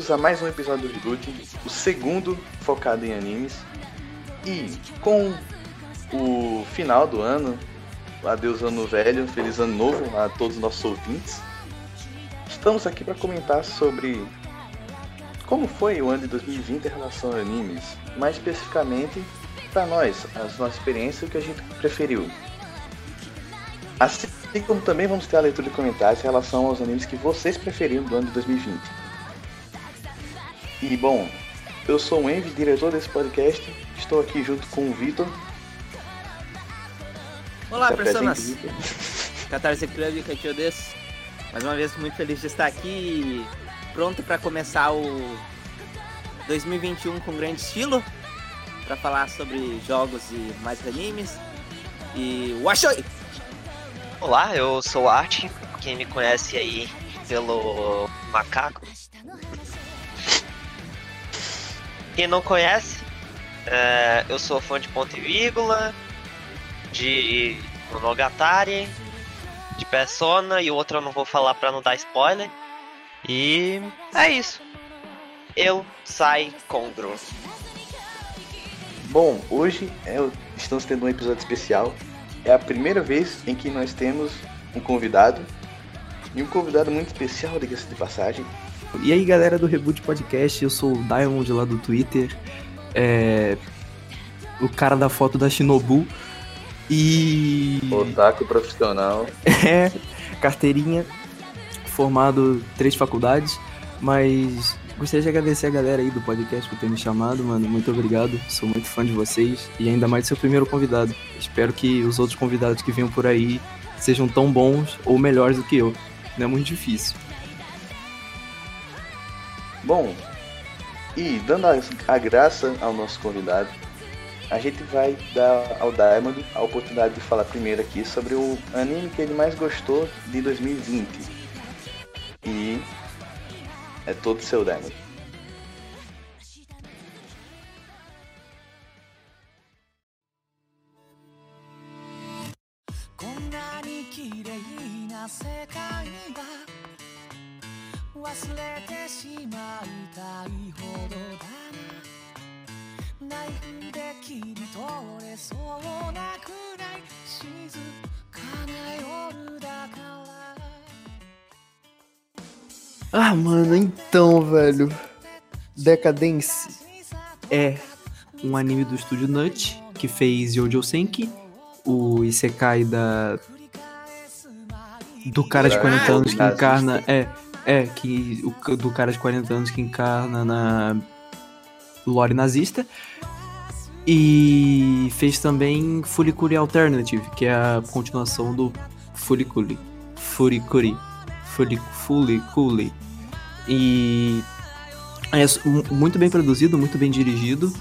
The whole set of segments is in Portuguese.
Bem-vindos a mais um episódio do Reboot, o segundo focado em animes. E com o final do ano, adeus ano velho, feliz ano novo a todos os nossos ouvintes. Estamos aqui para comentar sobre como foi o ano de 2020 em relação a animes, mais especificamente para nós, as nossas experiências e o que a gente preferiu. Assim como também vamos ter a leitura de comentários em relação aos animes que vocês preferiram do ano de 2020. E bom, eu sou o Envy, diretor desse podcast. Estou aqui junto com o Vitor. Olá, Se! Vitor. Catarse Club, Caetio desse. Mais uma vez, muito feliz de estar aqui, pronto para começar o 2021 com grande estilo, para falar sobre jogos e mais animes. E Washoi! Olá, eu sou o Art, quem me conhece aí pelo macaco. Quem não conhece, é, eu sou fã de ponto e vírgula, de Monogatari, de Persona e outra eu não vou falar pra não dar spoiler. E é isso. Eu saio Condro. Bom, hoje estamos tendo um episódio especial. É a primeira vez em que nós temos um convidado. E um convidado muito especial, diga-se de passagem. E aí galera do Reboot Podcast, eu sou o Diamond lá do Twitter, é... o cara da foto da Shinobu e Otaku profissional. é carteirinha, formado três faculdades, mas gostaria de agradecer a galera aí do podcast por ter me chamado, mano, muito obrigado, sou muito fã de vocês e ainda mais seu primeiro convidado. Espero que os outros convidados que venham por aí sejam tão bons ou melhores do que eu, não é muito difícil. Bom, e dando a, a graça ao nosso convidado, a gente vai dar ao Diamond a oportunidade de falar primeiro aqui sobre o anime que ele mais gostou de 2020. E é todo seu, Diamond. 忘れてしまいたいほどだなナイフで切り取れそうなくらい静かな夜だから Ah, mano, então, velho. Decadence é um anime do estúdio Nut que fez Jojo Senki, o Isekai da do cara de Ah, 40 anos que nazista. encarna é é que o do cara de 40 anos que encarna na lore nazista e fez também Furikuri Alternative, que é a continuação do Furikuri. Furikuri. Furi- Furikuri. E é muito bem produzido, muito bem dirigido.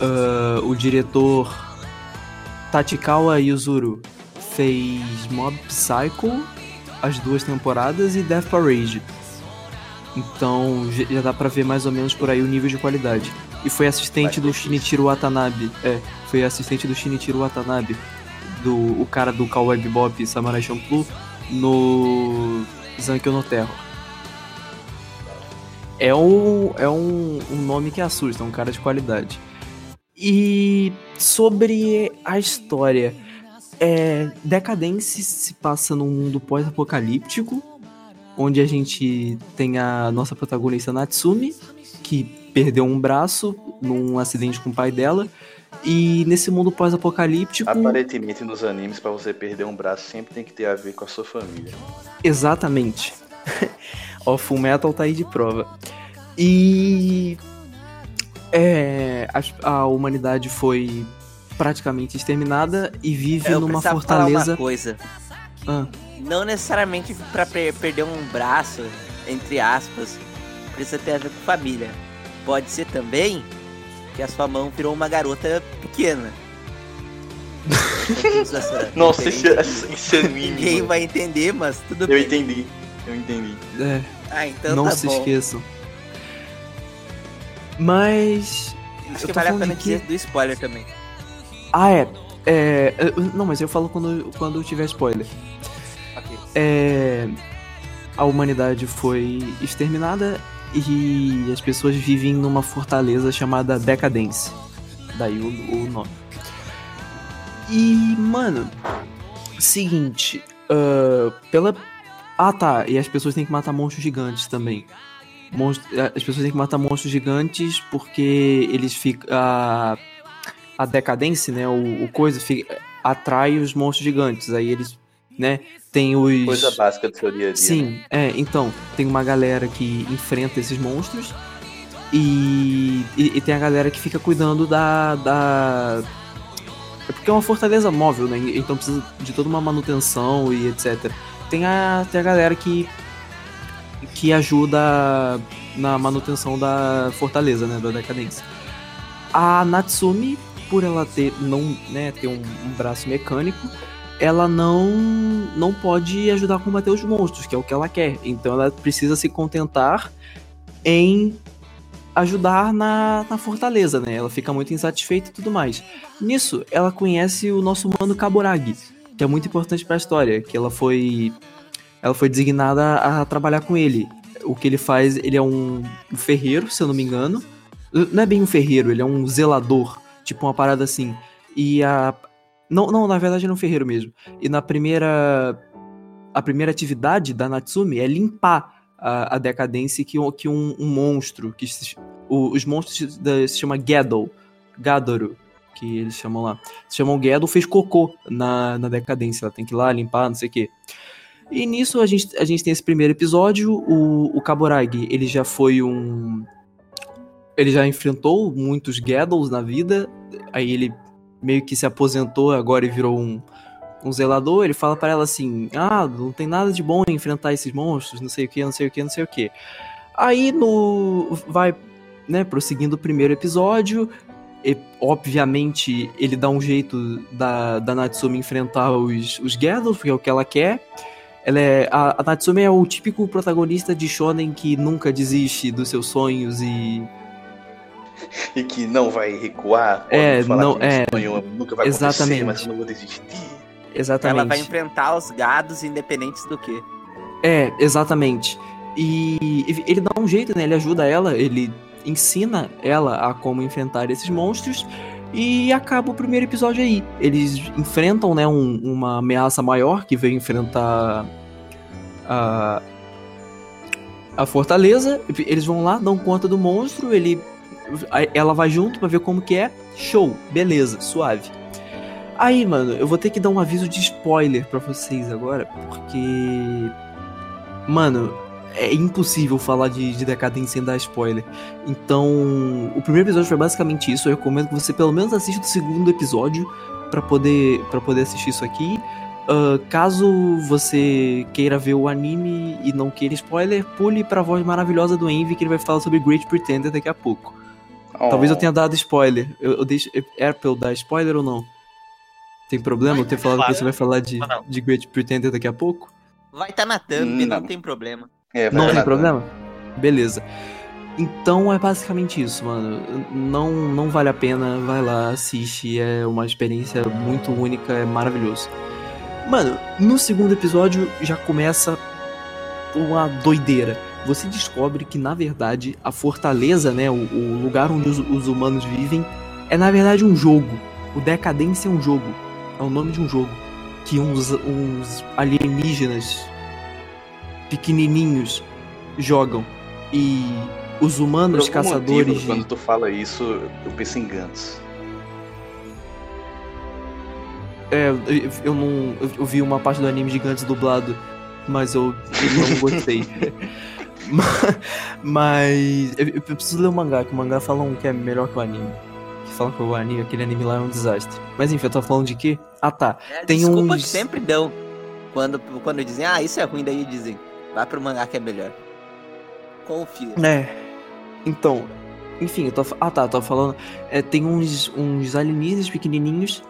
Ah, o diretor Tachikawa Yuzuru fez Mob Psycho, as duas temporadas, e Death Parade. Então já dá pra ver mais ou menos por aí o nível de qualidade. E foi assistente do Shinichiro Watanabe. É, foi assistente do Shinichiro Watanabe. Do, o cara do Cowboy Bebop Samurai Champloo no Zankyo no Terror. É um, é um, um nome que assusta, é um cara de qualidade. E sobre a história, é, Decadence se passa num mundo pós-apocalíptico, onde a gente tem a nossa protagonista Natsumi, que perdeu um braço num acidente com o pai dela. E nesse mundo pós-apocalíptico. Aparentemente nos animes, pra você perder um braço, sempre tem que ter a ver com a sua família. Exatamente. Ó, Full Metal tá aí de prova. E. É, a, a humanidade foi praticamente exterminada e vive Eu numa precisava falar uma fortaleza. coisa. Ah, Não necessariamente pra per- perder um braço, entre aspas, precisa ter a ver com família. Pode ser também que a sua mão virou uma garota pequena. Nossa, isso é, isso é que Ninguém mínimo. vai entender, mas tudo Eu bem. entendi. Eu entendi. é, Ah, então não tá se bom. esqueçam. Mas. Acho eu que vale a pena quê? dizer do spoiler também. Ah, é. É, não, mas eu falo quando, quando tiver spoiler. É, a humanidade foi exterminada e as pessoas vivem numa fortaleza chamada Decadência. Daí o, o nome. E, mano, seguinte, ah, pela. Ah tá, e as pessoas têm que matar monstros gigantes também. Monstro- As pessoas têm que matar monstros gigantes porque eles ficam. A, a decadência, né? O, o coisa fica, atrai os monstros gigantes. Aí eles, né? Tem os. Coisa básica de teoria. ali, Sim, né? é, então, tem uma galera que enfrenta esses monstros e, e, e tem a galera que fica cuidando da, da. É porque é uma fortaleza móvel, né? Então precisa de toda uma manutenção e etc. Tem a, tem a galera que. que ajuda na manutenção da fortaleza, né? Da decadência. A Natsumi, por ela ter, não, né, ter um, um braço mecânico, ela não não pode ajudar a combater os monstros, que é o que ela quer. Então ela precisa se contentar em ajudar na, na fortaleza, né? Ela fica muito insatisfeita e tudo mais. Nisso, ela conhece o nosso mano Kaburagi, que é muito importante para a história, que ela foi ela foi designada a trabalhar com ele. O que ele faz, ele é um ferreiro, se eu não me engano. Não é bem um ferreiro, ele é um zelador, tipo uma parada assim. E a não, não, na verdade é um ferreiro mesmo. E na primeira. A primeira atividade da Natsumi é limpar a, a decadência que, que um, um monstro. que se- o- Os monstros da- se chama Gaddle. Gadoru, que eles chamam lá. Se chamam Gaddle, fez cocô na, na decadência. Ela tem que ir lá limpar, não sei o quê. E nisso a gente, a gente tem esse primeiro episódio. O, o Kaburagi, ele já foi um. Ele já enfrentou muitos Gaddles na vida. Aí ele meio que se aposentou agora e virou um, um zelador, ele fala pra ela assim: Ah, não tem nada de bom em enfrentar esses monstros, não sei o que, não sei o que, não sei o que. Aí no. Vai, né, prosseguindo o primeiro episódio. E, obviamente, ele dá um jeito da, da Natsumi enfrentar os, os Gaddles, porque é o que ela quer. Ela é, a, a Natsumi é o típico protagonista de shonen que nunca desiste dos seus sonhos e E que não vai recuar. É, não- é, o sonho nunca vai exatamente. mas eu não vou desistir. exatamente. Ela vai enfrentar os gados independentes do que. É, exatamente. E ele dá um jeito, né? Ele ajuda ela, ele ensina ela a como enfrentar esses monstros. E acaba o primeiro episódio aí. Eles enfrentam, né, um- uma ameaça maior que veio enfrentar a, a fortaleza. Eles vão lá, dão conta do monstro, ele ela vai junto pra ver como que é. Show, beleza, suave. Aí, mano, eu vou ter que dar um aviso de spoiler pra vocês agora, porque Mano, é impossível falar de, de decadência sem dar spoiler. Então, o primeiro episódio foi basicamente isso. Eu recomendo que você pelo menos assista o segundo episódio pra poder para poder assistir isso aqui. Ah, caso você queira ver o anime e não queira spoiler, pule pra voz maravilhosa do Envy que ele vai falar sobre Great Pretender daqui a pouco. Talvez eu tenha dado spoiler. Eu, eu deixo, era pra eu dar spoiler ou não? Tem problema eu ter falado que você vai falar de, Não, de Great Pretender daqui a pouco? Vai estar na thumb, não. Não. tem problema. É, vai Não tem nada. problema? Beleza. Então é basicamente isso, mano. Não, não vale a pena, vai lá, assiste. É uma experiência muito única, é maravilhoso. Mano, no segundo episódio já começa uma doideira. Você descobre que, na verdade, a fortaleza, né? O, o lugar onde os, os humanos vivem, é na verdade um jogo. O Decadência é um jogo. É o nome de um jogo. Que uns, uns alienígenas pequenininhos jogam. E os humanos caçadores motivo, de... Quando tu fala isso, eu penso em Gantz. É, eu, não. Eu, vi uma parte do anime gigantes dublado, mas eu, eu não gostei. Ma- mas. Eu, eu preciso ler o mangá, que o mangá falam que é melhor que o anime. Que falam que o anime, aquele anime lá é um desastre. Mas enfim, eu tô falando de quê? Ah tá. É, Tem desculpa uns- que sempre dão. Quando, quando dizem, ah, isso é ruim, daí dizem, vai pro mangá que é melhor. Confia. É. Então, enfim, eu tô. Ah tá, eu tô falando. É, tem uns, uns alienígenas pequenininhos.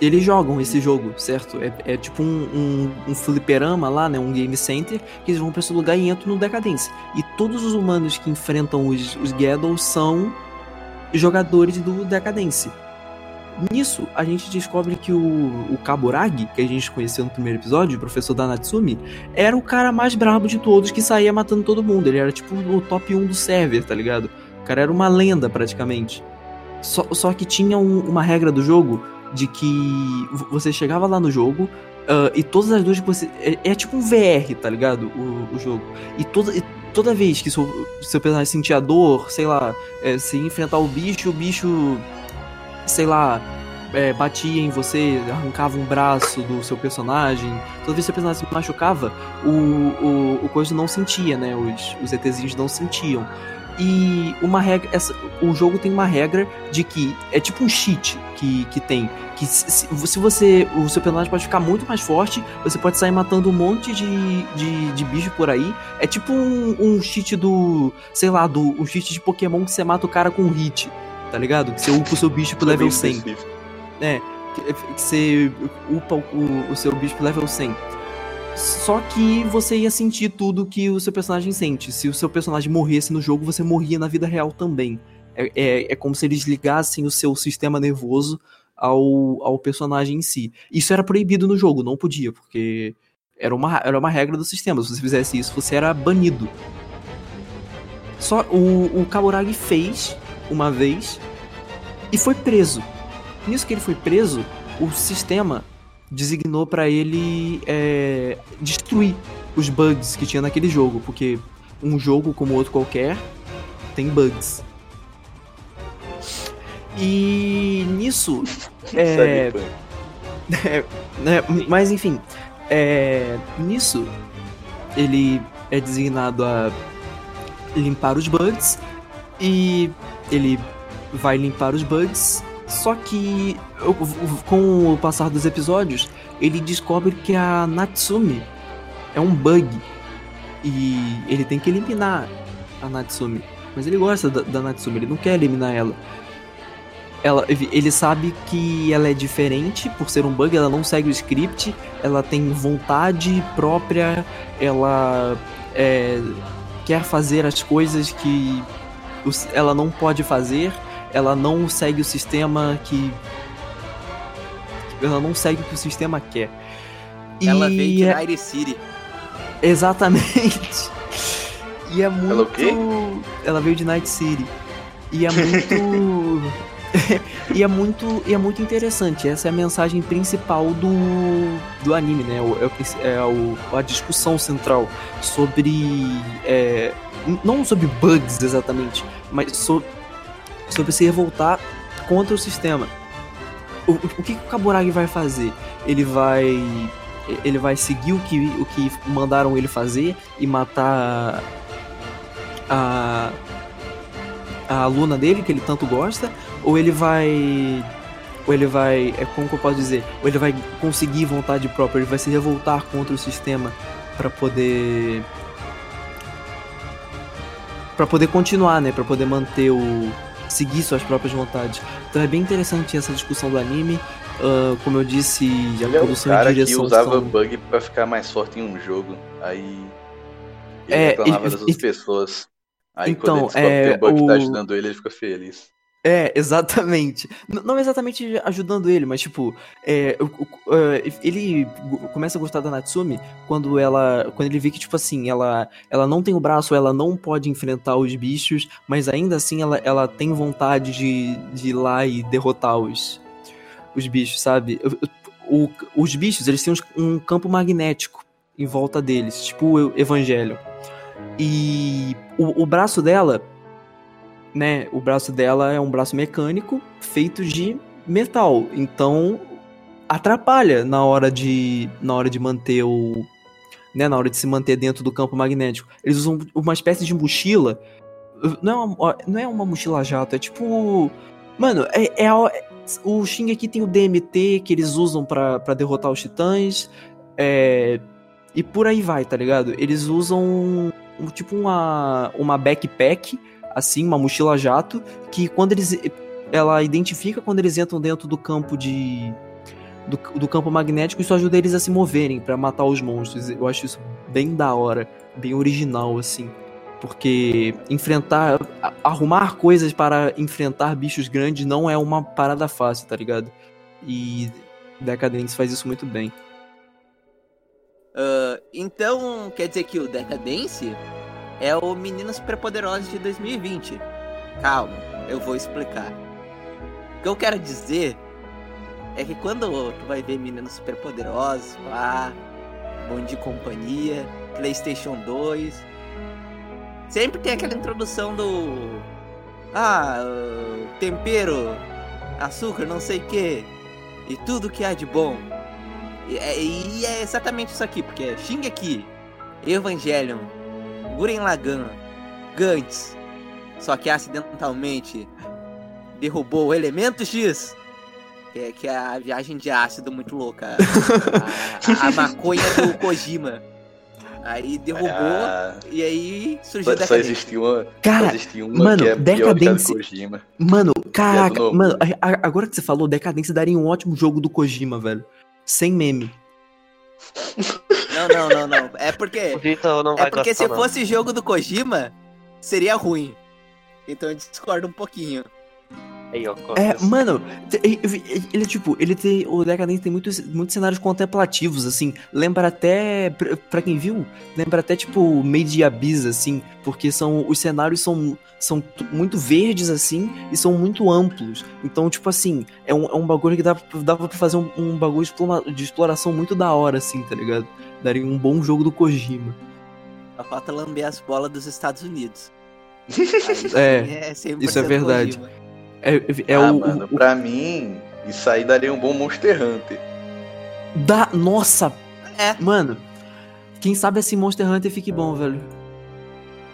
Eles jogam esse jogo, certo? É, é tipo um, um, um fliperama lá, né? Um game center. Que eles vão pra esse lugar e entram no Decadência. E todos os humanos que enfrentam os, os Gaddles são jogadores do Decadência. Nisso, a gente descobre que o, o Kaburagi, que a gente conheceu no primeiro episódio, o professor da Natsumi, era o cara mais brabo de todos que saía matando todo mundo. Ele era tipo o top 1 do server, tá ligado? O cara era uma lenda praticamente. Só, só que tinha um- uma regra do jogo de que vo- você chegava lá no jogo ah, e todas as duas você. É, é tipo um VR, tá ligado? O, o jogo. E toda, e toda vez que seu, seu personagem sentia dor, sei lá, é, se enfrentar o bicho, o bicho, sei lá, é, batia em você, arrancava um braço do seu personagem. Toda vez que seu personagem se machucava, o, o, o coisa não sentia, né? Os, os ETzinhos não sentiam. E uma regra. Essa, o jogo tem uma regra de que é tipo um cheat que, que tem. Que se, se- você. O seu personagem pode ficar muito mais forte, você pode sair matando um monte de, de, de bicho por aí. É tipo um, um cheat do. Sei lá, do. Um cheat de Pokémon que você mata o cara com um hit. Tá ligado? Que você upa o seu bicho pro bem level 100 específico. que, que você upa o, o seu bicho pro level 100. Só que você ia sentir tudo que o seu personagem sente. Se o seu personagem morresse no jogo, você morria na vida real também. É, é, é como se eles ligassem o seu sistema nervoso ao, ao personagem em si. Isso era proibido no jogo, não podia, porque era uma, era uma regra do sistema. Se você fizesse isso, você era banido. Só o, o Kaburagi fez uma vez e foi preso. Nisso que ele foi preso, o sistema designou pra ele é, destruir os bugs que tinha naquele jogo, porque um jogo como outro qualquer tem bugs. E nisso, é, é, né, mas enfim, é, nisso ele é designado a limpar os bugs e ele vai limpar os bugs. Só que com o passar dos episódios, ele descobre que a Natsumi é um bug e ele tem que eliminar a Natsumi. Mas ele gosta da, da Natsumi, ele não quer eliminar ela. Ela, ele sabe que ela é diferente por ser um bug, ela não segue o script, ela tem vontade própria, ela é, quer fazer as coisas que ela não pode fazer, ela não segue o sistema que. Ela não segue o que o sistema quer. Ela veio de é- Night City. Exatamente. E é muito. Ela o quê? Ela veio de Night City. E é muito. e é muito. E é muito interessante. Essa é a mensagem principal do, do anime, né? O- É, é o- a discussão central sobre. é, não sobre bugs exatamente, mas so- sobre se revoltar contra o sistema. O, o- que, que o Kaburagi vai fazer? Ele vai ele vai seguir o que, o que mandaram ele fazer e matar a, a aluna dele, que ele tanto gosta, ou ele vai. Ou ele vai. É como que eu posso dizer? Ou ele vai conseguir vontade própria, ele vai se revoltar contra o sistema para poder. para poder continuar, né? Para poder manter o. seguir suas próprias vontades. Então é bem interessante essa discussão do anime. Ah, como eu disse, a Ele é o produção cara e que direção usava são... bug pra ficar mais forte em um jogo. Aí. Ele É, reclamava e- das outras e- pessoas. Aí Então, quando ele descobre é, que o bug tá o- ajudando ele, ele fica feliz. É, exatamente. Não exatamente ajudando ele, mas tipo, é, o- o- é, ele começa a gostar da Natsumi quando ela, quando ele vê que tipo assim, ela, ela não tem o braço, ela não pode enfrentar os bichos, mas ainda assim ela, ela tem vontade de, de ir lá e derrotar os, os bichos, sabe? O- os bichos, eles têm um campo magnético em volta deles, tipo o Evangelho. E o braço dela né, o braço dela é um braço mecânico feito de metal. Então atrapalha na hora de na hora de manter o né, na hora de se manter dentro do campo magnético. Eles usam uma espécie de mochila. Não é uma, não é uma mochila jato, é tipo Mano, é, é a- o Xing aqui tem o DMT que eles usam pra derrotar os titãs. é, e por aí vai, tá ligado? Eles usam um- tipo uma, uma backpack assim, uma mochila jato, que quando eles. Ela identifica quando eles entram dentro do campo de. Do, do campo magnético, isso ajuda eles a se moverem pra matar os monstros. Eu acho isso bem da hora, bem original, assim. Porque enfrentar. arrumar coisas para enfrentar bichos grandes não é uma parada fácil, tá ligado? E Decadence faz isso muito bem. Ah, então, quer dizer que o Decadence é o Meninos Superpoderosos de 2020. Calma, eu vou explicar. O que eu quero dizer é que quando tu vai ver Meninos Superpoderosos, lá, Bom de Companhia, PlayStation 2, sempre tem aquela introdução do. Ah, tempero, açúcar, não sei o que, e tudo que há de bom. E é, é exatamente isso aqui, porque é Shingeki, Evangelion, Guren Lagann, Gantz, só que acidentalmente derrubou o Elemento X, que é, que é a viagem de ácido muito louca, a, a- a maconha do Kojima. Aí derrubou, Ah, e aí surgiu só, só existia uma, só Cara, existia uma mano, que é pior que a do Decadence- Kojima. Mano, caraca, novo. mano, a- agora que você falou, Decadence daria um ótimo jogo do Kojima, velho. Sem meme. Não, não, não, não. É porque, O Vitor não vai é porque gostar, se não. fosse jogo do Kojima, seria ruim. Então eu discordo um pouquinho. Aí, ó, É, mano, ele, tipo, ele tem. O Decadence tem muitos, muitos cenários contemplativos, assim. Lembra até. Pra, pra quem viu, lembra até, tipo, Made Abyss, assim. Porque são. Os cenários são, são muito verdes, assim, e são muito amplos. Então, tipo assim, é um, é um bagulho que dava, dava pra fazer um, um bagulho de, de exploração muito da hora, assim, tá ligado? Daria um bom jogo do Kojima. Só falta lamber as bolas dos Estados Unidos. É, sim, 100% isso é verdade. Kojima. É, é ah, o, mano, o- pra mim, isso aí daria um bom Monster Hunter. Da. Nossa! É. Mano, quem sabe assim Monster Hunter fique bom, velho.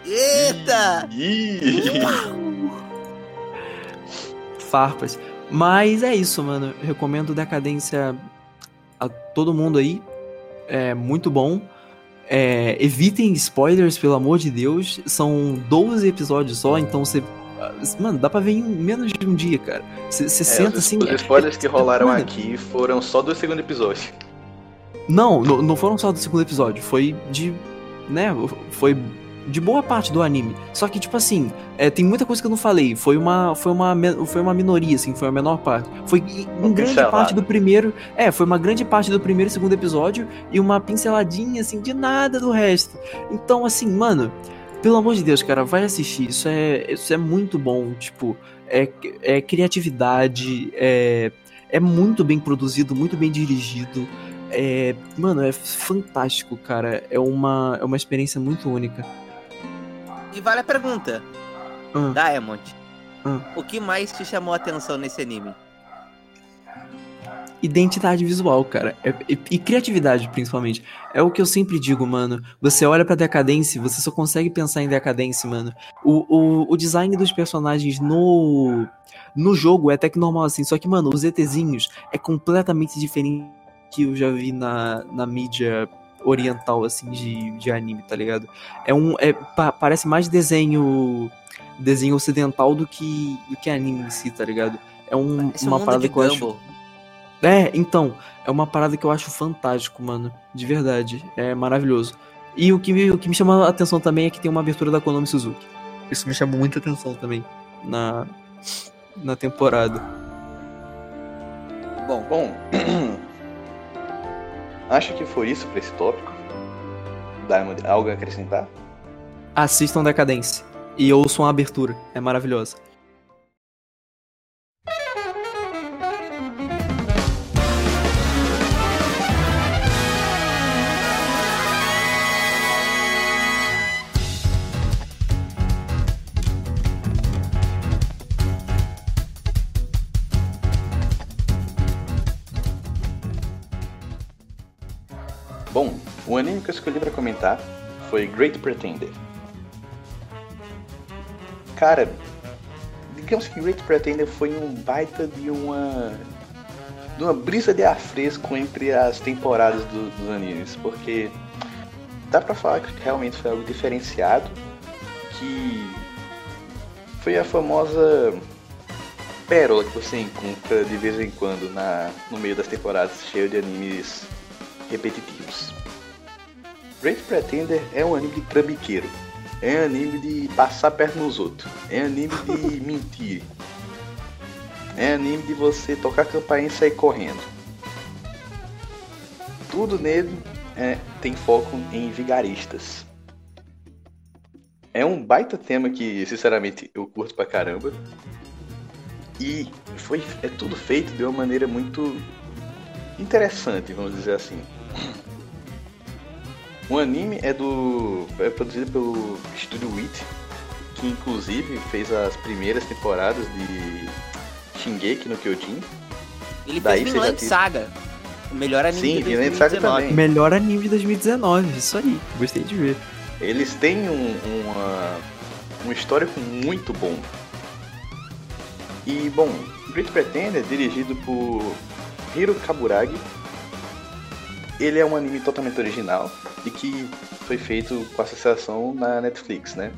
Eita! Ih! Farpas. Mas é isso, mano. Recomendo Decadência a todo mundo aí. É muito bom. É, evitem spoilers, pelo amor de Deus. São 12 episódios só, então você. Mano, dá pra ver em menos de um dia, cara. Você É, senta os, assim. os spoilers que rolaram Mano, aqui foram só do segundo episódio. Não, não, não foram só do segundo episódio. Foi de. né? Foi de boa parte do anime. Só que, tipo assim, é, tem muita coisa que eu não falei. Foi uma, foi uma, foi uma minoria, assim, foi a menor parte. Foi Uma grande parte do primeiro. É, foi uma grande parte do primeiro e segundo episódio e uma pinceladinha, assim, de nada do resto. Então, assim, mano, pelo amor de Deus, cara, vai assistir. Isso é, isso é muito bom. Tipo, é, é criatividade, é, é muito bem produzido, muito bem dirigido. É, mano, é fantástico, cara. É uma, é uma experiência muito única. E vale a pergunta, Ah. Diamond. Ah. O que mais te chamou a atenção nesse anime? Identidade visual, cara. É- e, e criatividade, principalmente. É o que eu sempre digo, mano. Você olha pra Decadence, você só consegue pensar em Decadence, mano. O, o, o design dos personagens no, no jogo é até que normal, assim. Só que, mano, os ETzinhos é completamente diferente que eu já vi na, na mídia oriental, assim, de, de anime, tá ligado? É um. É, pa- parece mais desenho. Desenho ocidental do que, do que anime em si, tá ligado? É um, uma mundo parada que eu acho. É, então, é uma parada que eu acho fantástico, mano. De verdade. É maravilhoso. E o que, me, o que me chama a atenção também é que tem uma abertura da Konami Suzuki. Isso me chamou muita atenção também na, na temporada. Bom, Bom, acho que foi isso pra esse tópico. Diamond, algo a acrescentar? Assistam Decadence e ouçam a abertura. É maravilhosa. Bom, o anime que eu escolhi pra comentar foi Great Pretender. Cara, digamos que Great Pretender foi um baita de uma de uma brisa de ar fresco entre as temporadas do- dos animes, porque dá pra falar que realmente foi algo diferenciado, que foi a famosa pérola que você encontra de vez em quando na, no meio das temporadas cheio de animes repetitivos. Great Pretender é um anime de trambiqueiro. É anime de passar perto nos outros. É anime de mentir. É anime de você tocar campainha e sair correndo. Tudo nele é, tem foco em vigaristas. É um baita tema que, sinceramente, eu curto pra caramba. E foi, é tudo feito de uma maneira muito interessante, vamos dizer assim. O anime é do. é produzido pelo Studio Wit, que inclusive fez as primeiras temporadas de Shingeki no Kyojin. Ele Daí fez Vinland tem- Saga. O melhor anime Sim, de Vinland Saga 2019. também. Melhor anime de 2019, isso aí. Gostei de ver. Eles têm um, uma, um histórico muito bom. E, bom, Great Pretender é dirigido por Hiro Kaburagi. Ele é um anime totalmente original e que foi feito com associação na Netflix, né?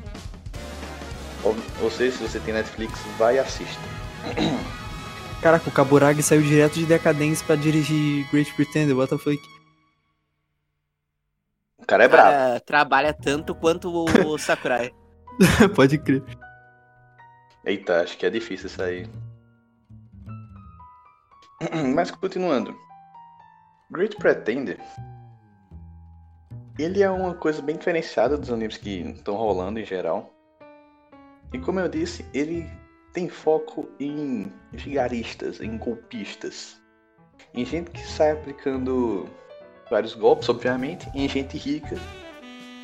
Seja, se você tem Netflix, vai e assista. Caraca, o Kaburagi saiu direto de Decadence pra dirigir Great Pretender, what the fuck. O cara é brabo. cara trabalha tanto quanto o Sakurai. Pode crer. Eita, acho que é difícil isso aí. Mas continuando. Great Pretender. Ele é uma coisa bem diferenciada dos animes que estão rolando em geral. E como eu disse, ele tem foco em vigaristas, em golpistas. Em gente que sai aplicando vários golpes, obviamente, em gente rica,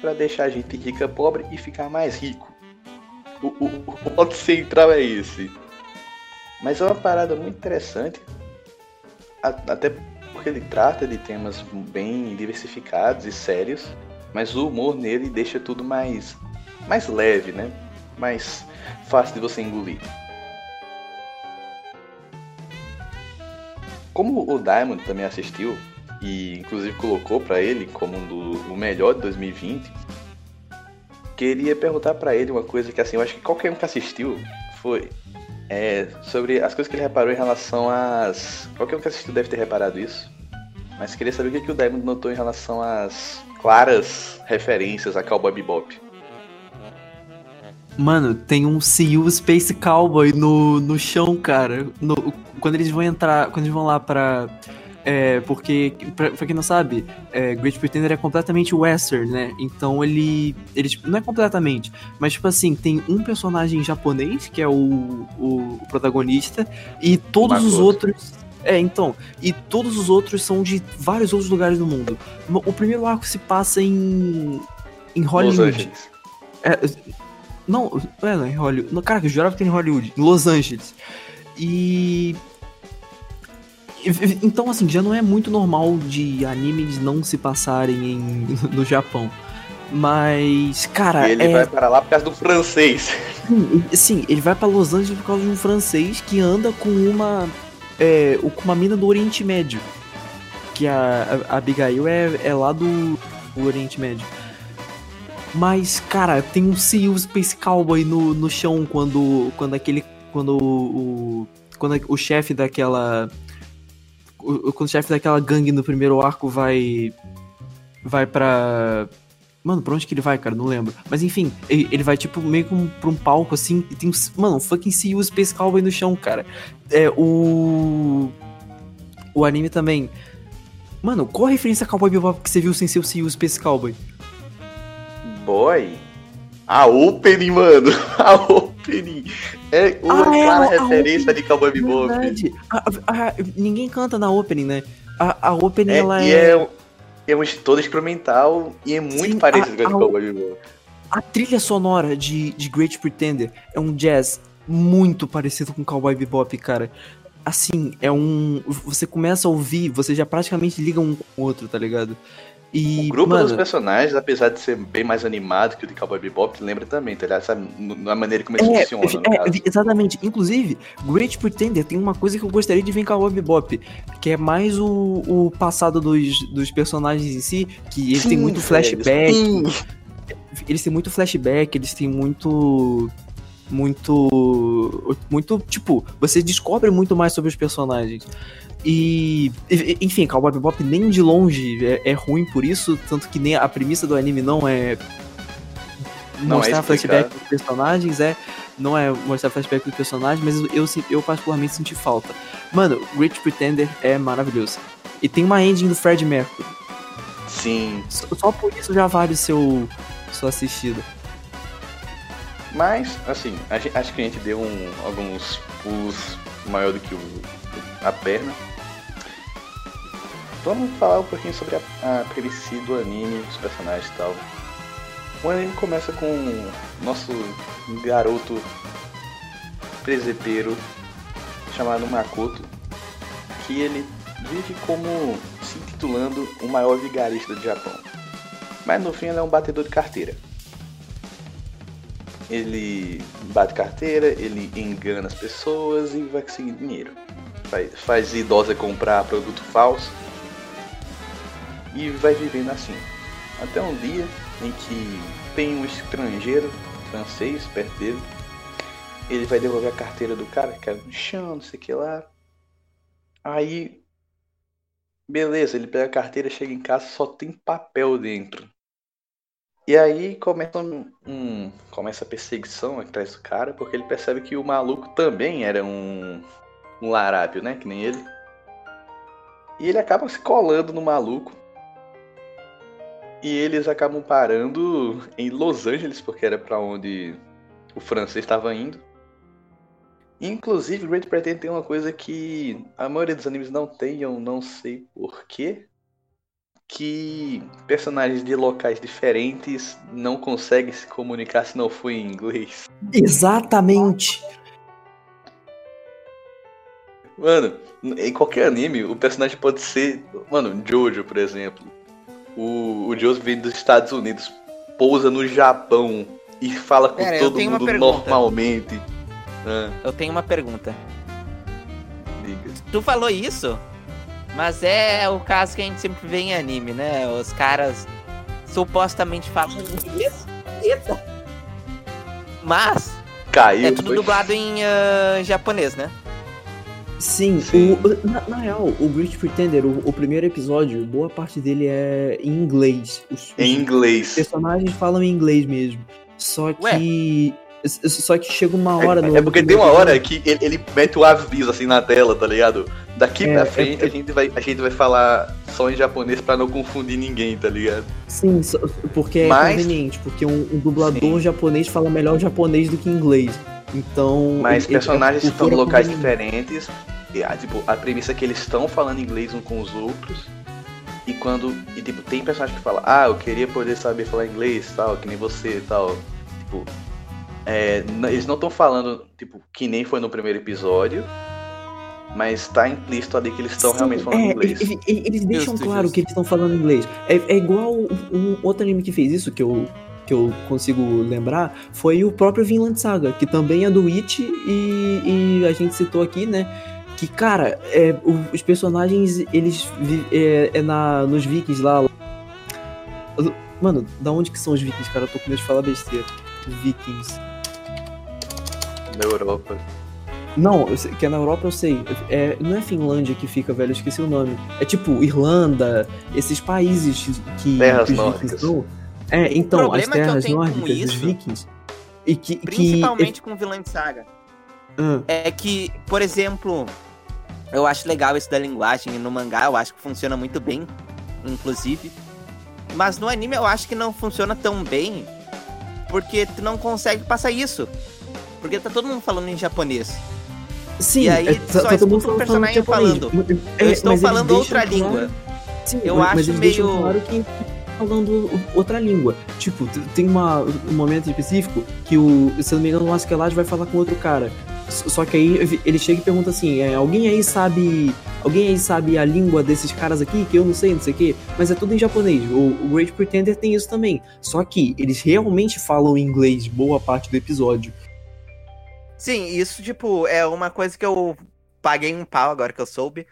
para deixar a gente rica pobre e ficar mais rico. O, ponto central é esse. Mas é uma parada muito interessante. Até porque ele trata de temas bem diversificados e sérios. Mas o humor nele deixa tudo mais, mais leve, né? Mais fácil de você engolir. Como o Diamond também assistiu, e inclusive colocou pra ele como um do, o melhor de 2020, queria perguntar pra ele uma coisa que assim, eu acho que qualquer um que assistiu foi é, sobre as coisas que ele reparou em relação às. Qualquer um que assistiu deve ter reparado isso. Mas queria saber o que, que o Diamond notou em relação às claras referências a Cowboy Bebop. Mano, tem um You Space Cowboy no, no chão, cara. No- quando eles vão entrar, quando eles vão lá pra. É, porque, pra, pra quem não sabe, é, Great Pretender é completamente western, né? Então ele. ele tipo, não é completamente, mas tipo assim, tem um personagem japonês, que é o, o, o protagonista, e todos os outros. É, então. E todos os outros são de vários outros lugares do mundo. O primeiro arco se passa em. em Hollywood. É, não, é, não, em Hollywood. Caraca, eu jurava que era em Hollywood, em Los Angeles. E. Então, assim, já não é muito normal de animes não se passarem em, no Japão. Mas, cara, ele é. vai para lá por causa do francês. Sim, Sim, ele vai pra Los Angeles por causa de um francês que anda com uma. É, com uma mina do Oriente Médio. Que a, a Abigail é, é lá do, do Oriente Médio. Mas, cara, tem um You Space Cowboy no, no chão quando. Quando aquele. Quando o- quando o chefe daquela. O- Quando o chefe daquela gangue no primeiro arco vai. Vai pra. Mano, pra onde que ele vai, cara? Não lembro. Mas enfim, ele, ele vai, tipo, meio que um, pra um palco assim. E tem um. Mano, um fucking You Space Cowboy no chão, cara. É, o. O anime também. Mano, qual a referência a Cowboy Bebop que você viu sem ser o You Space Cowboy? Boy. A opening, mano. A opening. É uma Ah, é, clara a referência opening. de Cowboy Bebop. Ninguém canta na opening, né? A, a opening, É, ela e é... é, um- é um todo experimental e é muito Sim, parecido a- com a de a- Cowboy Bebop. A trilha sonora de, de Great Pretender é um jazz muito parecido com Cowboy Bebop, cara. Assim, é um. Você começa a ouvir, você já praticamente liga um com o outro, tá ligado? E. O grupo mano, dos personagens, apesar de ser bem mais animado que o de Cowboy Bebop, lembra também, tá ligado? Sabe, na maneira como eles É, funcionam, é, caso. exatamente. Inclusive, Great Pretender tem uma coisa que eu gostaria de ver em Cowboy Bebop, que é mais o, o passado dos, dos personagens em si, que eles têm Sim, muito velho, flashback. sim. Eles têm muito flashback, eles têm muito. Muito. Muito. Tipo, você descobre muito mais sobre os personagens. E. Enfim, Cowboy Bebop nem de longe é, é ruim por isso, tanto que nem a premissa do anime não é. Não é mostrar explicado. flashback dos personagens, é. Não é mostrar flashback dos personagens, mas eu, eu, eu particularmente senti falta. Mano, Great Pretender é maravilhoso. E tem uma ending do Fred Mercury. Sim. Só, só por isso já vale o seu sua assistida. Mas, assim, acho que a gente deu um- alguns pulos maior do que o, a perna. Vamos falar um pouquinho sobre a, a do anime, os personagens e tal. O anime começa com o nosso garoto presepeiro chamado Makoto, que ele vive como se intitulando o maior vigarista do Japão. Mas no fim ele é um batedor de carteira. Ele bate carteira, ele engana as pessoas e vai conseguir dinheiro. Faz, faz idosa comprar produto falso e vai vivendo assim. Até um dia em que tem um estrangeiro francês perto dele. Ele vai devolver a carteira do cara, que caiu no chão, não sei o que lá. Aí, beleza, ele pega a carteira, chega em casa, só tem papel dentro. E aí começa um, um- começa a perseguição atrás do cara, porque ele percebe que o maluco também era um, um larápio, né? Que nem ele. E ele acaba se colando no maluco. E eles acabam parando em Los Angeles, porque era pra onde o francês estava indo. Inclusive, Great Pretender tem uma coisa que a maioria dos animes não tem, eu não sei porquê que personagens de locais diferentes não conseguem se comunicar se não for em inglês. Exatamente. Mano, em qualquer anime, o personagem pode ser. Mano, Jojo, por exemplo. O, o Jojo vem dos Estados Unidos, pousa no Japão e fala com Pera, eu todo tenho uma mundo pergunta. normalmente. Ah, Eu tenho uma pergunta. diga. Tu falou isso, mas é o caso que a gente sempre vê em anime, né? Os caras supostamente falam inglês. Eita. Mas Caiu. é tudo foi- dublado em ah, japonês, né? Sim, Sim. o- na, na real, o Great Pretender, o, o primeiro episódio, boa parte dele é em inglês. Os, os Em inglês. personagens falam em inglês mesmo. Só que. s- Só que chega uma hora no. É porque no tem uma hora que ele, ele mete o aviso assim na tela, tá ligado? Daqui É, pra é- frente a, gente vai, a gente vai falar só em japonês pra não confundir ninguém, tá ligado? Sim, porque é Mas- conveniente, porque um, um dublador Sim. japonês fala melhor japonês do que inglês. Então. Mas ele- personagens é estão em locais diferentes. E, ah, tipo, a premissa é que eles estão falando inglês um com os outros. E quando. E tipo, tem personagem que fala, ah, eu queria poder saber falar inglês tal, que nem você e tal. Tipo. é, eles não estão falando, tipo, que nem foi no primeiro episódio. Mas tá implícito ali que eles estão realmente falando é, inglês. Eles, eles- deixam Justo, claro justo. que eles estão falando inglês. É, é igual um outro anime que fez isso, que eu, que eu consigo lembrar, foi o próprio Vinland Saga, que também é do It e, e a gente citou aqui, né? Que, cara, é, os personagens, eles é, é na, nos vikings lá. Mano, da onde que são os vikings, cara? Eu tô com medo de falar besteira. Vikings. Na Europa. Não, eu sei- que é na Europa eu sei. É, não é Finlândia que fica, velho, eu esqueci o nome. É tipo Irlanda, esses países que, Terras que os nórdicas. vikings estão. É, então, as problema que eu terras tenho com nórdicas dos isso, vikings. E que. que Principalmente com Vinland Saga. Ah, É que, por exemplo, eu acho legal isso da linguagem no mangá, eu acho que funciona muito bem, inclusive. Mas no anime eu acho que não funciona tão bem, porque tu não consegue passar isso. Porque tá todo mundo falando em japonês. Sim, E aí é, só tá, tá todo mundo escuta o personagem falando. É, Eu estou falando outra língua. Sim, Eu mas, acho meio- claro que falando outra língua. Tipo, tem uma, um momento específico que o, se eu não me engano, o Askeladd vai falar com outro cara. Só que aí ele chega e pergunta assim: é, alguém aí sabe. Alguém aí sabe a língua desses caras aqui? Que eu não sei, não sei o quê. Mas é tudo em japonês. O, o Great Pretender tem isso também. Só que eles realmente falam inglês boa parte do episódio. Sim, isso, tipo, é uma coisa que eu paguei um pau agora que eu soube.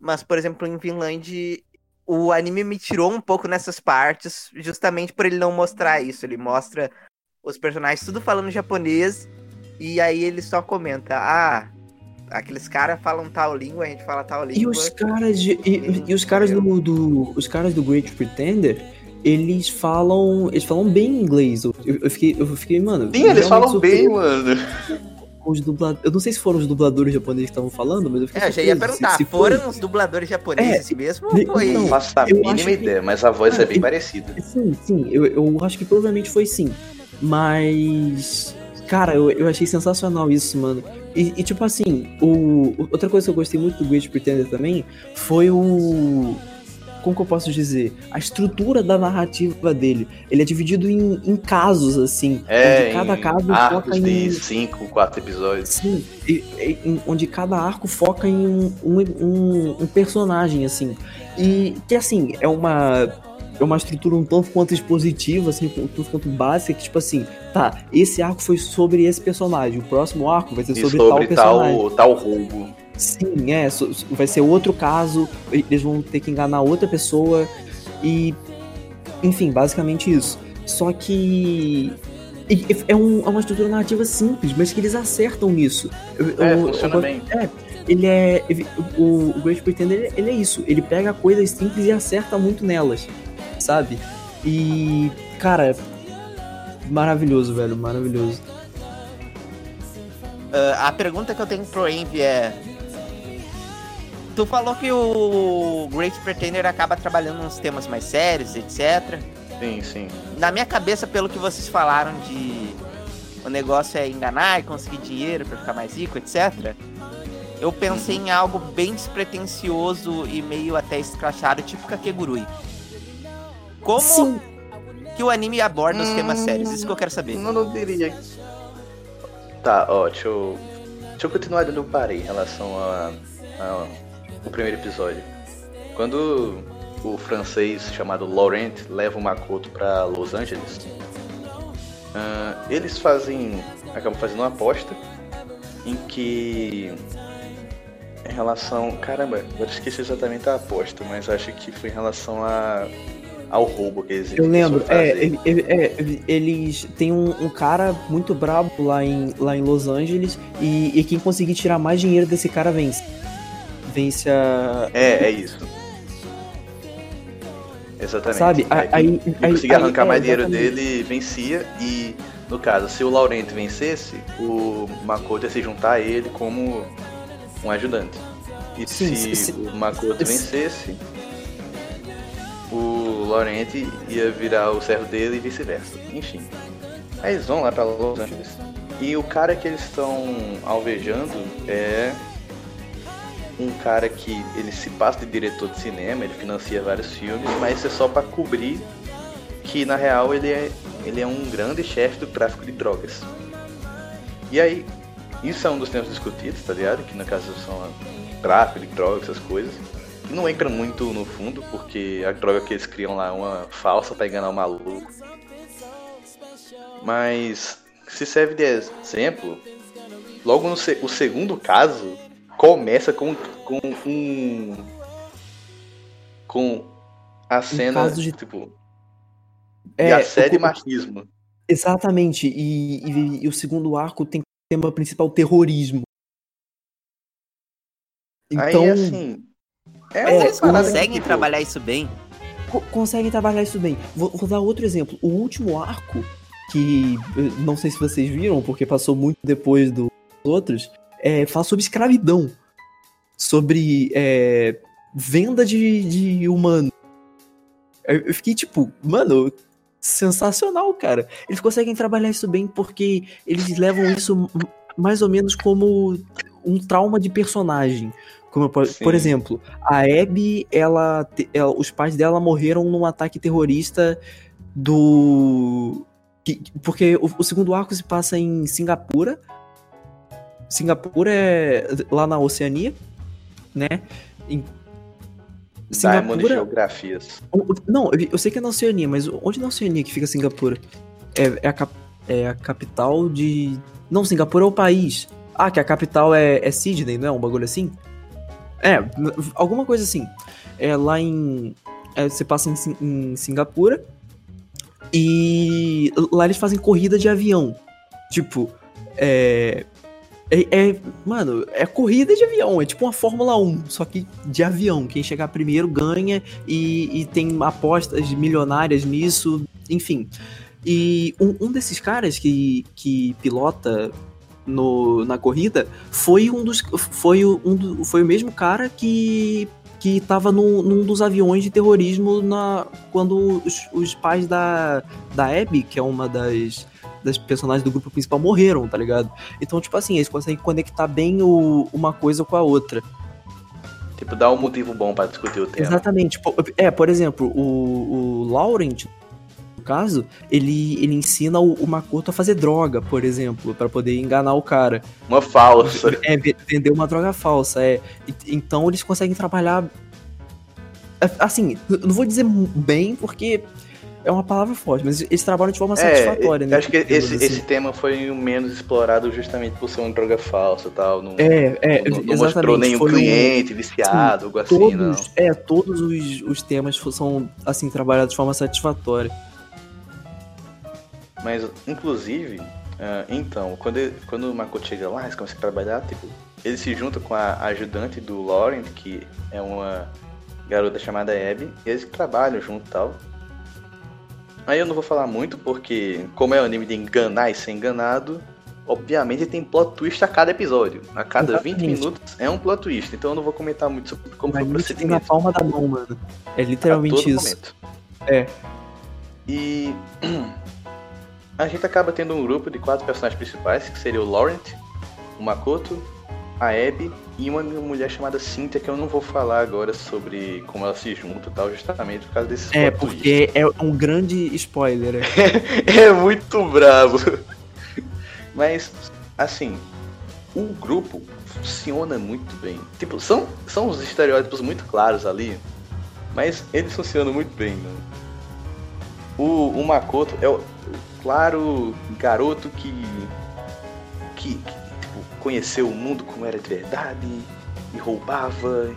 Mas, por exemplo, em Vinland, o anime me tirou um pouco nessas partes, justamente por ele não mostrar isso. Ele mostra os personagens tudo falando japonês, e aí ele só comenta, ah, aqueles caras falam tal língua, a gente fala tal E língua. os caras de, e, e os caras do, do- os caras do Great Pretender, eles falam. Eles falam bem inglês. Eu, eu fiquei, eu fiquei, mano. Sim, eles falam surpreso bem, mano. com Os dubla... Eu não sei se foram os dubladores japoneses que estavam falando, mas eu fiquei É, eu já ia surpreso. perguntar, Se- se foram foi- os dubladores japoneses mesmo ou foi... não. Não faço a mínima acho que- ideia, mas a voz Cara, é bem eu- parecida. Sim, sim, eu, eu acho que provavelmente foi sim. Mas. Cara, eu, eu achei sensacional isso, mano. E, e, tipo assim, o, o- outra coisa que eu gostei muito do Great Pretender também foi o. Como que eu posso dizer? A estrutura da narrativa dele. Ele é dividido em, em casos, assim. É, onde cada em caso foca arcos em. de 5, 4 episódios. Sim, e- e- em- onde cada arco foca em um, um, um- personagem, assim. E que, assim, é uma, é uma estrutura um tanto quanto expositiva, assim, um tanto quanto básica, que, tipo assim, tá, esse arco foi sobre esse personagem, o próximo arco vai ser sobre, sobre tal personagem. tal, tal roubo. Sim, é, vai ser outro caso, eles vão ter que enganar outra pessoa e. Enfim, basicamente isso. Só que. É, um- é uma estrutura narrativa simples, mas que eles acertam nisso. É, eu- funciona eu- bem. É, ele é. O, o Great Pretender, ele, é isso. Ele pega coisas simples e acerta muito nelas, sabe? E. Cara. Maravilhoso, velho, maravilhoso. Ah, a pergunta que eu tenho pro Envy é. Tu falou que o Great Pretender acaba trabalhando nos temas mais sérios, etc. Sim, sim. Na minha cabeça, pelo que vocês falaram de o negócio é enganar e conseguir dinheiro pra ficar mais rico, etc. Eu pensei em algo bem despretensioso e meio até escrachado, tipo Kakegurui. Como Sim, que o anime aborda os temas Hum. sérios? Isso que eu quero saber. Não, não diria. Tá, ó, deixa eu. Deixa eu continuar onde eu parei em relação a, a- o primeiro episódio. Quando o francês chamado Laurent leva o Makoto pra Los Angeles, ah, eles fazem. acabam fazendo uma aposta em que. Em relação. Caramba, agora esqueci exatamente a aposta, mas acho que foi em relação a, ao roubo que eles Eu lembro, é, ele- ele- é, ele- eles têm um, um cara muito brabo lá em, lá em Los Angeles e, e quem conseguir tirar mais dinheiro desse cara vence. Vence a. É, é isso. Exatamente. Sabe? Aí, Aí, quem aí, conseguia aí- arrancar é, mais dinheiro exatamente. dele vencia e, no caso, se o Laurent vencesse, o Makoto ia se juntar a ele como um ajudante. E Sim, se, se- se- o Makoto se- vencesse, o Laurent ia virar o servo dele e vice-versa. Enfim. Aí eles vão lá pra Los Angeles. E o cara que eles estão alvejando é um cara que ele se passa de diretor de cinema, ele financia vários filmes, mas isso é só pra cobrir que na real ele é, ele é um grande chefe do tráfico de drogas. E aí, isso é um dos temas discutidos, tá ligado? Que no caso são tráfico de drogas, essas coisas. Não entra muito no fundo, porque a droga que eles criam lá é uma falsa pra enganar o maluco. Mas se serve de exemplo, logo no se- o segundo caso começa com, com um. com a cena, caso de- tipo, É, de assédio e o- machismo. Exatamente, e, e- e o segundo arco tem como tema principal terrorismo. Então, Aí, assim. É, é, parada conseguem tipo, trabalhar isso bem? co- conseguem trabalhar isso bem. Vou, vou dar outro exemplo. O último arco, que eh, não sei se vocês viram, porque passou muito depois dos outros, é, fala sobre escravidão. Sobre é, venda de, de humano. Eu eu fiquei tipo, mano, sensacional, cara. Eles conseguem trabalhar isso bem porque eles levam isso mais ou menos como um trauma de personagem. Como, por, Sim. por exemplo, a Abby, ela, ela- os pais dela morreram num ataque terrorista do. que- que- porque o, o segundo arco se passa em Singapura. Singapura é lá na Oceania, né? Em Diamond Geografias. Não, eu, sei que é na Oceania, mas onde na Oceania que fica Singapura? É, é a, cap- é a capital de. Não, Singapura é o país. Ah, que a capital é, é Sydney, não é? Um bagulho assim? É, alguma coisa assim. É lá em. é, você passa em, em Singapura. E lá eles fazem corrida de avião. Tipo, é. É, é- mano, é corrida de avião, é tipo uma Fórmula 1, só que de avião. Quem chegar primeiro ganha e, e tem apostas milionárias nisso, enfim. E um, um desses caras que, que pilota no, na corrida foi um dos. Foi um do- foi o mesmo cara que. Que tava num, num dos aviões de terrorismo na, quando os, os pais da, da Abby, que é uma das, das personagens do grupo principal, morreram, tá ligado? Então, tipo assim, eles conseguem conectar bem o- uma coisa com a outra. Tipo, dá um motivo bom pra discutir o tema. Exatamente. Po- É, por exemplo, o, o Laurent, no caso, ele, ele ensina o, o Makoto a fazer droga, por exemplo, pra poder enganar o cara. Uma falsa. É, ve- vender uma droga falsa, é. Então eles conseguem trabalhar. é, Assim, não vou dizer bem, porque é uma palavra forte, mas eles trabalham de forma satisfatória, É, né? acho que esse, assim. esse tema foi o menos explorado justamente por ser uma droga falsa e tal. Não, É, é, não, não mostrou nenhum foi um- cliente viciado, algo assim, não. todos, é, todos os, os temas são assim trabalhados de forma satisfatória. Mas, inclusive, ah, então, quando, ele- quando o Makoto chega lá, eles começam a trabalhar, tipo, ele se junta com a ajudante do Laurent, que é uma garota chamada Abby, e eles trabalham junto e tal. Aí eu não vou falar muito, porque como é um anime de enganar e ser enganado, obviamente tem plot twist a cada episódio. A cada 20 Exatamente. minutos é um plot twist, então eu não vou comentar muito sobre como Mas foi o tem na procedimento. palma da mão, mano. É literalmente isso. momento. É. E a gente acaba tendo um grupo de quatro personagens principais, que seria o Laurent, o Makoto, a Abby e uma mulher chamada Cynthia, que eu não vou falar agora sobre como ela se junta e tal, justamente por causa desses É, porque é um grande spoiler. é. é muito bravo. Mas, assim, o grupo funciona muito bem. Tipo, são, são os estereótipos muito claros ali, mas eles funcionam muito bem, né? O, o Makoto é o claro garoto que, que, que, conheceu o mundo como era de verdade e roubava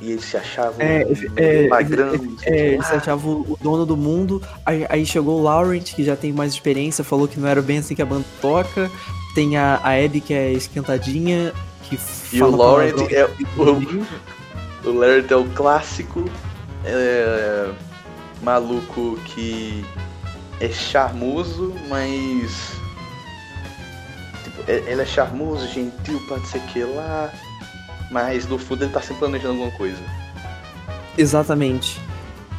e ele se achava É, é, magrão, É, lá. se achava o dono do mundo. Aí, aí chegou o Laurent, que já tem mais experiência, falou que não era bem assim que a banda toca. Tem a, a Abby, que é esquentadinha, que E o Laurent palavrão. é o, o Laurent é o clássico é, maluco que é charmoso, mas é- ele é charmoso, gentil, pode ser que lá, mas no fundo ele tá sempre planejando alguma coisa. Exatamente.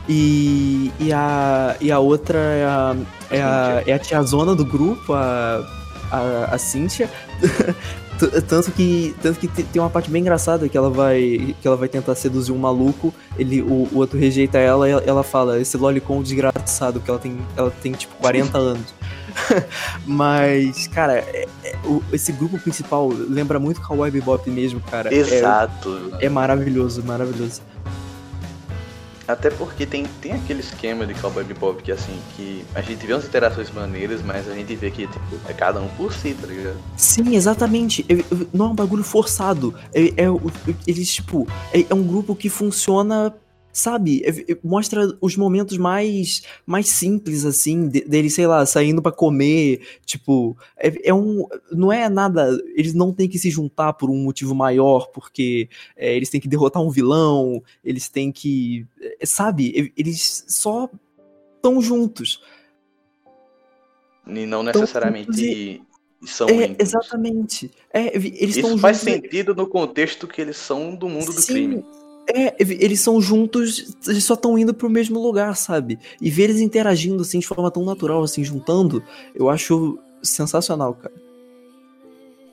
E, e, a, e a outra é a, é a, é a tiazona do grupo, a, a, a Cynthia. Tanto que, tanto que te- tem uma parte bem engraçada que ela vai que ela vai tentar seduzir um maluco, ele, o, o outro rejeita ela e ela, ela fala, esse lolicon desgraçado, que ela tem, ela tem tipo 40 anos. Mas, cara, é- é- o- esse grupo principal lembra muito Cowboy Bebop mesmo, cara. É- Exato. É, maravilhoso, maravilhoso. Até porque tem, tem aquele esquema de Cowboy Bebop que assim, que a gente vê umas interações maneiras, mas a gente vê que tipo, é cada um por si, tá ligado? Sim, exatamente. É- é- não é um bagulho forçado. É, é eles, tipo, é, é um grupo que funciona, sabe? É- é- mostra os momentos mais, mais simples, assim, de- deles, sei lá, saindo pra comer. Tipo, é, é um. Não é nada. Eles não têm que se juntar por um motivo maior, porque é, eles têm que derrotar um vilão, eles têm que. é, sabe? E- Eles só estão juntos. E não necessariamente são É, íntimos. exatamente. É, eles estão Isso faz juntos. sentido no contexto que eles são do mundo do Sim, crime. É, eles são juntos, eles só estão indo pro mesmo lugar, sabe? E ver eles interagindo assim de forma tão natural, assim, juntando, eu acho sensacional, cara.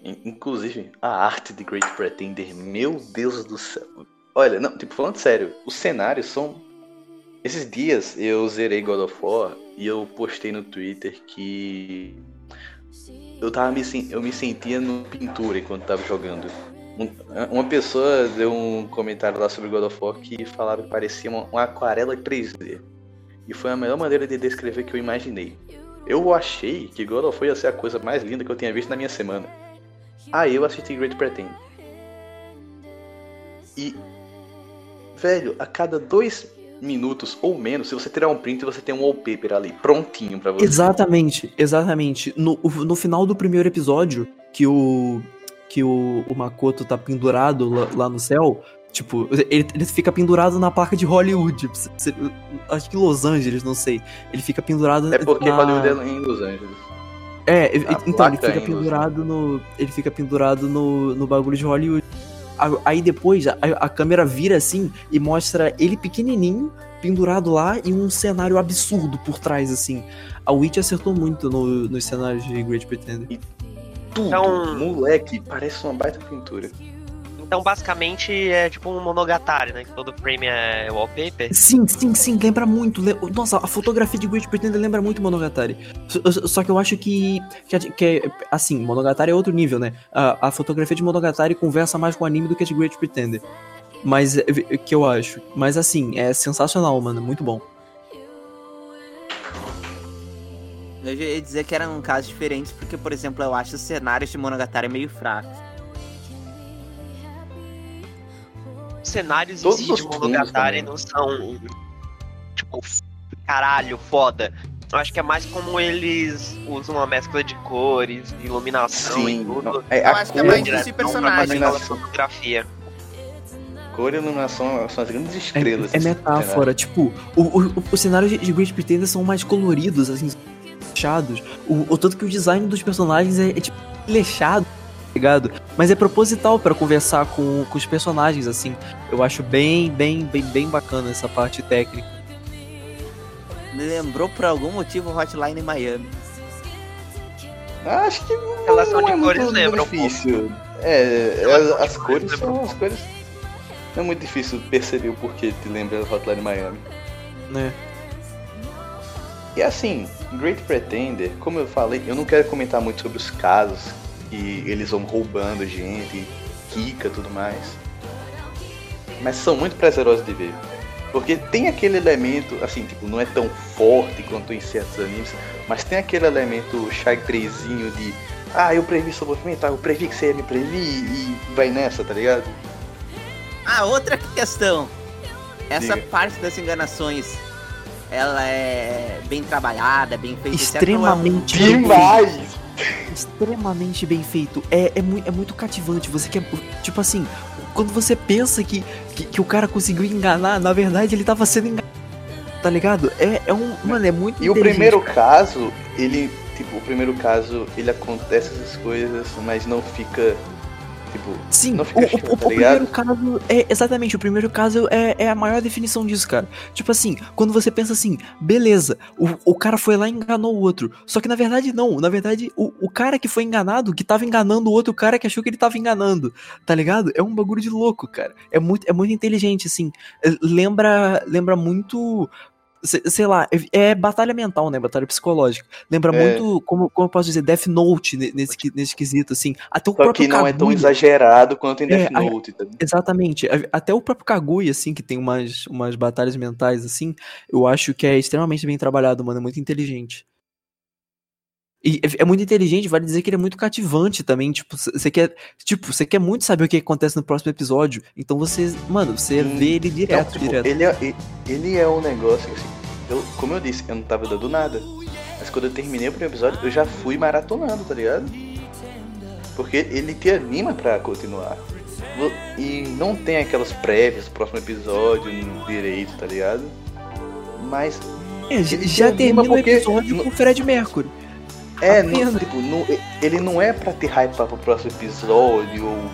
In- Inclusive, a arte de Great Pretender, meu Deus do céu. Olha, não, tipo, falando sério, os cenários são. Esses dias eu zerei God of War e eu postei no Twitter que eu tava me, eu me sentia no pintura enquanto tava jogando. Um- uma pessoa deu um comentário lá sobre God of War que falava que parecia uma, uma aquarela 3D. E foi a melhor maneira de descrever que eu imaginei. Eu achei que God of War ia ser a coisa mais linda que eu tinha visto na minha semana. Aí eu assisti Great Pretender. E, velho, a cada dois minutos ou menos, se você tirar um print, você tem um wallpaper ali, prontinho pra você. Exatamente, exatamente. No, no final do primeiro episódio, que o. que o, o Makoto tá pendurado lá, lá no céu, tipo, ele, ele fica pendurado na placa de Hollywood. Acho que Los Angeles, não sei. Ele fica pendurado É porque na... Hollywood é em Los Angeles. É, e- A então ele placa fica pendurado no. Ele fica pendurado no, no bagulho de Hollywood. Aí depois a, a câmera vira assim e mostra ele pequenininho, pendurado lá e um cenário absurdo por trás, assim. A Witch acertou muito no, nos cenários de Great Pretender. Tudo, Então- moleque, parece uma baita pintura. Então, basicamente, é tipo um Monogatari, né? Que todo frame é wallpaper. Sim, sim, sim, lembra muito. Nossa, a fotografia de Great Pretender lembra muito Monogatari. Só, que eu acho que, que, que assim, Monogatari é outro nível, né? A, a fotografia de Monogatari conversa mais com o anime do que a de Great Pretender. Mas, é, que eu acho. Mas assim, é sensacional, mano, muito bom. Eu ia dizer que eram casos diferentes, porque, por exemplo, eu acho os cenários de Monogatari meio fracos. Os cenários em si de Monogatari também. não são, tipo, f- caralho, foda. Eu acho que é mais como eles usam uma mescla de cores, de iluminação e Sim, tudo. não, é, Eu a acho que é mais não personagem. fotografia. cor e iluminação são as grandes É, estrelas. é desse metáfora, tipo, o, o, os cenários de, de Great Pretender são mais coloridos, assim, fechados. O, o tanto que o design dos personagens é, é tipo, leixado, tá ligado? Mas é proposital pra conversar com, com os personagens, assim. Eu acho bem, bem, bem, bem bacana essa parte técnica. Me lembrou por algum motivo Hotline Miami. Acho que não, Relação não de é cores muito lembra um difícil. É, Relação as, de as cores um são as cores. Não é muito difícil perceber o porquê te lembra Hotline Miami. Né? E assim, Great Pretender, como eu falei, eu não quero comentar muito sobre os casos que eles vão roubando gente, rica tudo mais. Mas são muito prazerosos de ver. Porque tem aquele elemento, assim, tipo, não é tão forte quanto em certos animes, mas tem aquele elemento xadrezinho de ah, eu previ seu movimento, ah, eu previ que você ia me prever e vai nessa, tá ligado? Ah, outra questão. Essa Diga. parte das enganações, ela é bem trabalhada, bem feita. etc. Extremamente bem feito. Extremamente bem feito. É, é, mui- é muito cativante. Você quer. Tipo assim, quando você pensa que, que, que o cara conseguiu enganar, na verdade ele tava sendo enganado. Tá ligado? É, é um. Mano, é muito E o primeiro cara. caso, ele, tipo, o primeiro caso, ele acontece essas coisas, mas não fica, tipo, Sim, não o, fica o- o tá primeiro ligado? caso é exatamente, o primeiro caso é, é a maior definição disso, cara. Tipo assim, quando você pensa assim, beleza, o, o cara foi lá e enganou o outro. Só que na verdade não, na verdade o, o cara que foi enganado, que tava enganando o outro cara que achou que ele tava enganando, tá ligado? É um bagulho de louco, cara. É muito, é muito inteligente, assim. É, Lembra, lembra muito. Se- Sei lá, é, é batalha mental, né? Batalha psicológica. Lembra É. muito, como, como eu posso dizer, Death Note ne- nesse, nesse quesito, assim. Até o Só próprio que não é tão Kaguya- exagerado quanto em É, Death a- Note, tá? Exatamente. Até o próprio Kaguya, assim, que tem umas, umas batalhas mentais, assim, eu acho que é extremamente bem trabalhado, mano. É muito inteligente. E é- é muito inteligente, vale dizer que ele é muito cativante também. Tipo, você quer. Tipo, você quer muito saber o que acontece no próximo episódio. Então você. Mano, você vê ele direto, tipo, direto. Ele, é, ele é um negócio que, assim, eu, como eu disse, eu não tava dando nada. Mas quando eu terminei o primeiro episódio, eu já fui maratonando, tá ligado? Porque ele te anima pra continuar. E não tem aquelas prévias do próximo episódio direito, tá ligado? Mas É, já, termina o episódio com o Fred Mercury. É, não, tipo, não- ele não é pra te hypar pro próximo episódio, ou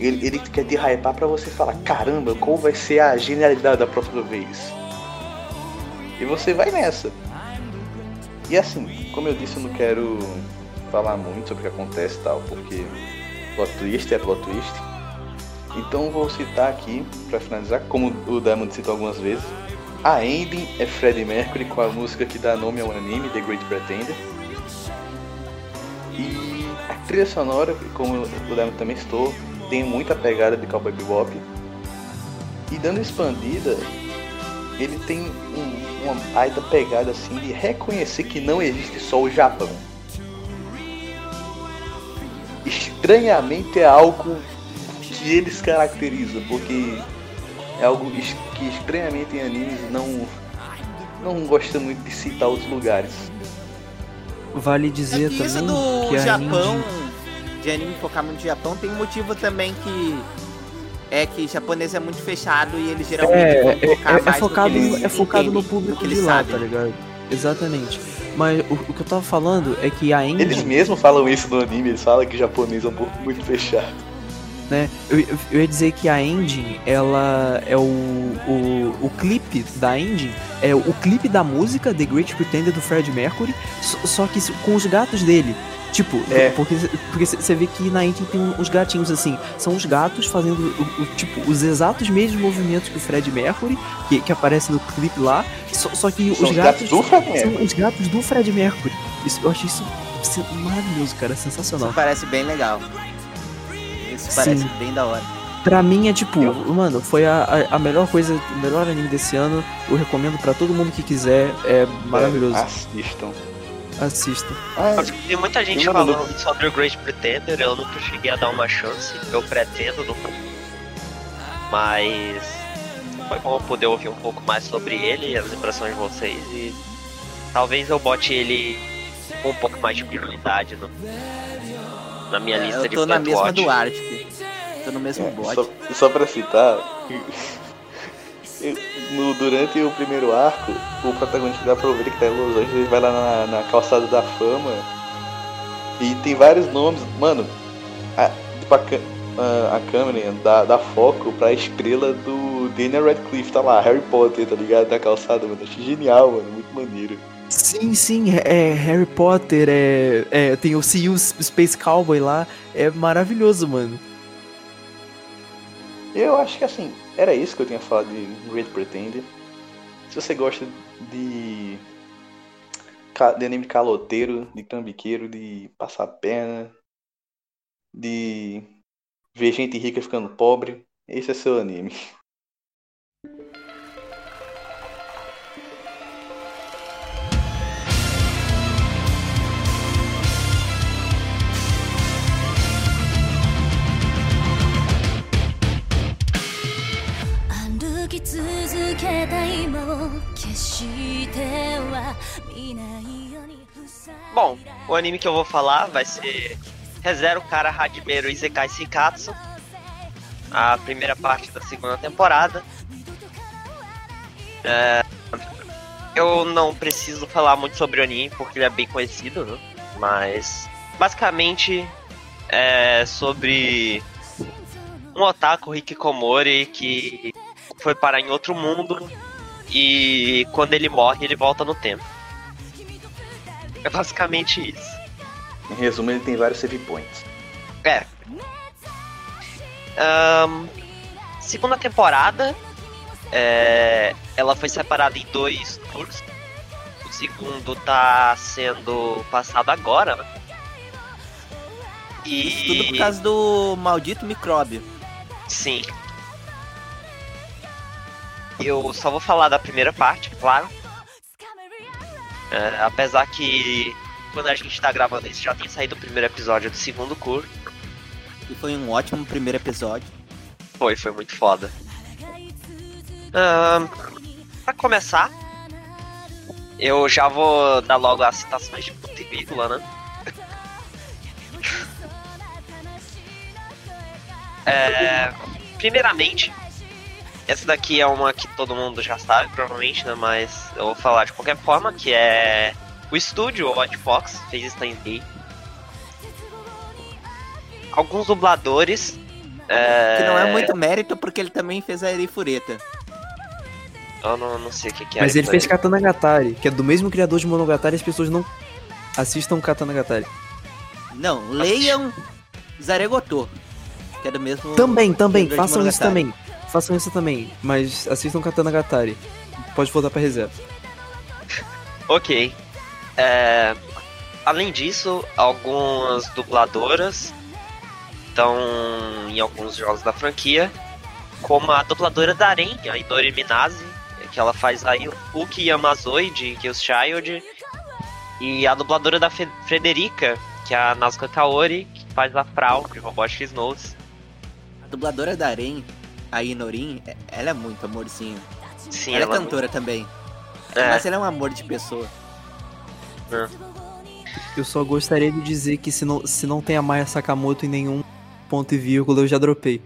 ele, ele quer te hypar pra você falar, caramba, qual vai ser a genialidade da próxima vez? E você vai nessa. E assim, como eu disse, eu não quero falar muito sobre o que acontece e tal, porque plot twist é plot twist. Então vou citar aqui, pra finalizar, como o Diamond citou algumas vezes, a ending é Freddie Mercury com a música que dá nome ao anime, The Great Pretender. E a trilha sonora, como o Diamond também citou, tem muita pegada de Cowboy Bebop. E dando expandida, ele tem um- uma baita pegada assim de reconhecer que não existe só o Japão. Estranhamente é algo que eles caracterizam, porque é algo que estranhamente em animes não não gosta muito de citar outros lugares. Vale dizer É que isso também do que a Japão, Indy- de anime focar muito no Japão, tem um motivo também que é que japonês é muito fechado e eles geralmente É, vão é, focar é- é mais focado, no no- eles é focado no entendem, público que eles de lá, sabem. tá ligado? Exatamente. Mas o, o que eu tava falando é que a Indie, Eles mesmos falam isso no anime, eles falam que o japonês é um pouco muito fechado. Né? Eu, eu- eu ia dizer que a engine, ela é o, o, o clipe da engine, é o clipe da música The Great Pretender do Fred Mercury, só, só que com os gatos dele. Tipo, É. porque porque você vê que na engine tem uns gatinhos assim, são os gatos fazendo o, o- tipo os exatos mesmos movimentos que o Fred Mercury, que, que aparece no clipe lá, só, só que São os os gatos gatos do Fred Mercury. são os gatos do Fred Mercury. Isso, eu achei isso sen- maravilhoso, cara, sensacional. Isso parece bem legal. Isso parece Sim. bem da hora. Pra mim é tipo, Eu- mano, foi a, a, melhor coisa, o melhor anime desse ano. Eu recomendo pra todo mundo que quiser. É maravilhoso. É, assistam. Assista. Ah, Tem muita gente falando sobre o Great Pretender, eu nunca cheguei a dar uma chance, eu pretendo, não. Mas foi bom poder ouvir um pouco mais sobre ele, as impressões de vocês e talvez eu bote ele com um pouco mais de prioridade no- na minha É, lista eu de tô na Plant mesma Watch. do Arctic. Tô no mesmo É, bote. só, só pra citar, no, durante o primeiro arco, o protagonista dá pra ver que tá em Los Angeles, ele vai lá na, na calçada da fama e tem vários nomes. Mano, a, tipo, a, a, a câmera dá, dá foco pra estrela do Daniel Radcliffe, tá lá, Harry Potter, tá ligado? Na calçada, mano. Achei genial, mano, muito maneiro. Sim, sim, é, é Harry Potter, é, é, tem o See Space Cowboy lá. É maravilhoso, mano. Eu acho que assim, era isso que eu tinha falado de Great Pretender. Se você gosta de, de anime caloteiro, de trambiqueiro, de passar perna, de ver gente rica ficando pobre, esse é seu anime.「き続けた今を決しては見ないように塞いだ」 Bom, o anime que eu vou falar vai ser ReZero Kara Hajimero Isekai Seikatsu, a primeira parte da segunda temporada. É, eu não preciso falar muito sobre o anime porque ele é bem conhecido, né? mas basicamente é sobre um otaku hikikomori que foi parar em outro mundo e quando ele morre ele volta no tempo. É basicamente isso. Em resumo, ele tem vários save points. É. Ahn, segunda temporada. é, ela foi separada em dois tours. O segundo tá sendo passado agora, né? E. Tudo por causa do maldito micróbio. Sim. Eu só vou falar da primeira parte, claro. É, apesar que quando a gente tá gravando isso já tem saído o primeiro episódio do segundo curso. E foi um ótimo primeiro episódio. Foi, foi muito foda. Ahn, pra começar, eu já vou dar logo as citações de ponto e vírgula, né? É, primeiramente, essa daqui é uma que todo mundo já sabe, provavelmente, né? Mas eu vou falar de qualquer forma, que é o estúdio, o White Fox, fez Steins Alguns dubladores. Que não é muito mérito porque ele também fez a Erifureta. Eu não, não sei o que, que é. Mas ele fez. Katana Gatari, que é do mesmo criador de Monogatari, as pessoas não assistam Katana Gatari. Não, leiam Zaregoto. Que é do mesmo. Também, também, façam isso também. Façam isso também, mas assistam Katana Gatari. Pode voltar pra reserva. Ok. É, além disso, algumas dubladoras estão em alguns jogos da franquia, como a dubladora da Arém, a Idori Minase, que ela faz aí o Uki Yamazoi de Kills Child, e a dubladora da Fe- Frederica, que é a Nasuka Kaori, que faz a Frau de Robot X Notes. A dubladora da Arém, a Inorin, é- ela é muito amorzinho. Sim, ela, ela é cantora também. É. Mas ela é um amor de pessoa. Eu só gostaria de dizer que se não, se não tem a Maya Sakamoto em nenhum ponto e vírgula, eu já dropei.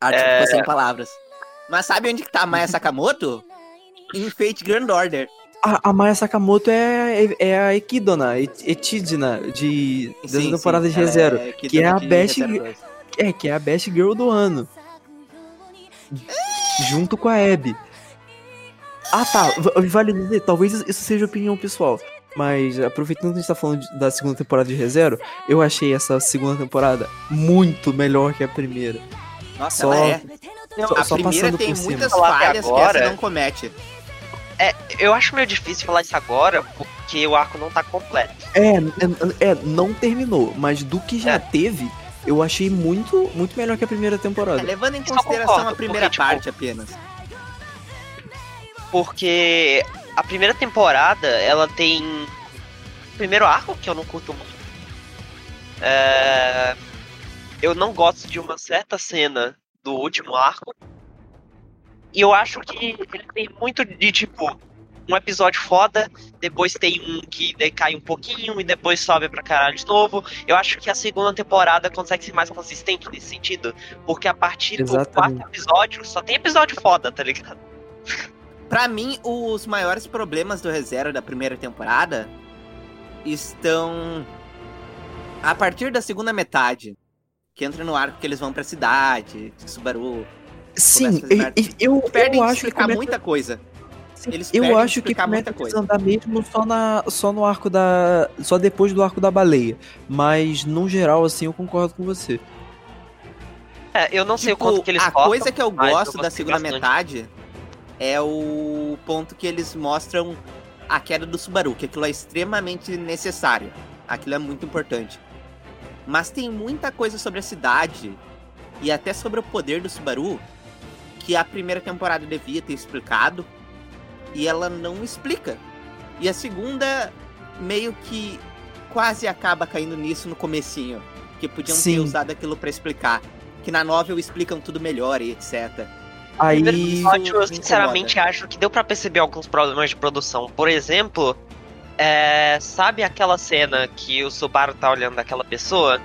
Arte É. ficou sem palavras. Mas sabe onde que tá a Maya Sakamoto? Em Fate Grand Order. A, a Maya Sakamoto é, é a Ekidona, Et- Etidna, de, das Sim, temporadas sim, de ReZero. ela que é a Best- ReZero 2. É, que é a Best Girl do ano. Junto com a Abby. Ah tá, vale dizer, talvez isso seja opinião pessoal. Mas aproveitando que a gente tá falando de- da segunda temporada de ReZero, eu achei essa segunda temporada muito melhor que a primeira. Nossa, Só- ela é. Só, a só primeira passando tem cima. muitas falhas que agora- essa não comete. Eu acho meio difícil falar isso agora, porque o arco não tá completo. É, é, é, não terminou, mas do que já É. teve, eu achei muito, muito melhor que a primeira É, temporada. levando em Só consideração concordo, a primeira porque, tipo, parte apenas. Porque a primeira temporada, ela tem o primeiro arco, que eu não curto muito. É, Eu não gosto de uma certa cena do último arco. E eu acho que ele tem muito de tipo. Um episódio foda, depois tem um que decai um pouquinho e depois sobe pra caralho de novo. Eu acho que a segunda temporada consegue ser mais consistente nesse sentido. Porque a partir do Exatamente. quarto episódio, só tem episódio foda, tá ligado? Pra mim, os maiores problemas do ReZero da primeira temporada estão a partir da segunda metade. Que entra no arco que eles vão pra cidade, que Subaru. Sim, e- eu, Perdem eu acho que começa- muita coisa. sim, eles eu acho que começa muita a coisa. desandar mesmo só, na, só no arco da. Só depois do arco da baleia. Mas, no geral, assim, eu concordo com você. É, eu não sei o Tipo, quanto que eles a cortam, coisa que eu mas eu gosto da segunda bastante. metade é o ponto que eles mostram a queda do Subaru, que aquilo é extremamente necessário. Aquilo é muito importante. Mas tem muita coisa sobre a cidade e até sobre o poder do Subaru que a primeira temporada devia ter explicado e ela não explica. E a segunda meio que quase acaba caindo nisso no comecinho, que podiam ter Sim. usado aquilo pra explicar, que na novel explicam tudo melhor e etc. Aí. Episódio, eu me sinceramente acho que deu pra perceber alguns problemas de produção. Por exemplo, é, sabe aquela cena que o Subaru tá olhando aquela pessoa?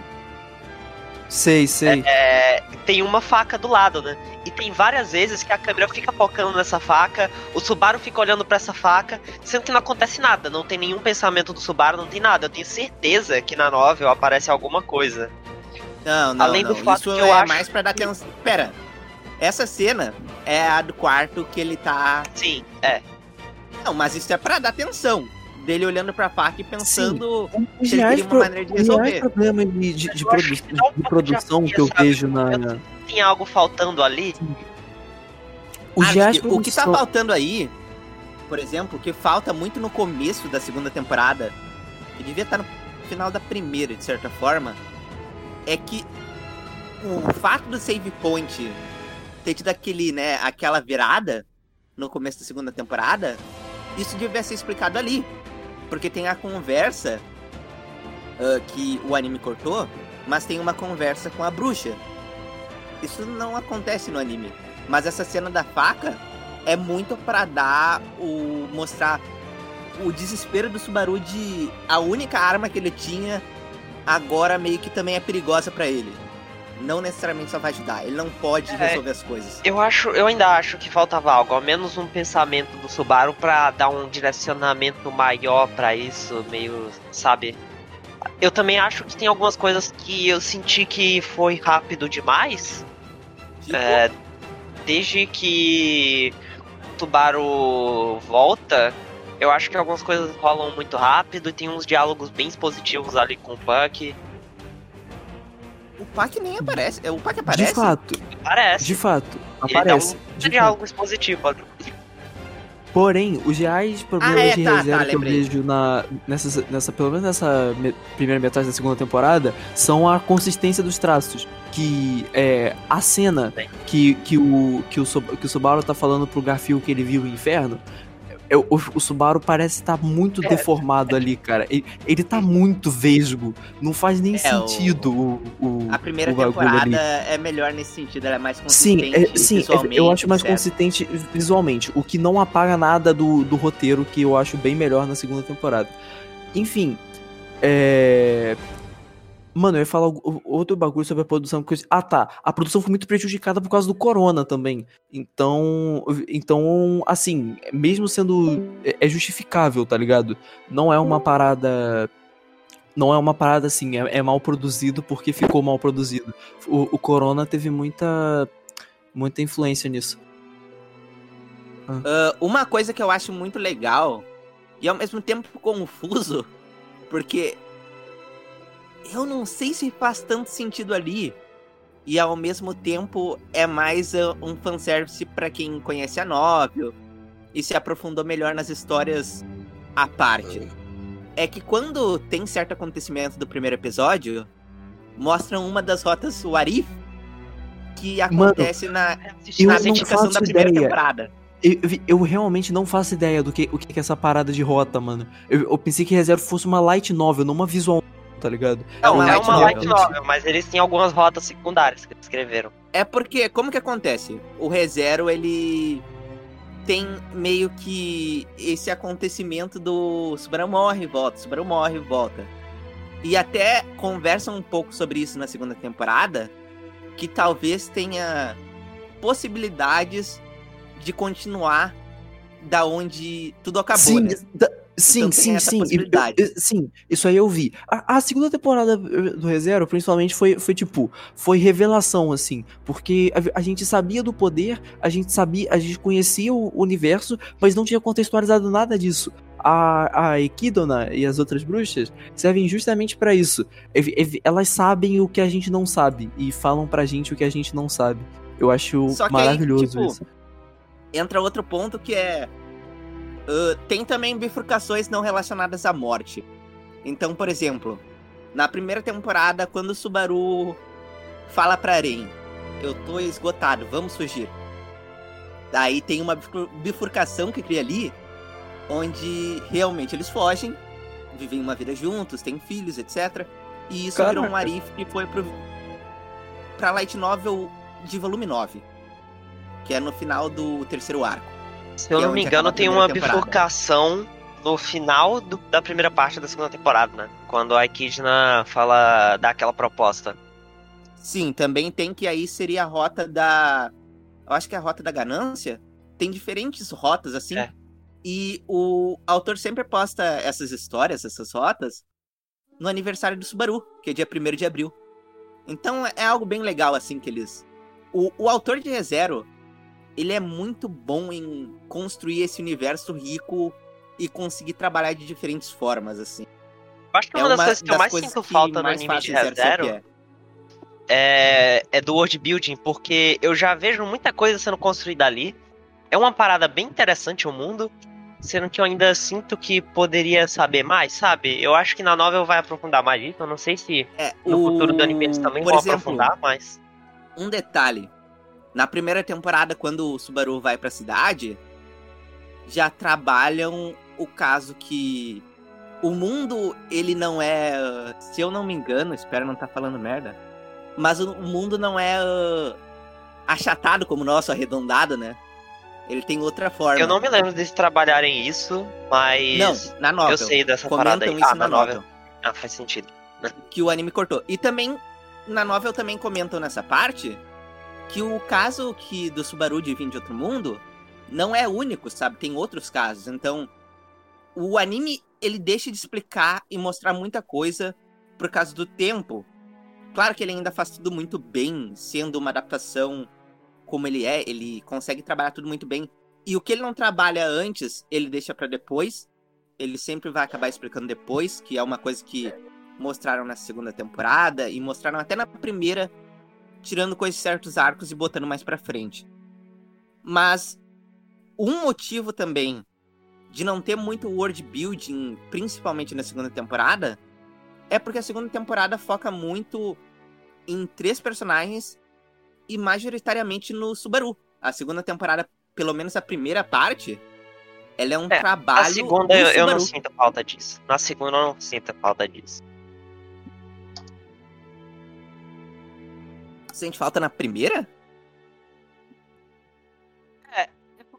Sei, sei. É, tem uma faca do lado, né? E tem várias vezes que a câmera fica focando nessa faca, o Subaru fica olhando pra essa faca, sendo que não acontece nada, não tem nenhum pensamento do Subaru, não tem nada. Eu tenho certeza que na novel aparece alguma coisa. Não, não, Além do não. fato Isso que eu é acho mais pra dar atenção. Pera, essa cena é a do quarto que ele tá. Sim, é. Não, mas isso é pra dar atenção. Dele olhando pra faca e pensando. Os se ele teria uma pro- maneira de resolver. problemas de, de, de acho produ- que de produção de que eu sabe? vejo na. Tem algo faltando ali. Os Ah, reais o que tá produção- faltando aí, por exemplo, o que falta muito no começo da segunda temporada, que devia estar no final da primeira, de certa forma, é que o fato do save point ter tido aquele, né, aquela virada no começo da segunda temporada, isso devia ser explicado ali. Porque tem a conversa ah, que o anime cortou, mas tem uma conversa com a bruxa. Isso não acontece no anime. Mas essa cena da faca é muito pra dar o mostrar o desespero do Subaru de a única arma que ele tinha agora meio que também é perigosa pra ele. Não necessariamente só vai ajudar, ele não pode É. resolver as coisas. Eu acho, eu ainda acho que faltava algo, ao menos um pensamento do Subaru pra dar um direcionamento maior pra isso, meio, sabe? Eu também acho que tem algumas coisas que eu senti que foi rápido demais. Tipo, É, desde que o Subaru volta, eu acho que algumas coisas rolam muito rápido e tem uns diálogos bem positivos ali com o Puck. O Pac nem aparece. é, O Pac De aparece. fato, Parece. de fato, Ele dá aparece. um de fato. diálogo positivo ali. Porém, os reais problemas Ah, é, de tá, reserva tá, que eu vejo na, nessa, nessa, pelo menos nessa me- primeira metade da segunda temporada, são a consistência dos traços. Que é a cena que, que, o, que, o, Sub- que o Subaru tá falando pro Garfield que ele viu o inferno. É, o, o Subaru parece estar muito deformado ali, cara. Ele, ele tá muito vesgo. Não faz nem É, sentido o, o, A primeira o temporada ali. é melhor nesse sentido, ela é mais Sim, consistente é, sim, é, visualmente, eu acho mais etc. consistente visualmente, o que não apaga nada do, do roteiro, que eu acho bem melhor na segunda temporada. Enfim, é. Mano, eu ia falar outro bagulho sobre a produção. porque Ah, tá. A produção foi muito prejudicada por causa do corona também. Então, então assim, mesmo sendo. É é justificável, tá ligado? Não é uma parada. Não é uma parada assim, é, é mal produzido porque ficou mal produzido. O, o corona teve muita. Muita influência nisso. Ah, uma coisa que eu acho muito legal e ao mesmo tempo confuso, porque eu não sei se faz tanto sentido ali. E ao mesmo tempo é mais ah, um fanservice pra quem conhece a novel e se aprofundou melhor nas histórias à parte. É que quando tem certo acontecimento do primeiro episódio, mostram uma das rotas Warif que Mano, acontece eu na na faço da primeira ideia. temporada. Eu, eu realmente não faço ideia do que, o que é essa parada de rota, mano. Eu, eu pensei que Reserva fosse uma light novel, não uma visual, tá ligado? Não, uma é light uma light novel. novel, mas eles têm algumas rotas secundárias que eles escreveram. É porque, como que acontece? O ReZero, ele tem meio que esse acontecimento do Subaru morre, volta, Subaru morre, volta. E até conversam um pouco sobre isso na segunda temporada, que talvez tenha possibilidades de continuar da onde tudo acabou, sim, né? da- sim, Então sim, sim. Eu- eu- sim, isso aí eu vi. A, a segunda temporada do ReZero, principalmente, foi, foi tipo, foi revelação, assim. Porque a, a gente sabia do poder, a gente sabia, a gente conhecia o universo, mas não tinha contextualizado nada disso. A, a Equidona e as outras bruxas servem justamente pra isso. Elas sabem o que a gente não sabe e falam pra gente o que a gente não sabe. Eu acho que aí, maravilhoso tipo, isso. entra outro ponto que é. Ah, tem também bifurcações não relacionadas à morte. Então, por exemplo, na primeira temporada, quando o Subaru fala pra Aren, eu tô esgotado, vamos fugir. Daí tem uma bifur- bifurcação que cria ali, onde realmente eles fogem, vivem uma vida juntos, têm filhos, etc. E isso virou um Caraca. arif que foi pro, pra Light Novel de volume 9. Que é no final do terceiro arco. Se eu é não me engano, tem uma temporada. bifurcação no final do- da primeira parte da segunda temporada, né? Quando a Echidna fala, dá aquela proposta. Sim, também tem que aí seria a rota da. Eu acho que é a rota da ganância. Tem diferentes rotas, assim. É. E o autor sempre posta essas histórias, essas rotas, no aniversário do Subaru, que é dia 1 de abril. Então é algo bem legal, assim, que eles. O, o autor de ReZero, ele é muito bom em construir esse universo rico e conseguir trabalhar de diferentes formas, assim. Eu acho que uma, das coisas que eu mais sinto falta no anime de ReZero é. é, é do world building, porque eu já vejo muita coisa sendo construída ali. É uma parada bem interessante o mundo, sendo que eu ainda sinto que poderia saber mais, sabe? Eu acho que na novel vai aprofundar mais isso. Eu não sei se É, no o- futuro do anime eles também por vão exemplo, aprofundar, mas. um detalhe. Na primeira temporada, quando o Subaru vai pra cidade, já trabalham o caso que o mundo, ele não é. Se eu não me engano, espero não estar falando merda. Mas o mundo não é uh, achatado como o nosso, arredondado, né? Ele tem outra forma. Eu não me lembro deles trabalharem isso, mas. Não, na novel. eu sei dessa parada Comentam aí. isso Ah, na na novel. novel. Ah, faz sentido. que o anime cortou. E também, na novel também comentam nessa parte que o caso que do Subaru de vir de outro mundo não é único, sabe? Tem outros casos. Então, o anime, ele deixa de explicar e mostrar muita coisa por causa do tempo. Claro que ele ainda faz tudo muito bem, sendo uma adaptação como ele é, ele consegue trabalhar tudo muito bem. E o que ele não trabalha antes, ele deixa pra depois. Ele sempre vai acabar explicando depois, que é uma coisa que mostraram na segunda temporada e mostraram até na primeira, tirando coisas de certos arcos e botando mais pra frente. Mas um motivo também de não ter muito world building, principalmente na segunda temporada, é porque a segunda temporada foca muito em três personagens e majoritariamente no Subaru. A segunda temporada, pelo menos a primeira parte, ela é um É, trabalho. Na segunda eu, eu não sinto falta disso. Na segunda eu não sinto falta disso. Sente falta na primeira?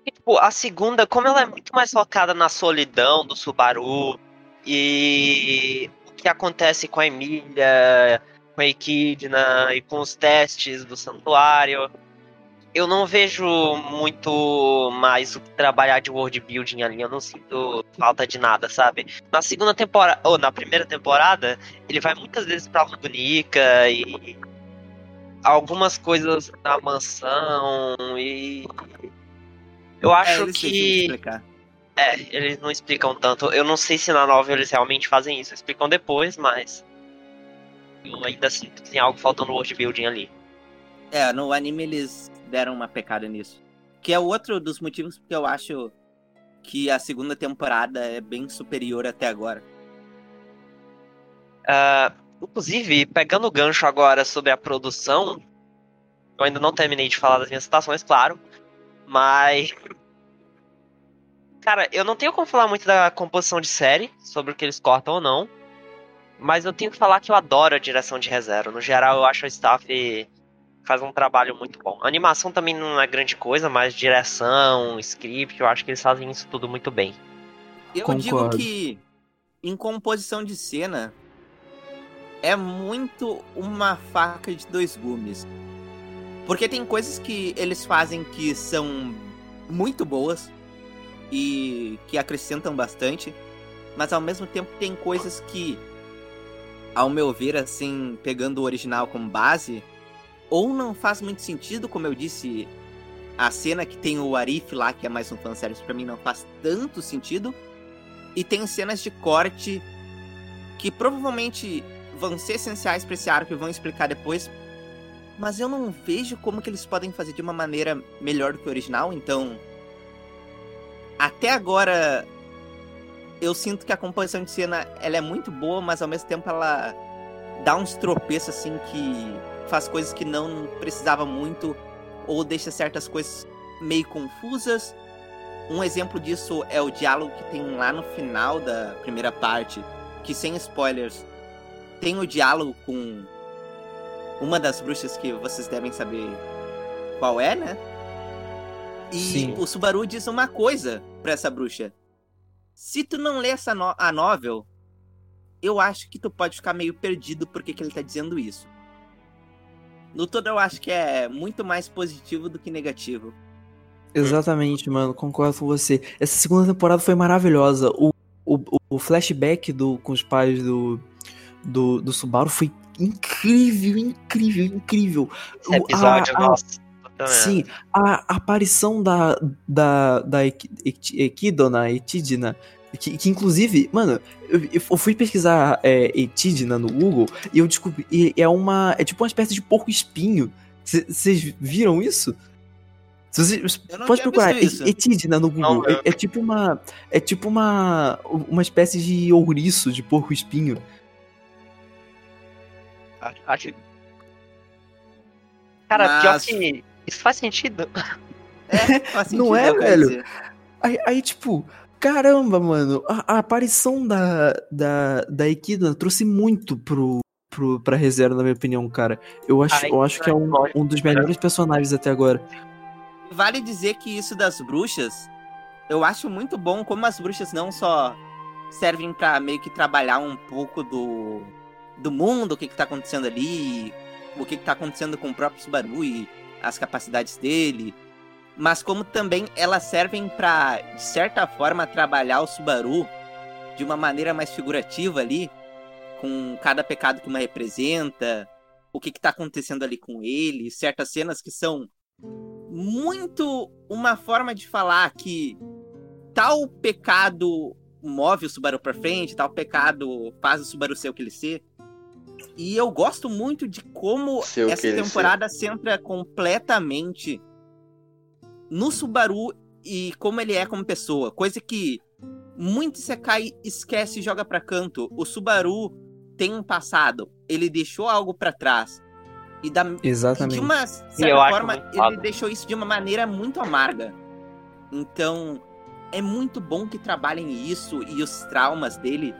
Porque, tipo, a segunda, como ela é muito mais focada na solidão do Subaru e o que acontece com a Emília, com a Equidna e com os testes do santuário, eu não vejo muito mais o que trabalhar de world building ali, eu não sinto falta de nada, sabe? Na segunda temporada, ou na primeira temporada, ele vai muitas vezes pra Ludonica e algumas coisas na mansão e eu É, acho de que é, eles não explicam tanto. Eu não sei se na novela eles realmente fazem isso. Explicam depois, mas. Eu ainda sinto que tem algo faltando no world building ali. É, no anime eles deram uma pecada nisso. Que é outro dos motivos porque eu acho que a segunda temporada é bem superior até agora. Ah, inclusive, pegando o gancho agora sobre a produção, eu ainda não terminei de falar das minhas citações, claro. Mas. Cara, eu não tenho como falar muito da composição de série, sobre o que eles cortam ou não. Mas eu tenho que falar que eu adoro a direção de ReZero. No geral, eu acho o staff faz um trabalho muito bom. A animação também não é grande coisa, mas direção, script, eu acho que eles fazem isso tudo muito bem. Eu Concordo. digo que em composição de cena é muito uma faca de dois gumes. Porque tem coisas que eles fazem que são muito boas e que acrescentam bastante, mas ao mesmo tempo tem coisas que, ao meu ver, assim, pegando o original como base, ou não faz muito sentido, como eu disse, a cena que tem o Arif lá, que é mais um fanservice, pra mim não faz tanto sentido, e tem cenas de corte que provavelmente vão ser essenciais pra esse arco e vão explicar depois. Mas eu não vejo como que eles podem fazer de uma maneira melhor do que o original, então. Até agora. Eu sinto que a composição de cena ela é muito boa, mas ao mesmo tempo ela dá uns tropeços assim que faz coisas que não precisava muito ou deixa certas coisas meio confusas. Um exemplo disso é o diálogo que tem lá no final da primeira parte, que sem spoilers, tem o diálogo com uma das bruxas que vocês devem saber qual é, né? E Sim. o Subaru diz uma coisa pra essa bruxa. Se tu não lê essa no a novel, eu acho que tu pode ficar meio perdido porque que ele tá dizendo isso. No todo, eu acho que é muito mais positivo do que negativo. Exatamente, mano, concordo com você. Essa segunda temporada foi maravilhosa. O, o, o flashback do, com os pais do, do, do Subaru foi incrível, incrível, incrível. Esse episódio, a- a- nossa. puta Sim, a aparição da, da, da Equi- Equi- Equidna, Etidna, que, que inclusive, mano, eu, eu fui pesquisar é, Etidna no Google e eu descobri, e é uma, é tipo uma espécie de porco espinho. Vocês viram isso? Vocês- pode procurar Etidna no Google. Não, eu- é, é tipo uma, é tipo uma, uma espécie de ouriço de porco espinho. Acho... Cara, pior Mas- que. Isso faz sentido. É, faz Não sentido, é, eu quero velho? Aí, aí, tipo, caramba, mano, a, a aparição da, da, da Equidna trouxe muito pro, pro, pra reserva, na minha opinião, cara. Eu acho, eu acho que é um, um dos melhores personagens até agora. Vale dizer que isso das bruxas, eu acho muito bom como as bruxas não só servem pra meio que trabalhar um pouco do, do mundo, o que que tá acontecendo ali, o que que tá acontecendo com o próprio Subaru e as capacidades dele, mas como também elas servem pra, de certa forma, trabalhar o Subaru de uma maneira mais figurativa ali, com cada pecado que uma representa, o que que tá acontecendo ali com ele, certas cenas que são muito uma forma de falar que tal pecado move o Subaru pra frente, tal pecado faz o Subaru ser o que ele ser. E eu gosto muito de como que essa ele temporada centra completamente no Subaru e como ele é como pessoa. Coisa que muito Sekai esquece e joga pra canto. O Subaru tem um passado, ele deixou algo pra trás. E da, e de Exatamente. uma certa forma, ele foda. deixou isso de uma maneira muito amarga. Então, é muito bom que trabalhem isso e os traumas dele.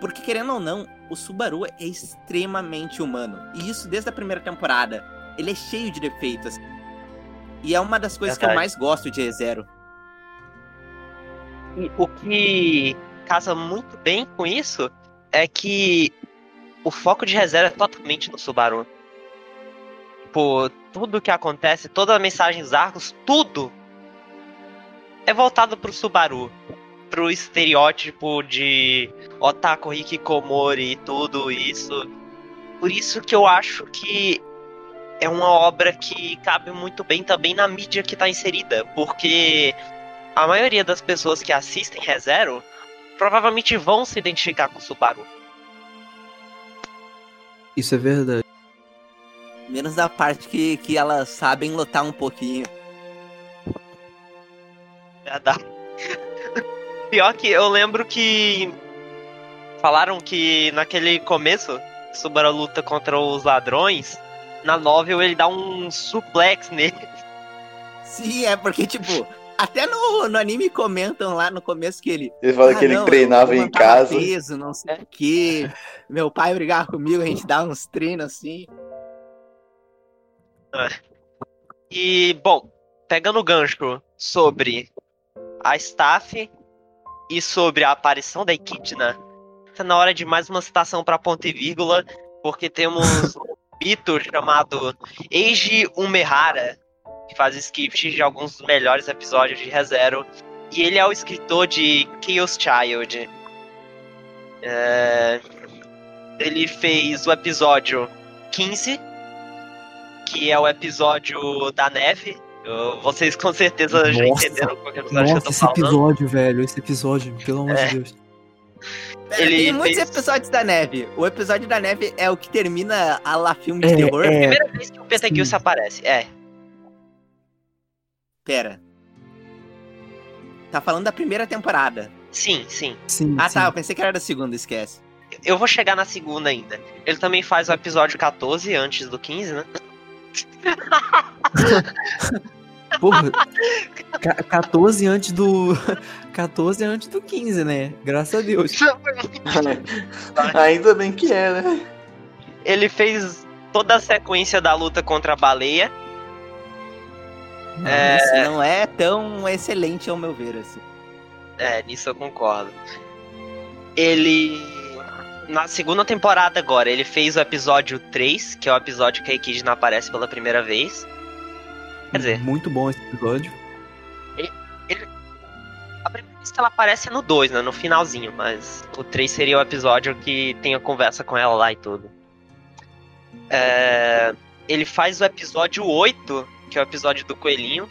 Porque, querendo ou não, o Subaru é extremamente humano. E isso desde a primeira temporada. Ele é cheio de defeitos. E é uma das coisas que eu Verdade. mais gosto de E0. E o que casa muito bem com isso é que o foco de reserva é totalmente no Subaru. Tipo, tudo que acontece, toda a mensagem dos arcos, tudo é voltado pro Subaru. Pro estereótipo de Otaku Hikikomori e tudo isso. Por isso que eu acho que é uma obra que cabe muito bem também na mídia que tá inserida. Porque a maioria das pessoas que assistem ReZero provavelmente vão se identificar com o Subaru. Isso é verdade. Menos da parte que, que elas sabem lutar um pouquinho. Verdade. Pior que eu lembro que falaram que naquele começo, Subaru luta contra os ladrões, na novel ele dá um suplex nele. Sim, é porque, tipo, até no, no anime comentam lá no começo que ele. Ele fala "Ah, que ele não, treinava eu em casa. Peso, não sei o quê. Meu pai brigava comigo, a gente dava uns treinos assim. E, bom, pegando o gancho sobre a staff e sobre a aparição da Equidna, tá na hora de mais uma citação pra ponto e vírgula, porque temos um mito chamado Eiji Umehara, que faz script de alguns dos melhores episódios de ReZero, e ele é o escritor de Chaos Child. É, Ele fez o episódio 15, que é o episódio da neve. Eu- Vocês com certeza já Nossa. entenderam qual que é o episódio que eu Nossa, tô esse falando. episódio, velho. Esse episódio, pelo amor É. de Deus. Pera, Ele tem muitos fez- episódios da neve. O episódio da neve é o que termina a lá filme de É, terror. é. Primeira vez que o Pentakill aparece. É. Pera. Tá falando da primeira temporada. Sim, sim. Sim, Ah sim. tá, eu pensei que era da segunda, esquece. Eu vou chegar na segunda ainda. Ele também faz o episódio 14 antes do 15, né? Porra, ca- 14 antes do. 14 antes do 15, né? Graças a Deus. Ainda bem que é, né? Ele fez toda a sequência da luta contra a baleia. É. Isso não é tão excelente ao meu ver, assim. É, nisso eu concordo. Ele. Na segunda temporada agora, ele fez o episódio 3, que é o episódio que a Equidna aparece pela primeira vez. Quer dizer, Muito bom esse episódio. a primeira vez que ela aparece é no 2, né? No finalzinho, mas o 3 seria o episódio que tem a conversa com ela lá e tudo. É, ele faz o episódio 8, que é o episódio do coelhinho.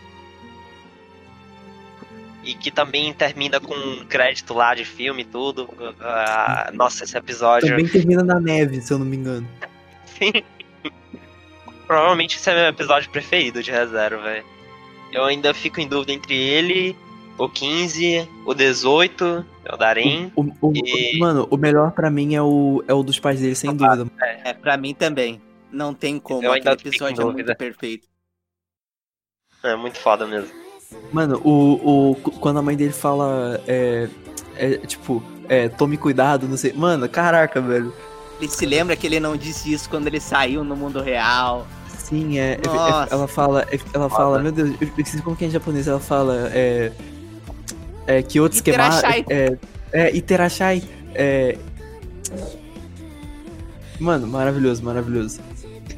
E que também termina com um crédito lá de filme e tudo. Ah, nossa, esse episódio. Também termina na neve, se eu não me engano. Sim. Provavelmente esse é meu episódio preferido de ReZero, velho. Eu ainda fico em dúvida entre ele, o 15, o 18, o Darim. O, o- E- Mano, o melhor pra mim é o, é o dos pais dele, sem dúvida. É, pra mim também. Não tem como. Eu ainda Aquele fico em episódio é muito perfeito. É muito foda mesmo. Mano, o, o, quando a mãe dele fala, é, é, tipo, é, tome cuidado, não sei. Mano, caraca, velho. Ele se lembra que ele não disse isso quando ele saiu no mundo real. Sim, é, é- é- Nossa. ela fala, é- ela fala, Foda. meu Deus, eu preciso como que é em japonês, ela fala, é, é que outro esquema, Iterashai. é, é, Iterashai, é, mano, maravilhoso, maravilhoso.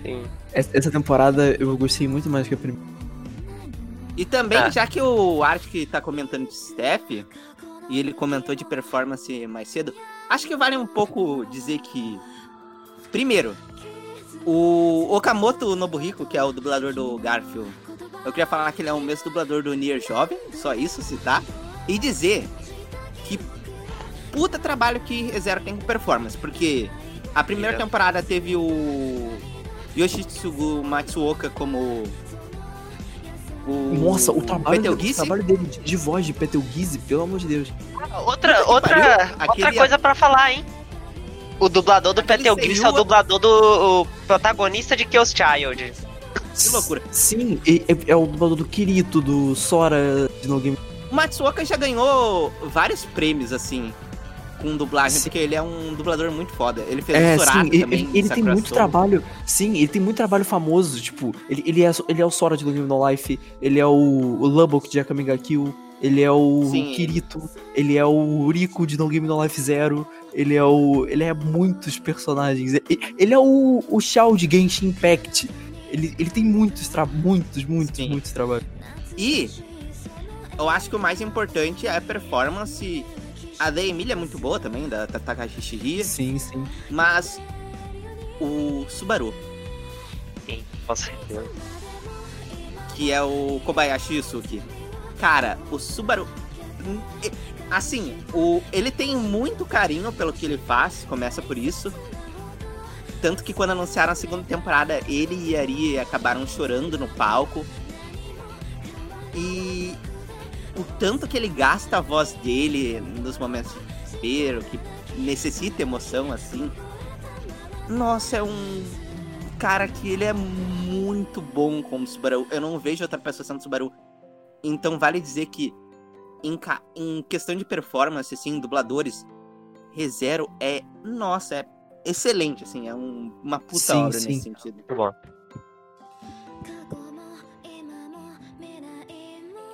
Sim. Essa essa temporada eu gostei muito mais que a primeira. E também, Ah. já que o Arctic tá comentando de Steph, e ele comentou de performance mais cedo, acho que vale um pouco dizer que. Primeiro, o Okamoto Nobuhiko, que é o dublador do Garfield, eu queria falar que ele é o mesmo dublador do Nier Jovem, só isso citar, e dizer que puta trabalho que Zero tem com performance, porque a primeira temporada teve o Yoshitsugu Matsuoka como o Nossa, o trabalho, Petel o trabalho dele de, de voz de Petelguise, pelo amor de Deus. Outra, outra, outra coisa pra falar, hein? O dublador do Aquele Petel Gris é o dublador do o protagonista de Chaos Child. Que loucura. Sim, é, é o dublador do Kirito, do Sora de No Game. O Matsuoka já ganhou vários prêmios, assim, com dublagem, Sim. porque ele é um dublador muito foda. Ele fez É, sim, ele, também. ele- ele tem muito Soul. trabalho. Sim, ele tem muito trabalho famoso. Tipo, ele, ele, é, ele é o Sora de No Game No Life, ele é o, o Lubbock de Akame ga Kill, ele é o Sim. Kirito, ele é o Rico de No Game No Life Zero, ele é o. Ele é muitos personagens. Ele, é o, o Shao de Genshin Impact. Ele, ele tem muitos, tra muitos, muitos, Sim. muitos trabalhos. E eu acho que o mais importante é a performance. A da Emília é muito boa também, da Takashi Shiria, Sim, sim. mas o Subaru, Sim, com certeza. que é o Kobayashi Yusuke. Cara, o Subaru. hum, Assim, o, ele tem muito carinho pelo que ele faz, começa por isso. Tanto que quando anunciaram a segunda temporada, ele e Ari acabaram chorando no palco. E o tanto que ele gasta a voz dele nos momentos de desespero, que necessita emoção assim. Nossa, é um cara que ele é muito bom como Subaru. Eu não vejo outra pessoa sendo Subaru. Então vale dizer que em, ca- em questão de performance, assim, dubladores, ReZero é, nossa, é excelente, assim, é um- uma puta Sim, obra sim. nesse sentido. Muito bom.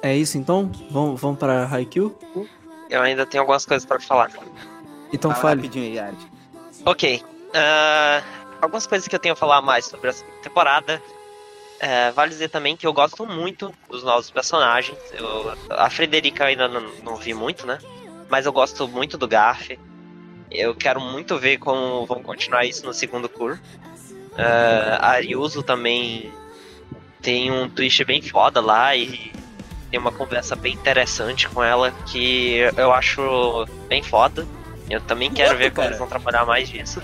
É isso então? Vamos, vamos pra Haikyuu? Eu ainda tenho algumas coisas pra falar. Então Fala fale. rapidinho aí, Yard. Ok. ah, algumas coisas que eu tenho a falar mais sobre essa temporada. É, vale dizer também que eu gosto muito dos novos personagens. Eu- a Frederica eu ainda não, não vi muito, né? Mas eu gosto muito do Garf. Eu quero muito ver como vão continuar isso no segundo cur. É, a Ryuzo também tem um twist bem foda lá e tem uma conversa bem interessante com ela que eu acho bem foda. Eu também quero ver como cara. eles vão trabalhar mais disso.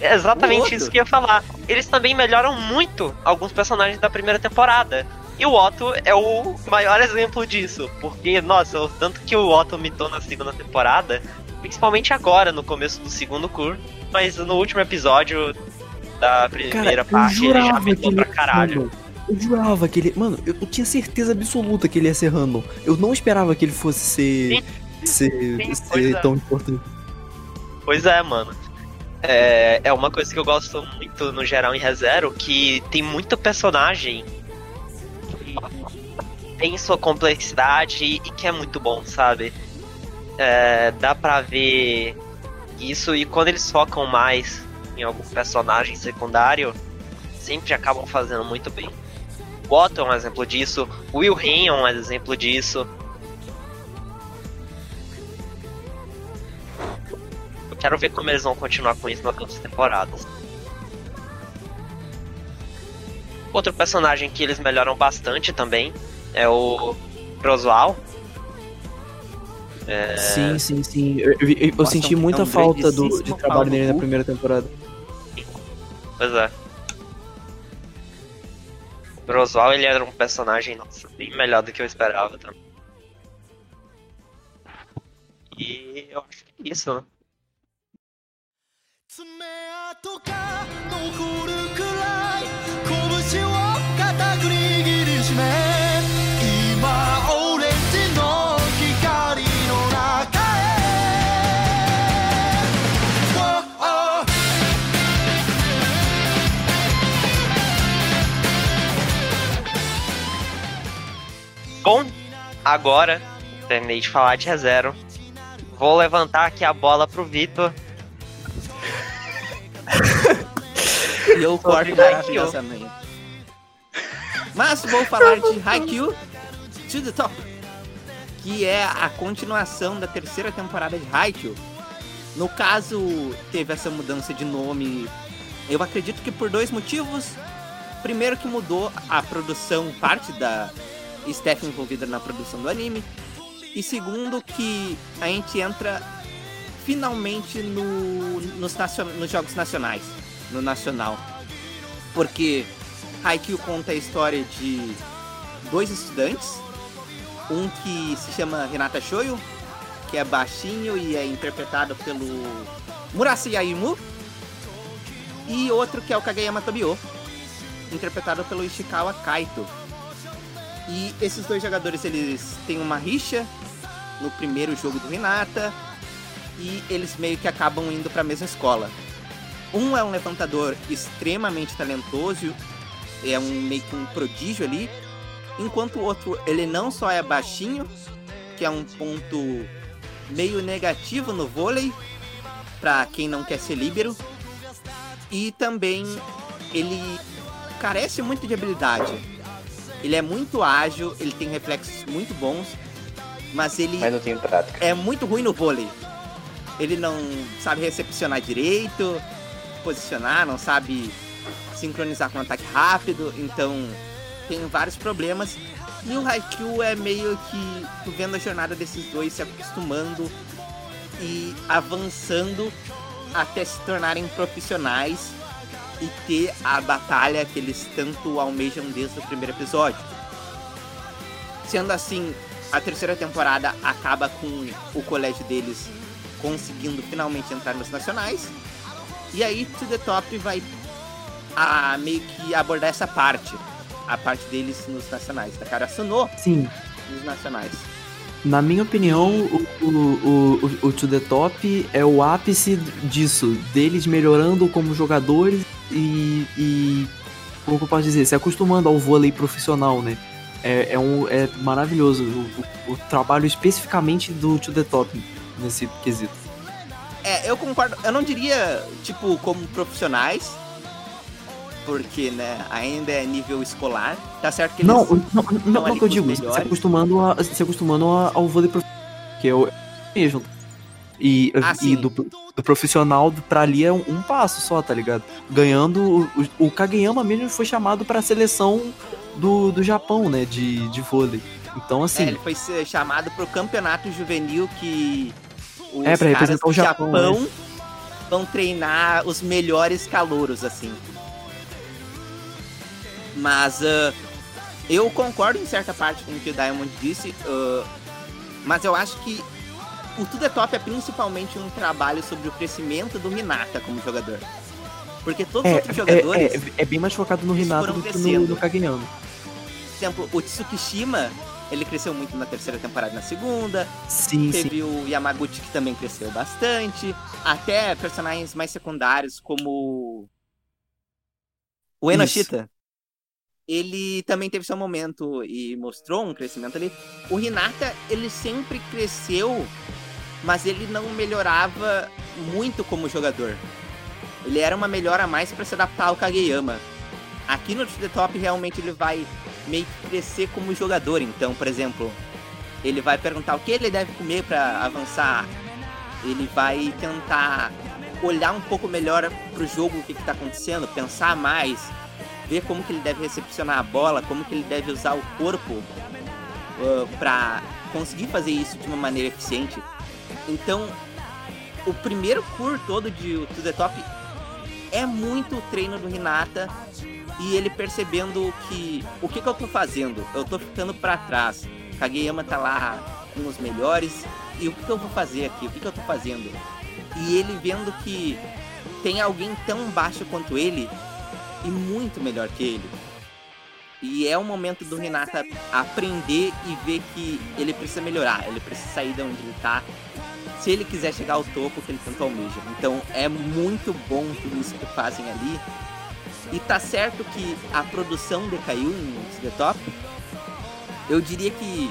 É exatamente isso que eu ia falar. Eles também melhoram muito alguns personagens da primeira temporada. E o Otto é o maior exemplo disso. Porque, nossa, o tanto que o Otto mitou na segunda temporada, principalmente agora, no começo do segundo cur, mas no último episódio da primeira eu parte, ele já mitou pra caralho. Eu jurava que ele. Mano, eu, tinha certeza absoluta que ele ia ser random. Eu não esperava que ele fosse ser. ser, sim, ser é. tão importante. Pois é, mano. É, é uma coisa que eu gosto muito no geral em ReZero, que tem muito personagem que tem sua complexidade e que é muito bom, sabe? É, dá pra ver isso e quando eles focam mais em algum personagem secundário, sempre acabam fazendo muito bem. O Otto é um exemplo disso, Will Hen é um exemplo disso. Quero ver como eles vão continuar com isso nas outras temporadas. Outro personagem que eles melhoram bastante também é o Roswell. É, Sim, sim, sim. Eu, eu- eu Nossa, senti é um muita falta do, de trabalho dele na primeira temporada. Pois é. Roswell, ele era um personagem, nossa, bem melhor do que eu esperava também. E eu acho que é isso, né? Bom, agora, terminei de falar de ReZero. Vou levantar aqui a bola pro Vitor. E eu corto maravilhosamente. Mas vou falar de Haikyuu to the Top, que é a continuação da terceira temporada de Haikyuu. No caso, teve essa mudança de nome, eu acredito que por dois motivos. Primeiro que mudou a produção, parte da staff envolvida na produção do anime. E segundo que a gente entra finalmente no, nos, nacion- nos jogos nacionais, no nacional. Porque Haikyuu conta a história de dois estudantes, um que se chama Renata Shoyo, que é baixinho e é interpretado pelo Murasi Yaimu, e outro que é o Kageyama Tobio, interpretado pelo Ishikawa Kaito. E esses dois jogadores, eles têm uma rixa no primeiro jogo do Renata e eles meio que acabam indo para a mesma escola. Um é um levantador extremamente talentoso, é um meio que um prodígio ali, enquanto o outro ele não só é baixinho, que é um ponto meio negativo no vôlei para quem não quer ser líbero, e também ele carece muito de habilidade. Ele é muito ágil, ele tem reflexos muito bons, mas ele Mas não tem prática. é muito ruim no vôlei. Ele não sabe recepcionar direito, posicionar, não sabe sincronizar com um ataque rápido, então tem vários problemas. E o Haikyuu é meio que tu vendo a jornada desses dois se acostumando e avançando até se tornarem profissionais e ter a batalha que eles tanto almejam desde o primeiro episódio. Sendo assim, a terceira temporada acaba com o colégio deles conseguindo finalmente entrar nos nacionais. E aí To The Top vai a meio que abordar essa parte. A parte deles nos nacionais. Da cara Suno Sim, nos nacionais. na minha opinião, o, o, o, o, To The Top é o ápice disso, deles melhorando como jogadores e, e como que eu posso dizer, se acostumando ao vôlei profissional, né? É, é, um, é maravilhoso o, o- o trabalho especificamente do To The Top nesse quesito. É, eu concordo. Eu não diria, tipo, como profissionais. Porque, né, ainda é nível escolar. Tá certo que eles. Não, não, não, não, ali que eu digo, se acostumando, a, se acostumando a- ao vôlei profissional, que é o mesmo. E, Ah, e do, do profissional pra ali é um, um passo só, tá ligado? Ganhando. O, o Kageyama mesmo foi chamado pra seleção do, do Japão, né? De, de vôlei. Então, É, assim. ele foi chamado pro campeonato juvenil que os É, pra representar o Japão, né? vão treinar os melhores calouros, assim. Mas ah, eu concordo em certa parte com o que o Diamond disse, ah, mas eu acho que o Tudo é Top é principalmente um trabalho sobre o crescimento do Minata como jogador. Porque todos os É, outros é, jogadores, é, é bem mais focado no Renato do que no, no por exemplo, o Tsukishima, ele cresceu muito na terceira temporada e na segunda, Sim, sim. Teve o Yamaguchi que também cresceu bastante. Até personagens mais secundários, como o Enoshita. Ele também teve seu momento e mostrou um crescimento ali. O Hinata, ele sempre cresceu, mas ele não melhorava muito como jogador. Ele era uma melhora a mais para se adaptar ao Kageyama. Aqui no The Top, realmente, ele vai meio que crescer como jogador. Então, por exemplo, ele vai perguntar o que ele deve comer para avançar. Ele vai tentar olhar um pouco melhor pro jogo, o que, que tá acontecendo, pensar mais, ver como que ele deve recepcionar a bola, como que ele deve usar o corpo para conseguir fazer isso de uma maneira eficiente. Então, o primeiro cur todo de To The Top é muito o treino do Hinata e ele percebendo que o que, que eu tô fazendo? Eu tô ficando para trás. Kageyama tá lá com os melhores e o que, que eu vou fazer aqui? O que, que eu tô fazendo? E ele vendo que tem alguém tão baixo quanto ele e muito melhor que ele. E é o momento do Renata aprender e ver que ele precisa melhorar, ele precisa sair de onde ele tá, se ele quiser chegar ao topo que ele tanto almeja. Então é muito bom tudo isso que fazem ali. E tá certo que a produção decaiu em The Top. Eu diria que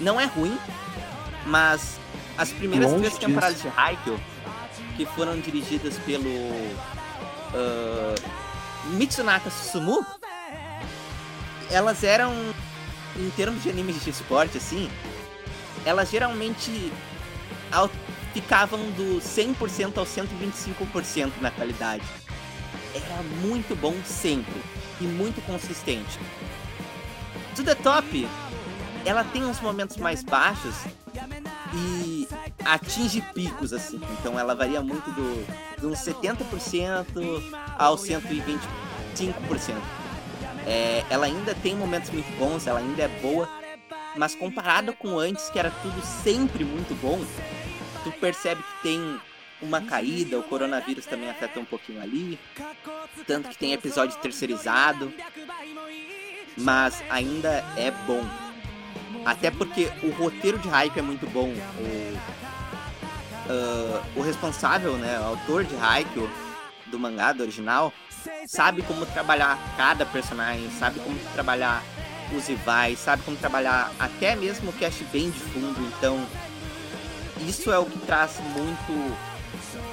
não é ruim, mas as primeiras Longe três disso. temporadas de Haikyuu, que foram dirigidas pelo ah, Mitsunaka Susumu, elas eram, em termos de animes de esporte, assim, elas geralmente ficavam do 100% ao 125% na qualidade. Era muito bom sempre e muito consistente. To The Top, ela tem uns momentos mais baixos e atinge picos, assim. Então ela varia muito do, de uns 70% ao 125%. É, ela ainda tem momentos muito bons, ela ainda é boa, mas comparado com antes, que era tudo sempre muito bom, tu percebe que tem uma caída, o coronavírus também afeta um pouquinho ali, tanto que tem episódio terceirizado. mas ainda é bom. Até porque o roteiro de Haikyuu é muito bom. O, ah, o responsável, né, o autor de Haikyuu, do mangá, do original, sabe como trabalhar cada personagem, sabe como trabalhar os rivais, sabe como trabalhar até mesmo o cast bem de fundo. Então, isso é o que traz muito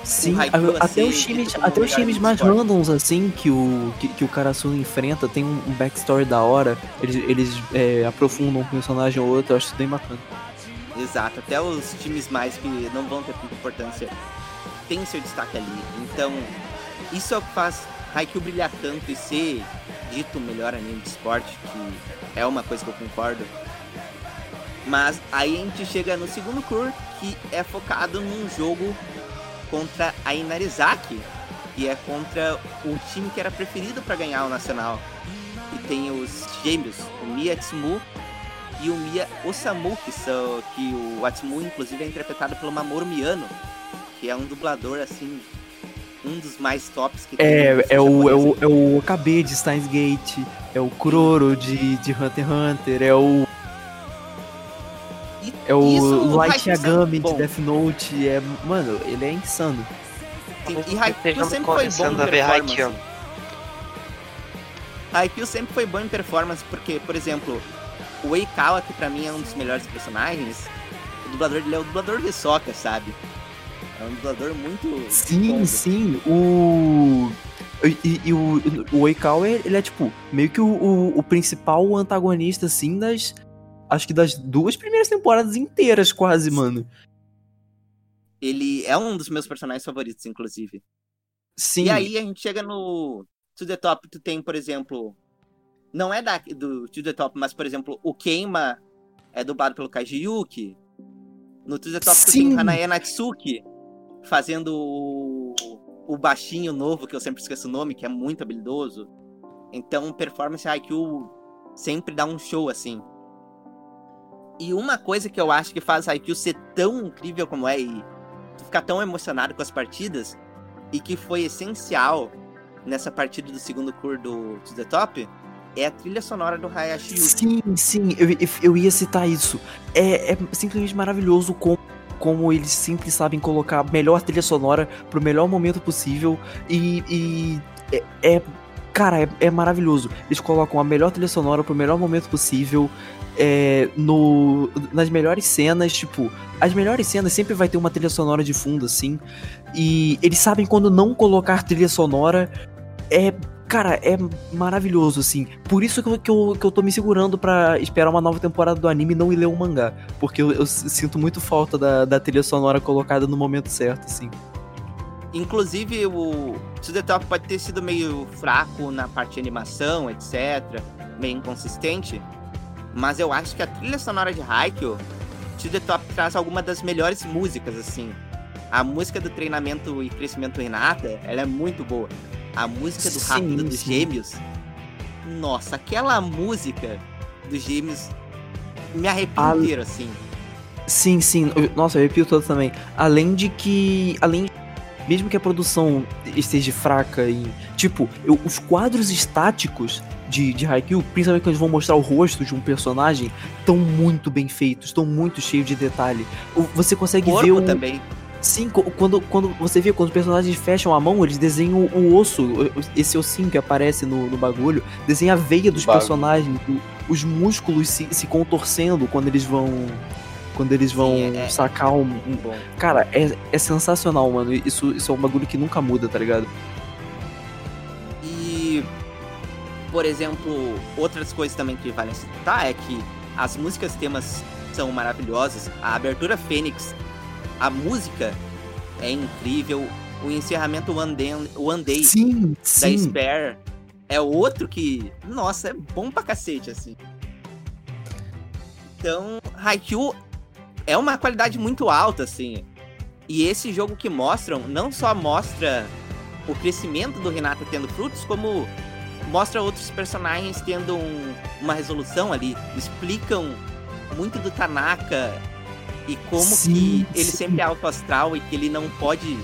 Sim, até os times, dito como até os times mais esporte. randoms, assim, que o, que, que o Karasuno enfrenta, tem um, um backstory da hora, eles, eles é, aprofundam um personagem ou outro, eu acho isso bem bacana. Exato, até os times mais que não vão ter tanta importância tem seu destaque ali. Então, isso é o que faz Haikyuu brilhar tanto e ser dito o melhor anime de esporte, que é uma coisa que eu concordo. Mas aí a gente chega no segundo cur, que é focado num jogo contra a Inarizaki, que é contra o time que era preferido para ganhar o Nacional. E tem os gêmeos, o Mia Tsumu e o Mia Osamu, que, são, que o Atsumu, inclusive, é interpretado pelo Mamoru Miyano, que é um dublador, assim, um dos mais tops que tem. no É, é, o, é, o, é o Okabe de Steins Gate, é o Kuroro de, de Hunter x Hunter, é o, é o isso, Light Yagami de Death Note, é, mano, ele é insano. Sim, E Haikyuu sempre foi bom em performance. Haikyuu. Haikyuu sempre foi bom em performance, porque, por exemplo, o Eikawa, que pra mim é um dos melhores personagens, o dublador dele é o dublador de Sokka, sabe? É um dublador muito Sim, bom. sim, o... E, e- e o, o Oikawa, ele é, tipo, meio que o, o, o principal antagonista, assim, das... Acho que das duas primeiras temporadas inteiras, quase, mano. Ele é um dos meus personagens favoritos, inclusive. Sim. E aí a gente chega no To The Top, tu tem, por exemplo, não é da, do To The Top, mas, por exemplo, o Keima é dublado pelo Kaiji Yuki. No To The Top tu Sim. tem Hanae Natsuki fazendo o, o baixinho novo, que eu sempre esqueço o nome, que é muito habilidoso. Então, performance Haikyuu sempre dá um show, assim. E uma coisa que eu acho que faz Haikyuu ser tão incrível como é e ficar tão emocionado com as partidas e que foi essencial nessa partida do segundo cur do To The Top é a trilha sonora do Hayashi Yuki. Sim, sim, eu, eu- eu ia citar isso. É, é simplesmente maravilhoso como, como eles sempre sabem colocar a melhor trilha sonora pro melhor momento possível. E. e é, é- Cara, é, é maravilhoso. Eles colocam a melhor trilha sonora pro melhor momento possível. É, no, nas melhores cenas, tipo, as melhores cenas sempre vai ter uma trilha sonora de fundo, assim. E eles sabem quando não colocar trilha sonora. É Cara, é maravilhoso, assim. Por isso que eu, que eu, que eu tô me segurando pra esperar uma nova temporada do anime e não ir ler o mangá. Porque eu, eu sinto muito falta da, da trilha sonora colocada no momento certo, assim. Inclusive, o To The Top pode ter sido meio fraco na parte de animação, etc. Meio inconsistente. Mas eu acho que a trilha sonora de Haikyuu, To The Top traz alguma das melhores músicas, assim. A música do treinamento e crescimento Renata, ela é muito boa. A música do Sim, Rápido dos sim. Gêmeos. Nossa, aquela música dos Gêmeos me arrepia A- inteiro, assim. Sim, sim. Nossa, eu arrepio todo também. Além de que. Além. Mesmo que a produção esteja fraca e. Tipo, eu- os quadros estáticos de, de Haikyuu, principalmente quando eles vão mostrar o rosto de um personagem, estão muito bem feitos, estão muito cheios de detalhe. O- Você consegue ver Corpo o. também. Sim, quando, quando você vê, quando os personagens fecham a mão, eles desenham o osso, o- esse ossinho que aparece no, no bagulho, desenha a veia dos personagens, o- os músculos se, se contorcendo quando eles vão. Quando eles vão Sim, é- sacar um. um-. Cara, é, é sensacional, mano. Isso, isso é um bagulho que nunca muda, tá ligado? Por exemplo, outras coisas também que valem citar é que as músicas temas são maravilhosas. A abertura Fênix, a música é incrível. O encerramento One Day, One Day Sim, da sim. Spare é outro que, nossa, é bom pra cacete, assim. Então, Haikyuu é uma qualidade muito alta, assim. E esse jogo que mostram, não só mostra o crescimento do Renato tendo frutos, como mostra outros personagens tendo um- uma resolução ali. Explicam muito do Tanaka e como Sim, que ele sim. sempre é alto astral e que ele não pode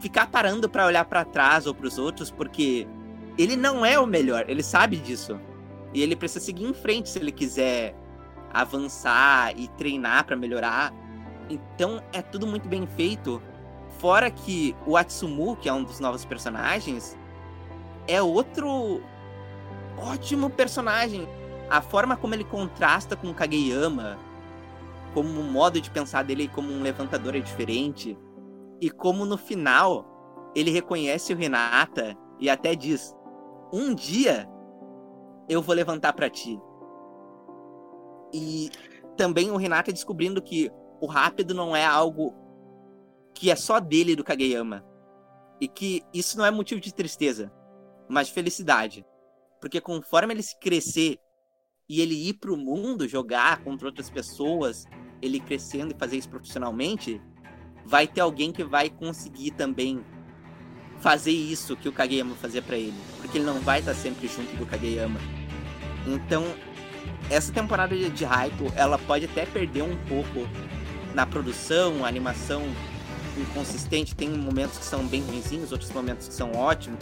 ficar parando pra olhar pra trás ou pros outros, porque ele não é o melhor, ele sabe disso. E ele precisa seguir em frente se ele quiser avançar e treinar pra melhorar. Então é tudo muito bem feito. Fora que o Atsumu, que é um dos novos personagens, é outro ótimo personagem. A forma como ele contrasta com o Kageyama, como o modo de pensar dele como um levantador é diferente. E como no final ele reconhece o Renata e até diz: Um dia eu vou levantar pra ti. E também o Renata descobrindo que o rápido não é algo que é só dele do Kageyama. E que isso não é motivo de tristeza, mas de felicidade. Porque conforme ele crescer e ele ir pro mundo jogar contra outras pessoas, ele crescendo e fazer isso profissionalmente, vai ter alguém que vai conseguir também fazer isso que o Kageyama fazia para ele, porque ele não vai estar sempre junto do Kageyama. Então, essa temporada de Haikyuu, ela pode até perder um pouco na produção, animação inconsistente, tem momentos que são bem ruinzinhos, outros momentos que são ótimos.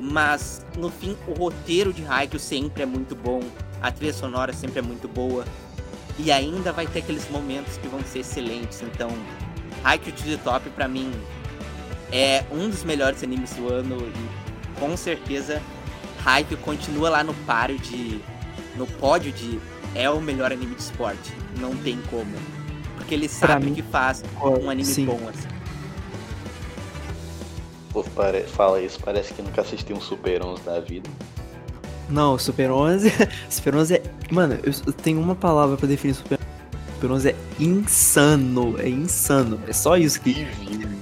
Mas no fim, o roteiro de Haikyuu sempre é muito bom, a trilha sonora sempre é muito boa. E ainda vai ter aqueles momentos que vão ser excelentes. Então, Haikyuu to the Top pra mim é um dos melhores animes do ano e com certeza Haikyuu continua lá no páreo de no pódio de é o melhor anime de esporte. Não tem como. Porque ele sabe mim, o que faz um anime sim. bom assim. Pô, pare... fala isso, parece que nunca assistiu um Super 11 da vida. Não, Super 11. Super 11 é. Mano, eu tenho uma palavra pra definir Super Super 11 é insano. É insano. É só isso que.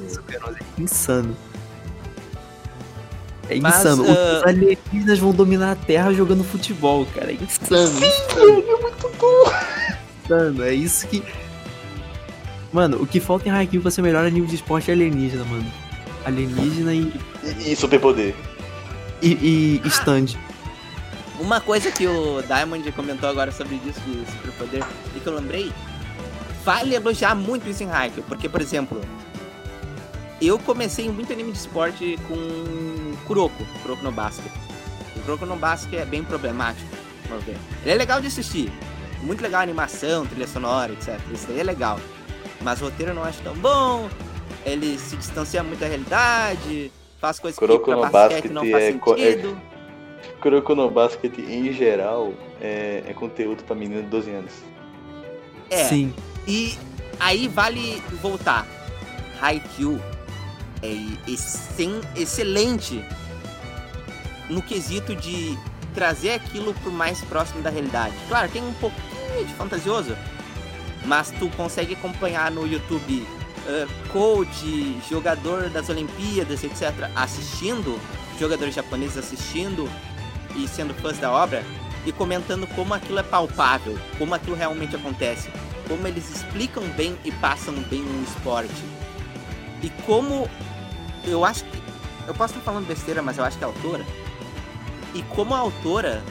Super 11 é insano. É Mas, insano. ah, Os alienígenas vão dominar a Terra jogando futebol, cara. É insano. insano. é muito bom. insano. É isso que. Mano, o que falta em Haikyuu pra ser melhor anime de esporte é alienígena, mano. Alienígena e. E, e superpoder. e, e stand. Uma coisa que o Diamond comentou agora sobre isso de superpoder e que eu lembrei, vale elogiar muito isso em Haikyuu, porque, por exemplo, eu comecei muito anime de esporte com Kuroko, Kuroko no Basket. O Kuroko no Basket é bem problemático, vamos ver. Ele é legal de assistir, muito legal a animação, trilha sonora, etc. Isso aí é legal. Mas o roteiro eu não acho tão bom, ele se distancia muito da realidade, faz coisas Kuroko que pra no basquete Basket não faz é é- sentido. Kuroko no Basket, em geral, é, é conteúdo pra menino de 12 anos. É, Sim. E aí vale voltar. Haikyuu é excelente no quesito de trazer aquilo pro mais próximo da realidade. Claro, tem um pouquinho de fantasioso, mas tu consegue acompanhar no YouTube eh, coach, jogador das Olimpíadas, etc., assistindo, jogadores japoneses assistindo e sendo fãs da obra e comentando como aquilo é palpável, como aquilo realmente acontece, como eles explicam bem e passam bem no esporte. E como eu acho que eu posso estar falando besteira, mas eu acho que a autora e como a autora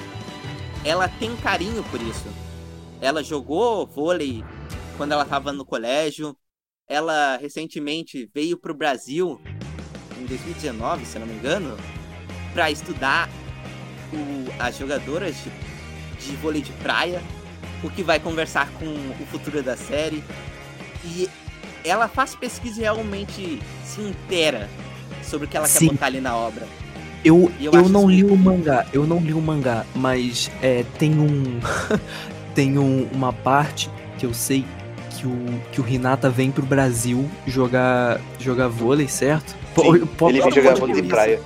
ela tem carinho por isso. Ela jogou vôlei quando ela estava no colégio. Ela recentemente veio para o Brasil em 2019, se não me engano, para estudar o- as jogadoras de, de vôlei de praia, o que vai conversar com o futuro da série. E ela faz pesquisa e realmente se inteira sobre o que ela Sim. quer botar ali na obra. Eu, eu eu, não li o mangá, eu não li o mangá, mas é, tem um. tem um- uma parte que eu sei que o, que o Hinata vem pro Brasil jogar, jogar vôlei, certo? Sim, pô, ele vem jogar vôlei de isso. praia.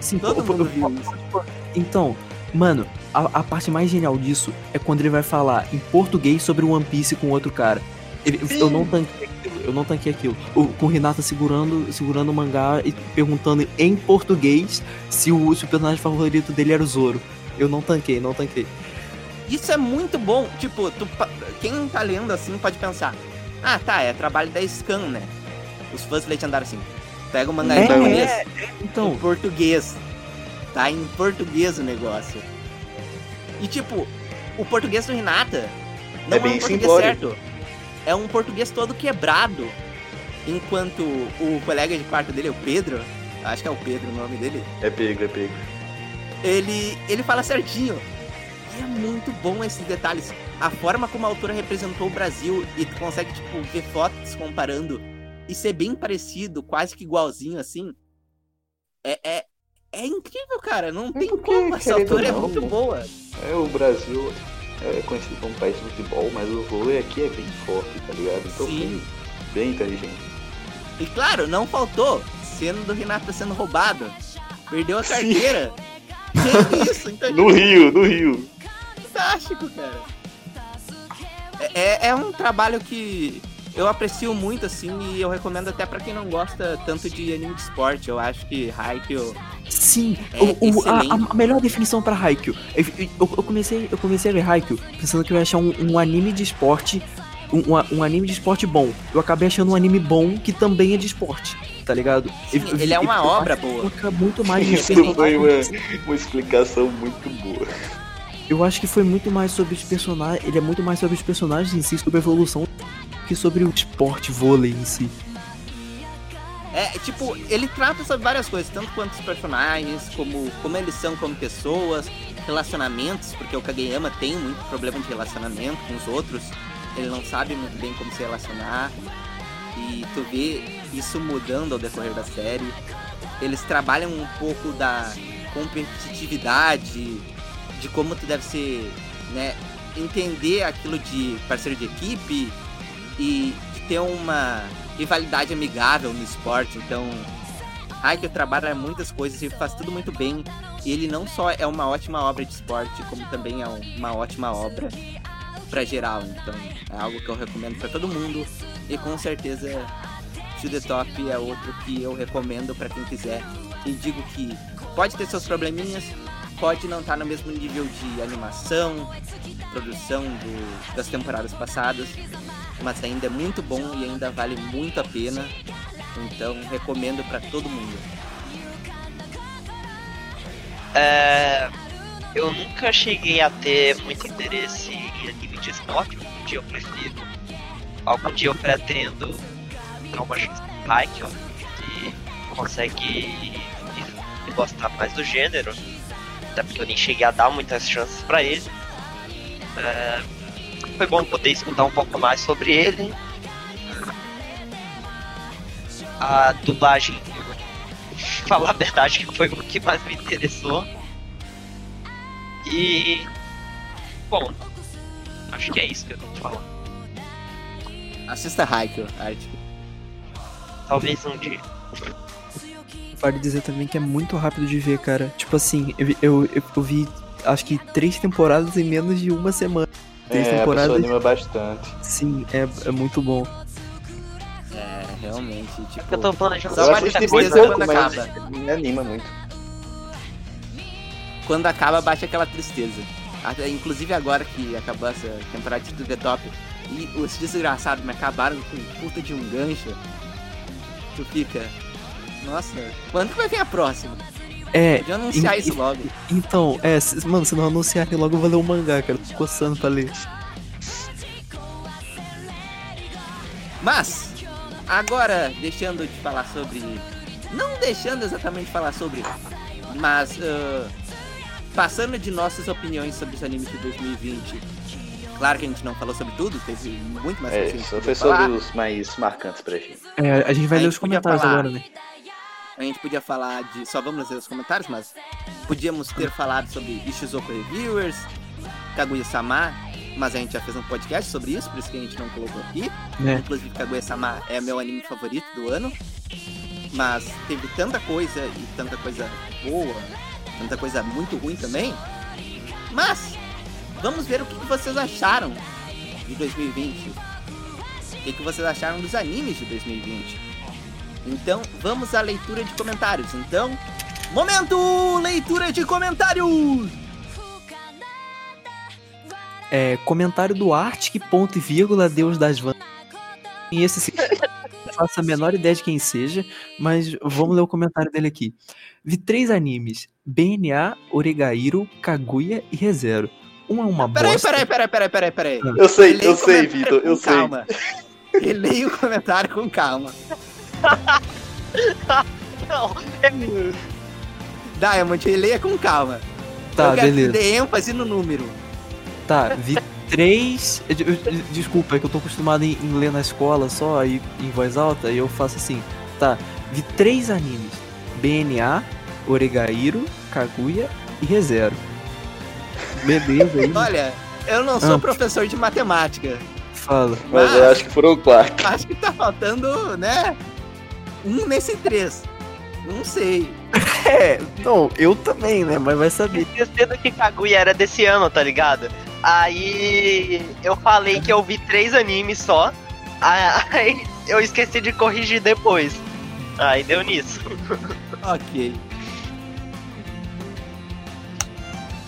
Sim, Todo pô, mundo pô, viu isso. Então, mano, a, a parte mais genial disso é quando ele vai falar em português sobre o One Piece com outro cara. Ele- eu não tanquei aquilo, eu não tanquei aquilo. O, com o Renata segurando, segurando o mangá e perguntando em português se o, se o personagem favorito dele era o Zoro. Eu não tanquei, não tanquei. Isso é muito bom. Tipo, tu quem tá lendo assim pode pensar: ah, tá, é trabalho da Scan, né? Os fãs legendários assim. Pega o mangá É, em japonês, Então, em português. Tá em português o negócio. E tipo, o português do Renata não é, bem um português simbólico. certo. É um português todo quebrado. Enquanto o colega de quarto dele, o Pedro, acho que é o Pedro o nome dele, É pego, é pego. ele, ele fala certinho. É muito bom esses detalhes. A forma como a autora representou o Brasil e tu consegue, tipo, ver fotos comparando e ser bem parecido, quase que igualzinho, assim. É, é, é incrível, cara. Não tem porque, como. Essa autora é não, muito boa. É, o Brasil é conhecido como país de futebol, mas o vôlei aqui é bem forte, tá ligado? Então Sim. bem, bem inteligente. E claro, não faltou cena do Renato sendo roubado. Perdeu a carteira. Que isso? Então, No Rio, no Rio. Fantástico, cara. É, é- é um trabalho que eu aprecio muito, assim, e eu recomendo até pra quem não gosta tanto de anime de esporte. Eu acho que Haikyuu Sim, É o- o- a, a- melhor definição pra Haikyuu. Eu, eu- eu comecei, eu comecei a ver Haikyuu pensando que eu ia achar um, um anime de esporte, um, um- um anime de esporte bom. Eu acabei achando um anime bom que também é de esporte, tá ligado? Sim, Eu- eu- ele é uma eu obra boa. muito mais Isso foi uma, uma explicação muito boa. Eu acho que foi muito mais sobre os personagens. Ele é muito mais sobre os personagens em si, sobre a evolução, que sobre o esporte vôlei em si. É, tipo, ele trata sobre várias coisas, tanto quanto os personagens, como, como eles são como pessoas, relacionamentos, porque o Kageyama tem muito problema de relacionamento com os outros, ele não sabe muito bem como se relacionar, e tu vê isso mudando ao decorrer da série. Eles trabalham um pouco da competitividade, de como tu deve ser, né, entender aquilo de parceiro de equipe e de ter uma rivalidade amigável no esporte. Então, Haikyuu trabalha muitas coisas e faz tudo muito bem. E ele não só é uma ótima obra de esporte, como também é uma ótima obra para geral. Então, é algo que eu recomendo para todo mundo. E com certeza, To The Top é outro que eu recomendo para quem quiser. E digo que pode ter seus probleminhas, pode não estar no mesmo nível de animação, produção do- das temporadas passadas, mas ainda é muito bom e ainda vale muito a pena. Então recomendo pra todo mundo. É, eu nunca cheguei a ter muito interesse em anime de esporte. Algum dia eu prefiro. Algum dia eu pretendo dar uma chance pro Haikyuu e consegue gostar mais do gênero. Até porque eu nem cheguei a dar muitas chances pra ele. É, foi bom poder escutar um pouco mais sobre ele. A dublagem, falar a verdade, que foi o que mais me interessou. E. Bom, acho que é isso que eu tô falando. Assista Haikyuu, Arte. Talvez um dia. Vale dizer também que é muito rápido de ver, cara. Tipo assim, eu, vi- eu, eu, eu vi acho que três temporadas em menos de uma semana. Três É, a temporadas. pessoa anima bastante. Sim, é, é muito bom. É, realmente, tipo... Eu tô planejando Só a tristeza pouco, quando acaba. me anima muito. Quando acaba, bate aquela tristeza. Até, inclusive agora que acabou essa temporada de The Top, e os desgraçados me acabaram com puta de um gancho, tu fica... Nossa, quando que vai vir a próxima? É, Podia anunciar e- isso logo. então, é, se- mano, se não anunciarem logo, eu vou ler o mangá, cara. Tô coçando pra ler. Mas, agora, deixando de falar sobre. Não deixando exatamente de falar sobre. Mas, ah, passando de nossas opiniões sobre os animes de 2020. Claro que a gente não falou sobre tudo, teve muito mais É, que a gente só foi sobre os mais marcantes pra gente. É, a gente vai A ler gente os comentários falar. agora, né? A gente podia falar de. Só vamos ler os comentários, mas podíamos ter falado sobre Ishizoku Reviewers, Kaguya-sama, mas a gente já fez um podcast sobre isso, por isso que a gente não colocou aqui. É. Inclusive, Kaguya-sama é meu anime favorito do ano. Mas teve tanta coisa e tanta coisa boa, tanta coisa muito ruim também. Mas, vamos ver o que vocês acharam de 2020. O que vocês acharam dos animes de 2020. Então, vamos à leitura de comentários. Então, momento leitura de comentários. É, comentário do Arctic, ponto e vírgula, Deus das Van. E esse sim, não faço a menor ideia de quem seja, mas vamos ler o comentário dele aqui. Vi três animes: BNA, Oregairo, Kaguya e ReZero. Um é uma Peraí, bosta. peraí, peraí, peraí, peraí, peraí. Eu sei, eu sei, Vitor, eu sei. calma. Leia o comentário com calma. Não, Diamond, leia com calma. Tá, Eu quero beleza. que dê ênfase no número. Tá, vi três. Desculpa, é que eu tô acostumado em, em ler na escola só, aí em voz alta, e eu faço assim. Tá, vi três animes: BNA, Oregairo, Kaguya e ReZero. Beleza aí, Olha, eu não sou Ah. professor de matemática. fala. Mas eu acho que foram quatro. Acho que tá faltando, né? Um nesse três. Não sei. É, não, eu também, né? Mas vai saber. Esquecendo que Kaguya era desse ano, tá ligado? Aí eu falei que eu vi três animes só. Aí eu esqueci de corrigir depois. Aí deu nisso. Ok.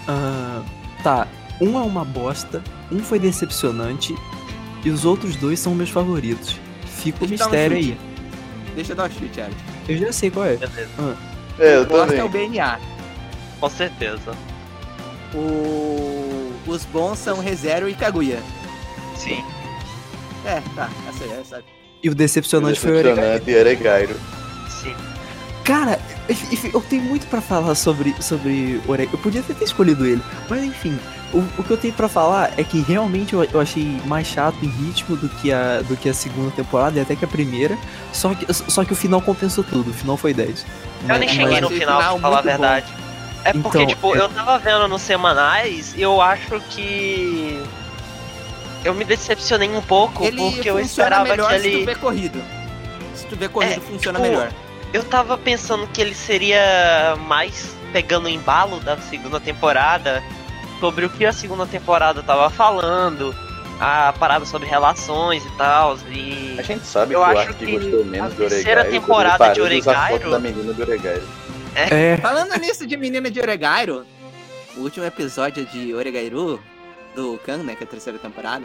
Ah, tá, um é uma bosta, um foi decepcionante, e os outros dois são meus favoritos. Fica o um mistério aí. Deixa eu dar um chute, Art. Eu já sei qual é. Beleza. É, eu gosto é o também. BNA. Com certeza. O... Os bons são ReZero e Kaguya. Sim. É, tá. Essa aí, essa. E o decepcionante foi o Oregai. Decepcionante e Oregairo. Sim. Cara, eu- tenho muito pra falar sobre, sobre Oregai. Eu podia até ter escolhido ele, mas enfim. O, o que eu tenho pra falar é que realmente eu, eu achei mais chato em ritmo do que, a, do que a segunda temporada e até que a primeira. Só que, só que o final compensou tudo, o final foi 10. Eu nem Mas- cheguei mas no final, pra falar a muito bom. verdade. É porque, Então, tipo, é- eu tava vendo nos semanais e eu acho que. Eu me decepcionei um pouco Ele porque eu esperava que se tu ele. vê corrido. Se tu vê corrido, É, funciona tipo, melhor. Eu tava pensando que ele seria mais pegando o embalo da segunda temporada sobre o que a segunda temporada tava falando, a parada sobre relações e tal. E A gente sabe Eu que o acho que gostou a menos do terceira temporada de Oregairo- da menina do Oregairo. É, Falando nisso de menina de Oregairo, o último episódio de Oregairu, do Kang, né, que é a terceira temporada,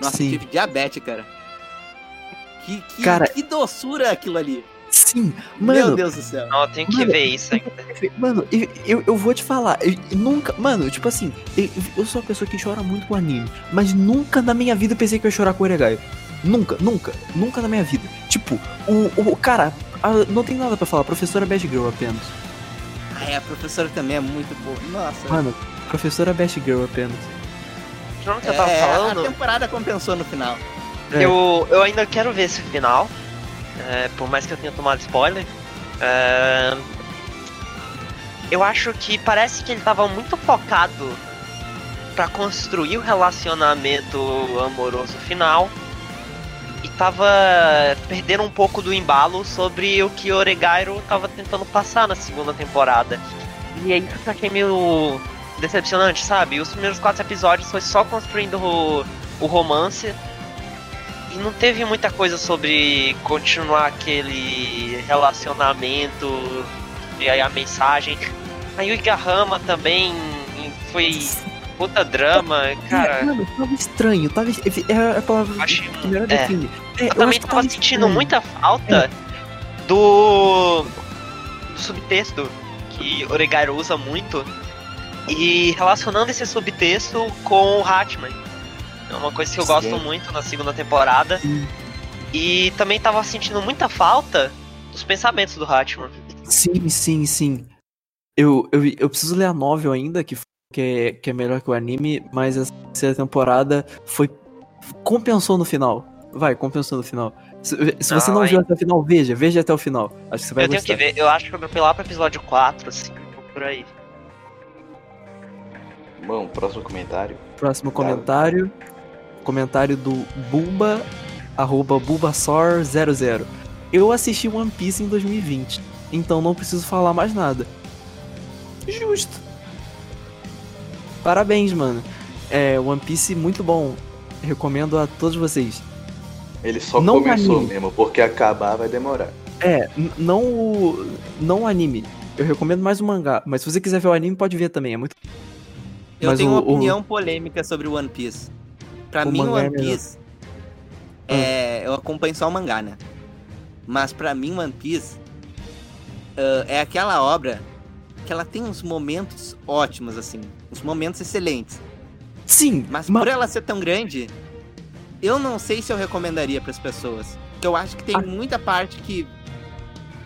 nossa, Sim. tive diabetes, cara. Que, que, Cara- que doçura aquilo ali. Sim, Meu mano. Deus do céu. não, eu tenho que Mano, ver isso ainda. Mano, eu, eu, eu vou te falar, eu, nunca. Mano, tipo assim, eu, eu sou uma pessoa que chora muito com anime, mas nunca na minha vida eu pensei que eu ia chorar com o Oregai. Nunca, nunca, nunca na minha vida. Tipo, o, o cara, a- não tem nada pra falar, professora Best Girl apenas. Ah, é, a professora também é muito boa. Nossa. Mano, professora Best Girl apenas. Que eu tava é, a falando. temporada compensou no final. É. Eu, eu ainda quero ver esse final. É, por mais que eu tenha tomado spoiler. É, eu acho que parece que ele tava muito focado pra construir o relacionamento amoroso final. E tava perdendo um pouco do embalo sobre o que Oregairo tava tentando passar na segunda temporada. E é isso que eu achei meio decepcionante, sabe? Os primeiros quatro episódios foi só construindo o, o romance. E não teve muita coisa sobre continuar aquele relacionamento e aí a mensagem. A Yuiga Rama também foi puta drama, cara. Mano, tava estranho, tava. É a palavra Achei- que melhor é. define. É, Eu também acho que tava sentindo estranho. muita falta do, do subtexto que Oregairo usa muito e relacionando esse subtexto com o Hatman. É uma coisa que eu Sim. gosto muito na segunda temporada. Sim. E também tava sentindo muita falta dos pensamentos do Hatman. Sim, sim, sim. Eu, eu, eu preciso ler a novel ainda, que, que, é, que é melhor que o anime, mas essa terceira temporada foi. compensou no final. Vai, compensou no final. Se, se você Não, não aí- viu até o final, veja, veja até o final. Acho que você vai eu tenho gostar. que ver, eu acho que eu vou lá pro episódio 4, assim, por aí. Bom, próximo comentário. Próximo comentário. Comentário do Bulba, arroba Bulbasaur00. Eu assisti One Piece em 2020, então não preciso falar mais nada. Justo. Parabéns, mano. É, One Piece muito bom. Recomendo a todos vocês. Ele só Não começou anime. mesmo, porque acabar vai demorar. É, não o. Não o anime. Eu recomendo mais o mangá. Mas se você quiser ver o anime, pode ver também. É muito. Eu Mas tenho o- uma o- opinião polêmica sobre o One Piece. Pra O mim, é One melhor. Piece. É, eu acompanho só o mangá, né? Mas pra mim, One Piece ah, é aquela obra que ela tem uns momentos ótimos, assim. Uns momentos excelentes. Sim, Mas ma- por ela ser tão grande, eu não sei se eu recomendaria pras pessoas. Porque eu acho que tem Ah. muita parte que.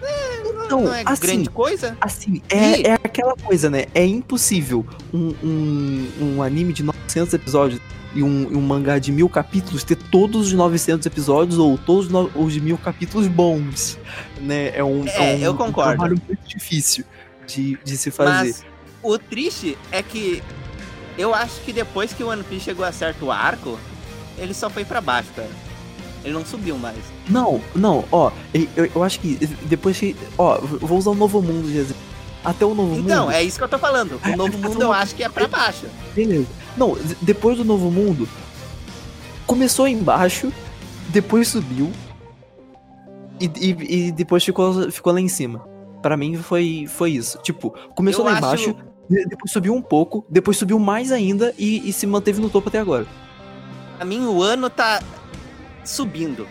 É, Então, não é assim, grande coisa. Assim, é, E- é aquela coisa, né? É impossível um, um, um anime de 900 episódios e um, e um mangá de mil capítulos ter todos os 900 episódios ou todos os os mil capítulos bons, né? É um, É, um, eu um concordo. trabalho muito difícil de, de se fazer. Mas o triste é que eu acho que depois que o One Piece chegou a certo arco, ele só foi pra baixo, cara. Ele não subiu mais. Não, não, ó, eu, eu acho que depois que. Ó, vou usar o Novo Mundo de exemplo. Até o Novo Então, Mundo. é isso que eu tô falando. O novo mundo eu acho que é pra baixo. Beleza. Não, depois do Novo Mundo, começou embaixo, depois subiu e, e, e depois ficou, ficou lá em cima. Pra mim foi, foi isso. Tipo, começou Eu lá acho- embaixo, de- depois subiu um pouco, depois subiu mais ainda e, e se manteve no topo até agora. Pra mim, o ano tá subindo.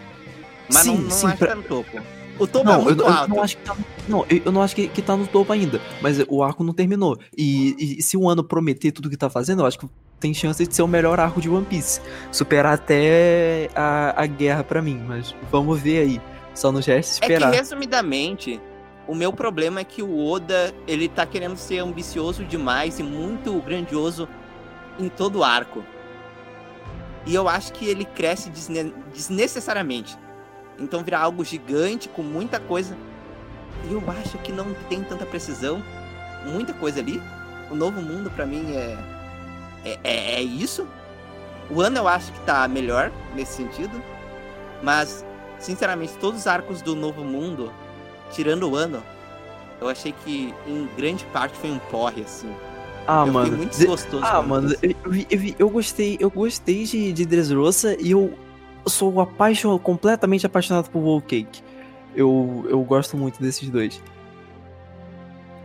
Mas Sim, não, não sim, acho pra- que tá no topo. O topo é Não, eu, muito eu alto. não acho que tá. Não, eu, eu não acho que, que tá no topo ainda. Mas o arco não terminou. E, e se o ano prometer tudo que tá fazendo, eu acho que tem chance de ser o melhor arco de One Piece. Superar até a, a guerra pra mim. Mas vamos ver aí. Só nos resta É que, esperar. resumidamente, o meu problema é que o Oda, ele tá querendo ser ambicioso demais e muito grandioso em todo o arco. E eu acho que ele cresce desne- desnecessariamente. Então vira algo gigante, com muita coisa. E eu acho que não tem tanta precisão. Muita coisa ali. O Novo Mundo, pra mim, é... É, é, é isso. O ano eu acho que tá melhor nesse sentido. Mas sinceramente, todos os arcos do Novo Mundo, tirando o ano, eu achei que em grande parte foi um porre, assim. Ah, eu mano. muito de- desgostoso. Ah, mano, eu, eu, eu gostei, eu gostei de, de Dressrosa e eu sou apaixonado, completamente apaixonado por Whole Cake. Eu, eu gosto muito desses dois.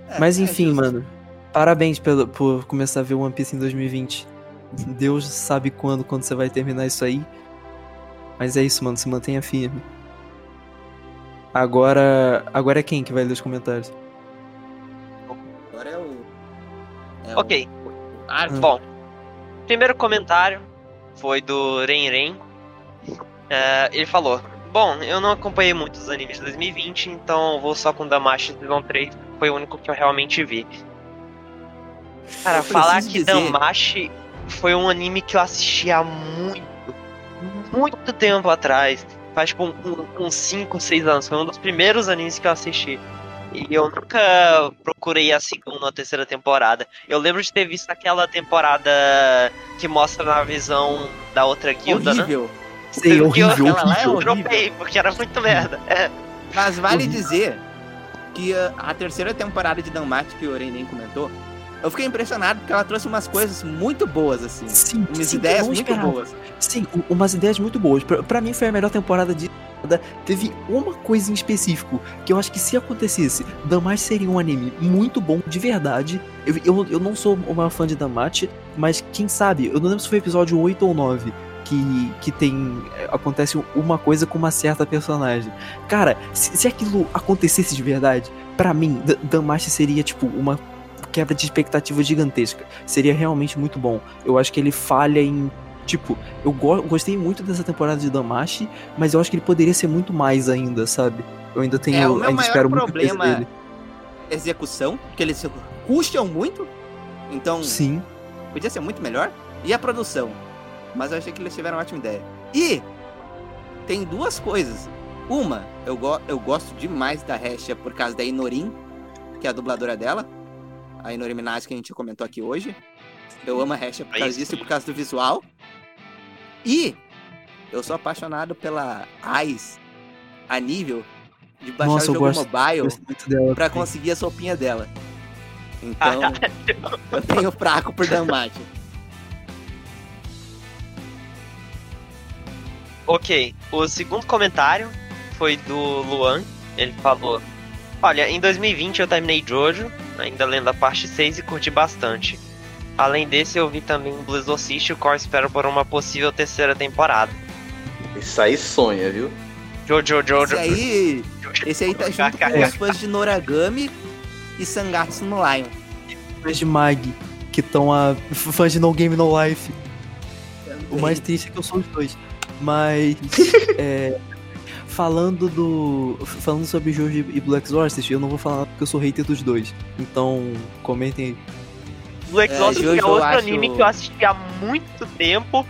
É, Mas é enfim, justo. mano. Parabéns pelo, por começar a ver One Piece em 2020. Deus sabe quando, quando você vai terminar isso aí. Mas é isso, mano. Se mantenha firme. Agora. Agora é quem que vai ler os comentários? Agora é o. É Ok, o arco. bom. Primeiro comentário foi do Ren Ren. É, ele falou: Bom, eu não acompanhei muitos animes de 2020, então vou só com Damashi Season 3, foi o único que eu realmente vi. Cara, falar que dizer- Damashi foi um anime que eu assisti há muito, muito tempo atrás. Faz tipo uns 5, 6 anos. Foi um dos primeiros animes que eu assisti. E eu nunca procurei a segunda ou a terceira temporada. Eu lembro de ter visto aquela temporada que mostra na visão da outra guilda, né? Horrível. Sei, Eu- horrível, lá é horrível. Eu horrível. dropei, porque era muito merda. É. Mas vale Horrível. dizer que a, a terceira temporada de Danmachi que o Oren nem comentou, eu fiquei impressionado porque ela trouxe umas coisas muito boas, assim. Sim, Umas sim, ideias muito esperava. boas. Sim, umas ideias muito boas. Pra, pra mim foi a melhor temporada de. Teve uma coisa em específico que eu acho que se acontecesse, Damachi seria um anime muito bom, de verdade. Eu, eu, eu não sou o maior fã de Damachi, mas quem sabe, eu não lembro se foi episódio 8 ou 9. Que, que tem. Acontece uma coisa com uma certa personagem. Cara, se, se aquilo acontecesse de verdade, pra mim, D- Damachi seria, tipo, uma quebra de expectativa gigantesca. Seria realmente muito bom. Eu acho que ele falha em Tipo, eu go- gostei muito dessa temporada de Damashi, mas eu acho que ele poderia ser muito mais ainda, sabe? Eu ainda tenho, É, o meu ainda maior espero problema- dele. Execução, porque eles custam muito, então Sim. podia ser muito melhor. E a produção. Mas eu achei que eles tiveram uma ótima ideia. E tem duas coisas. Uma, eu, go eu gosto demais da Hestia por causa da Inorin, que é a dubladora dela. A Inorin Minaj que a gente comentou aqui hoje. Eu amo a Hestia por Aí causa disso e por causa do visual. E eu sou apaixonado pela Ice a nível de baixar Nossa, o jogo gosto- mobile Gosto dela. pra conseguir a sopinha dela. Então, eu tenho fraco por Danmachi. Ok, o segundo comentário foi do Luan. Ele falou: Olha, em 2020 eu terminei Jojo, ainda lendo a parte 6 e curti bastante. Além desse, eu vi também o Blue Exorcist, o qual espero por uma possível terceira temporada. Isso aí sonha, viu? Jojo, Jojo. Esse aí, esse aí tá junto com os fãs de Noragami e Sangatsu no Lion. Fãs de Mag, que estão a. fãs de No Game No Life. O mais triste é que eu sou os dois. Mas. é, falando do. Falando sobre Jojo e Black Exorcist, eu não vou falar porque eu sou hater dos dois. Então, comentem aí. Blue Exorcist Jojo é outro acho- anime que eu assisti há muito tempo.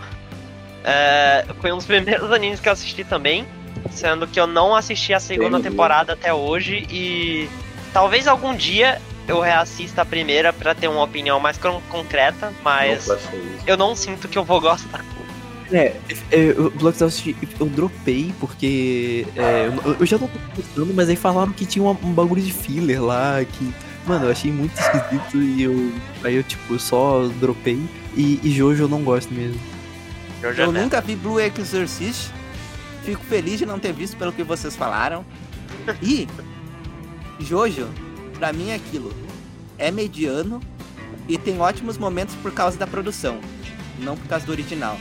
É, foi um dos primeiros animes que eu assisti também. Sendo que eu não assisti a segunda Entendi. temporada até hoje. E talvez algum dia eu reassista a primeira pra ter uma opinião mais con- concreta. Mas Não eu não sinto que eu vou gostar. É, é, o Black Exorcist eu dropei porque. é, eu, eu já não tô gostando, mas aí falaram que tinha uma- um bagulho de filler lá que. Mano, eu achei muito esquisito e eu. Aí eu, tipo, só dropei. E, e Jojo eu não gosto mesmo. Eu já Eu vi. nunca vi Blue Exorcist. Fico feliz de não ter visto pelo que vocês falaram. E Jojo, pra mim é aquilo. É mediano e tem ótimos momentos por causa da produção, não por causa do original.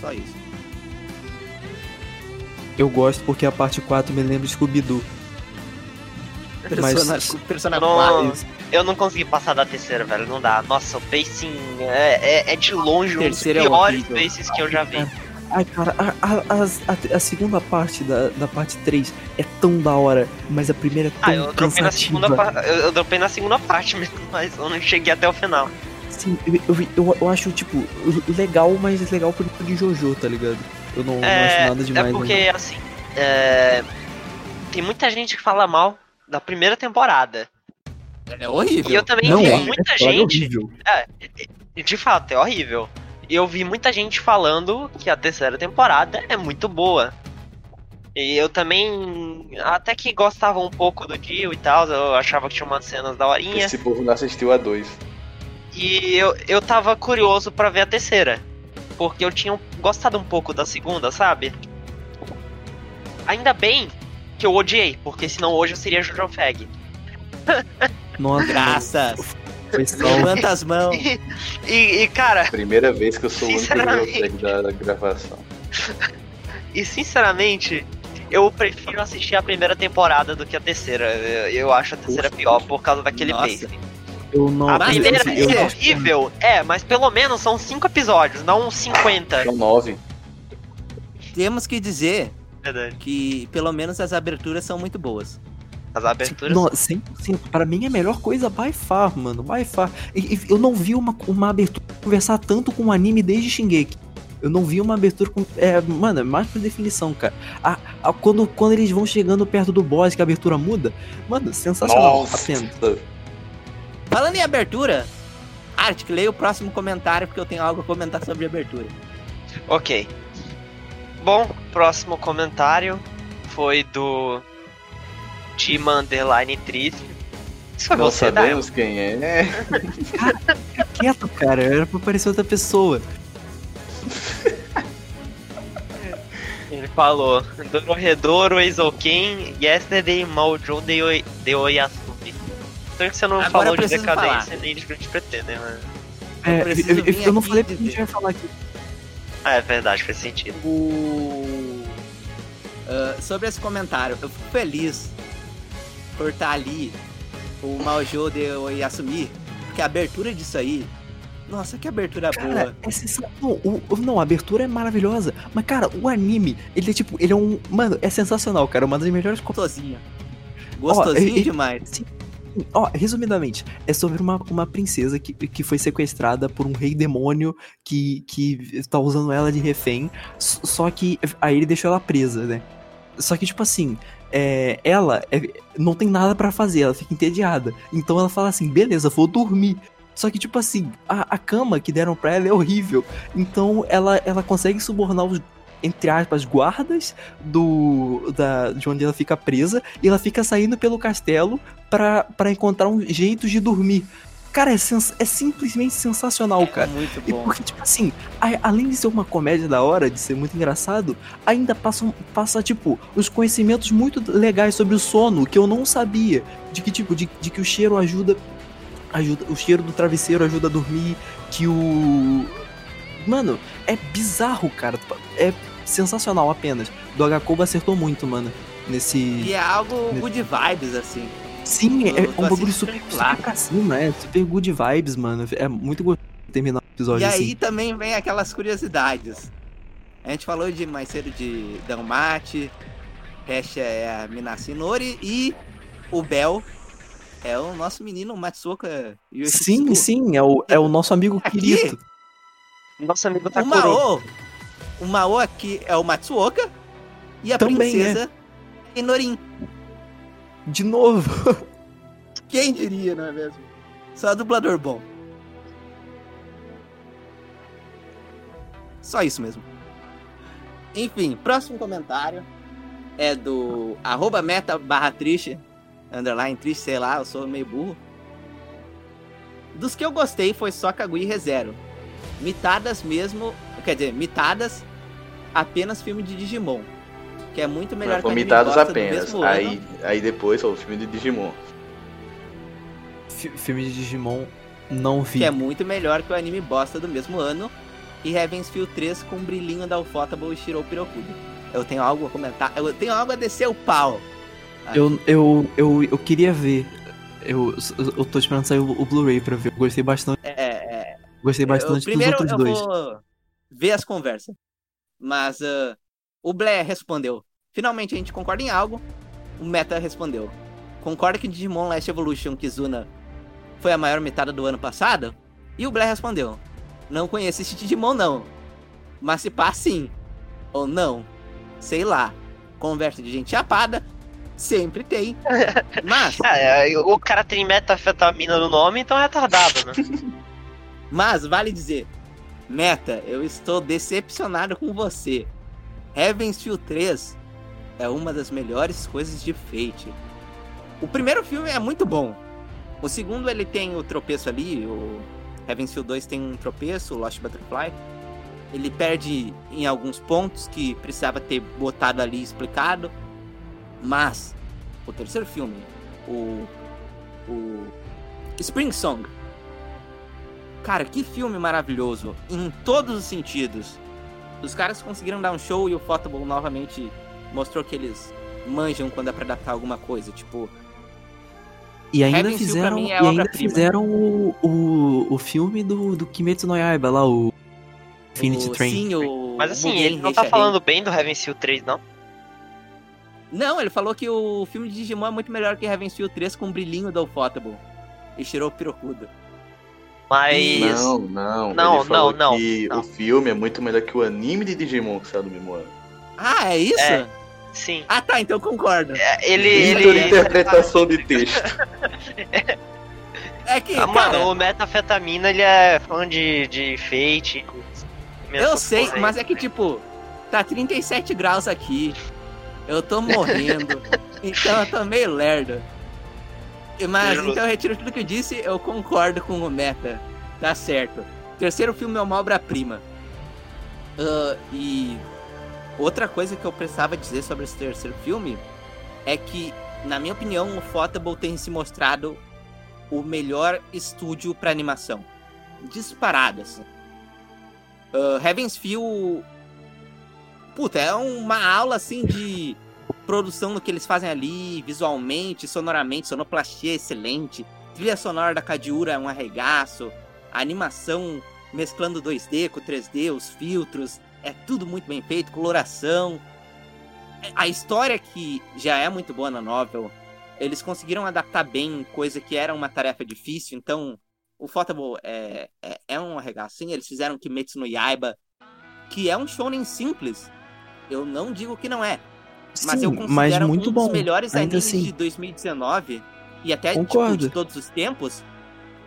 Só isso. Eu gosto porque a parte 4 me lembra Scooby-Doo. Persona, Mas- Persona Não, 4. eu não consegui passar da terceira, velho. Não dá. Nossa, o pacing é, é, é de longe um dos é piores horrível. paces que eu já vi. Ai, cara, a, a, a- a segunda parte da, da parte 3 é tão da hora, mas a primeira é tão Ah, eu dropei na cansativa. segunda pa- eu, eu dropei na segunda parte mesmo, mas eu não cheguei até o final. Sim, eu, eu, eu, acho, tipo, legal, mas legal por de Jojo, tá ligado? Eu não, não É, acho nada demais. é né? porque, assim, é, tem muita gente que fala mal da primeira temporada. É horrível. E eu também Não, vi é, muita é foda, gente. horrível. E de fato, é horrível. E eu vi muita gente falando que a terceira temporada é muito boa. E eu também até que gostava um pouco do Dio e tal, eu achava que tinha umas cenas da horinha. Esse povo não assistiu a dois. E eu, eu tava curioso pra ver a terceira. Porque eu tinha gostado um pouco da segunda, sabe? Ainda bem que eu odiei, porque senão hoje eu seria Jojo Fag. Nossa, Graças. foi só Levanta as mãos. E, e, e, cara, Primeira vez que eu sou o único. Jojo Fag da gravação. e sinceramente, eu prefiro assistir a primeira temporada do que a terceira. Eu, eu acho a terceira pior por causa daquele Nossa. pacing. Eu não. A primeira eu é horrível, é, mas pelo menos são cinco episódios, não 50. São nove. Temos que dizer Verdade. que pelo menos as aberturas são muito boas. As aberturas. Não, 100%. Pra mim é a melhor coisa by far, mano. By far. Eu não vi uma, uma abertura conversar tanto com o anime desde Shingeki. Eu não vi uma abertura com. É, mano, é mais por definição, cara. A, a- quando, quando eles vão chegando perto do boss, que a abertura muda, mano, sensacional. Nossa. Falando em abertura, Arctic, leia o próximo comentário porque eu tenho algo a comentar sobre a abertura. Ok. Bom, próximo comentário foi do Tima Underline Triste. Isso foi Não você, Dael? sabemos quem é. Quieto, cara. Era pra parecer outra pessoa. Ele falou: Dororedoro, Eizouken, Yesterday, Maujo, de, Oi- de Oyasumi. Então que você não Agora falou eu de decadência falar. nem de Grande Pretender, né? É, eu, eu- eu- eu não falei porque a gente vai falar aqui. Ah, é verdade, faz sentido. O... Ah, sobre esse comentário, eu fico feliz por estar ali o Maojo de Oyasumi, porque a abertura disso aí, nossa, que abertura Cara, boa. é sensacional. Não, o- o- não, a abertura é maravilhosa. Mas, cara, o anime, ele é tipo, ele é um. Mano, é sensacional, cara. Uma das melhores coisas. Gostosinho. Gostosinho e- e- demais. Ó, resumidamente, é sobre uma, uma princesa que, que foi sequestrada por um rei demônio que, que tá usando ela de refém. Só que aí ele deixou ela presa, né? Só que, tipo assim, é, ela é- não tem nada pra fazer, ela fica entediada. Então ela fala assim: beleza, vou dormir. Só que, tipo assim, a, a cama que deram pra ela é horrível. Então ela, ela consegue subornar os, entre aspas, guardas do da, de onde ela fica presa. E ela fica saindo pelo castelo pra, pra encontrar um jeito de dormir. Cara, é, sens- é simplesmente sensacional, É cara. muito E bom. porque, tipo assim, a- além de ser uma comédia da hora, de ser muito engraçado, ainda passa, passa tipo, os conhecimentos muito legais sobre o sono que eu não sabia. De que, tipo, de, de que o cheiro ajuda. ajuda O cheiro do travesseiro ajuda a dormir. Que o. Mano, é bizarro, cara. É sensacional apenas. Do Agakoba acertou muito, mano. Nesse. E é algo good vibes, assim. Sim, é, é um bagulho super, tranquilo. super pra cima, é super good vibes, mano. É muito gostoso terminar o episódio E assim. aí também vem aquelas curiosidades. A gente falou de mais cedo de Dalmate, Hesha é a Minasi Nori e o Bel é o nosso menino Matsuoka Sim, Yoshitsugu. sim, é o, é o nosso amigo Aqui? querido. Nosso amigo O Takuro. Mao, o Mao aqui é o Matsuoka e a Também princesa é Inorin. De novo. Quem diria, não é mesmo? Só dublador bom. Só isso mesmo. Enfim, próximo comentário é do arroba meta barra triste, underline triste, sei lá, eu sou meio burro. Dos que eu gostei foi só Kaguya e ReZero. Mitadas mesmo, quer dizer, mitadas apenas filme de Digimon. Que é muito melhor que anime vomitados bosta do apenas. mesmo Aí, ano. aí depois foi o filme de Digimon. Fi- filme de Digimon não vi. que é muito melhor que o anime bosta do mesmo ano, e Heaven's Feel 3 com o brilhinho da Ufotable e Shirou Pirokudo. Eu tenho algo a comentar, eu tenho algo a descer o pau. Eu, eu, eu, eu queria ver. Eu, eu tô esperando sair o, o Blu-ray pra ver. Eu gostei bastante. É, é, Gostei eu, bastante dos primeiro outros eu dois. vou ver as conversas. Mas ah, o Blair respondeu. Finalmente a gente concorda em algo. O Meta respondeu. Concorda que Digimon Last Evolution Kizuna foi a maior metade do ano passado? E o Blair respondeu. Não conheço esse Digimon não. Mas se pá sim. Ou não. Sei lá. Conversa de gente chapada. Sempre tem. Mas, Ah, é, o cara tem metafetamina no nome, então é retardado, né? mas vale dizer. Meta, eu estou decepcionado com você. Heaven's Feel 3 é uma das melhores coisas de Fate. O primeiro filme é muito bom. O segundo ele tem o tropeço ali, o Heaven's Feel 2 tem um tropeço, o Lost Butterfly. Ele perde em alguns pontos que precisava ter botado ali explicado. Mas o terceiro filme, o o Spring Song. Cara, que filme maravilhoso em todos os sentidos. Os caras conseguiram dar um show e o Photoball novamente mostrou que eles manjam quando é pra adaptar alguma coisa, tipo, E ainda pra fizeram, mim e é ainda fizeram o, o, o filme do, do Kimetsu no Yaiba lá, o Infinity o, Train. sim, o Mas assim, Mugen ele não tá falando bem do Heaven Seal 3, não? Não, ele falou que o filme de Digimon é muito melhor que Heaven's Feel 3 com o brilhinho do Ufotable. E tirou o pirocudo. Mas. Não, não. Não, Ele falou não, não, que não. o filme é muito melhor que o anime de Digimon que saiu no mesmo ano. Ah, é isso? É. Sim. Ah, tá, então eu concordo. É, Ele. Vitor, ele... interpretação de texto. É que, Ah, cara, mano, o metafetamina ele é fã de, de Fate. eu sei, mas é que tipo, tá 37 graus aqui. Eu tô morrendo. então eu tô meio lerdo. Mas então eu retiro tudo que eu disse, eu concordo com o Meta. Tá certo. Terceiro filme é uma obra-prima. Ah, e outra coisa que eu precisava dizer sobre esse terceiro filme é que, na minha opinião, o Photable tem se mostrado o melhor estúdio pra animação. Disparado, assim. Uh, Heaven's Feel. Puta, é uma aula assim de produção do que eles fazem ali, visualmente, sonoramente, sonoplastia excelente. Trilha sonora da Kadiura é um arregaço. A animação mesclando 2D com 3D, os filtros, é tudo muito bem feito, coloração. A história que já é muito boa na novel, eles conseguiram adaptar bem coisa que era uma tarefa difícil, então o Photable é, é, é um arregaço. Sim, eles fizeram Kimetsu no Yaiba, que é um shonen simples. Eu não digo que não é, mas Sim, eu considero mas muito um bom. dos melhores Ainda animes assim. de 2019 e até tipo, de todos os tempos,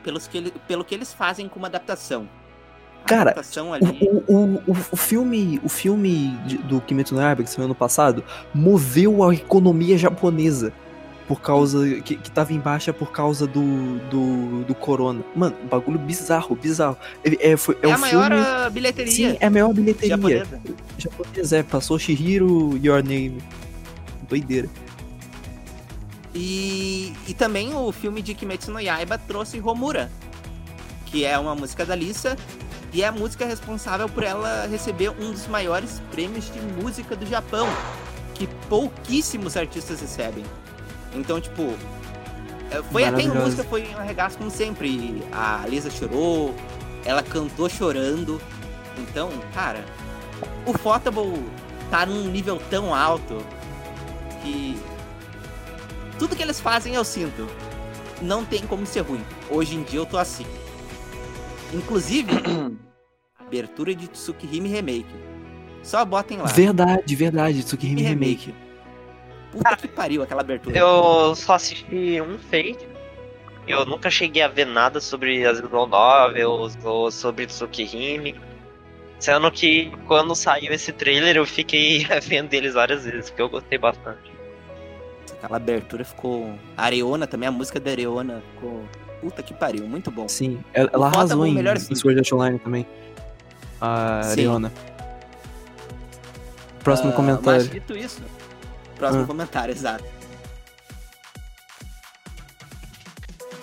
pelos que ele- pelo que eles fazem com uma adaptação. A Cara, adaptação ali, O, o, o, o filme, o filme de- do Kimetsu no Yaiba que saiu ano passado moveu a economia japonesa por causa que, que tava em baixa por causa do, do, do corona. Mano, bagulho bizarro, bizarro. É, é, foi, é, é, um a maior filme, ah, bilheteria sim, é a maior bilheteria japonesa. japonesa. É, passou Shihiro Your Name. Doideira. E, e também o filme de Kimetsu no Yaiba trouxe Homura, que é uma música da Lisa, e é a música responsável por ela receber um dos maiores prêmios de música do Japão, que pouquíssimos artistas recebem. Então, tipo, é, foi até em música, foi um arregaço como sempre. A Lisa chorou, ela cantou chorando. Então, cara, o Photable tá num nível tão alto que tudo que eles fazem eu sinto. Não tem como ser ruim. Hoje em dia eu tô assim. Inclusive, abertura de Tsukihime Remake. Só botem lá. Verdade, verdade. Tsukihime Remake. Puta que pariu aquela abertura. Eu só assisti um fade. Eu nunca cheguei a ver nada sobre as visual novels ou sobre Tsukihime. Sendo que quando saiu esse trailer eu fiquei vendo eles várias vezes, porque eu gostei bastante. Aquela abertura ficou. A Areona também, a música da Areona ficou. Puta que pariu, muito bom. Sim, ela, ela arrasou em, melhor em. Sword Art Online também. A Sim. Ariona. Próximo Ah, comentário. Mas dito isso, próximo Ah. comentário, exato.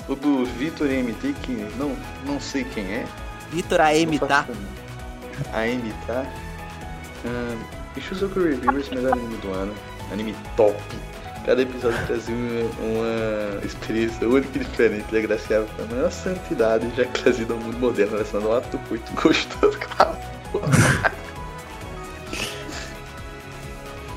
O do Vitor MT, que não, não sei quem é. Vitor AM? AM, tá? Uh, Ishizuku Reviewers, melhor anime do ano. Anime top. Cada episódio trazia uma, uma experiência única e diferente e agraciava a maior santidade já que trazida ao mundo moderno, relacionado a um ato muito gostoso.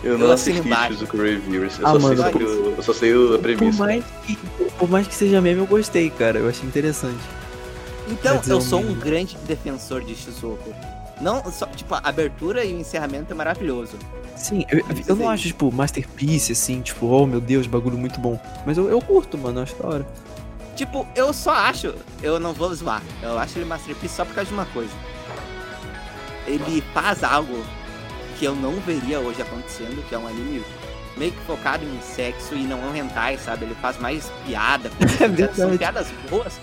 Eu não Eu assisti. Ishizuku Reviewers, eu, Ah, só mano, sei o, eu só sei o- a Por premissa. mais, que, por mais que seja meme, eu gostei, cara. Eu achei interessante. Então, Mas eu sou um grande defensor de Shizuko. Não, só, tipo, a abertura e o encerramento é maravilhoso. Sim, eu, eu não acho, tipo, Masterpiece, assim, tipo, oh meu Deus, bagulho muito bom. Mas eu, eu curto, mano, eu acho da hora. Tipo, eu só acho, eu não vou zoar, eu acho ele Masterpiece só por causa de uma coisa. Ele faz algo que eu não veria hoje acontecendo, que é um anime meio que focado em sexo e não é um hentai, sabe? Ele faz mais piada, É são piadas boas.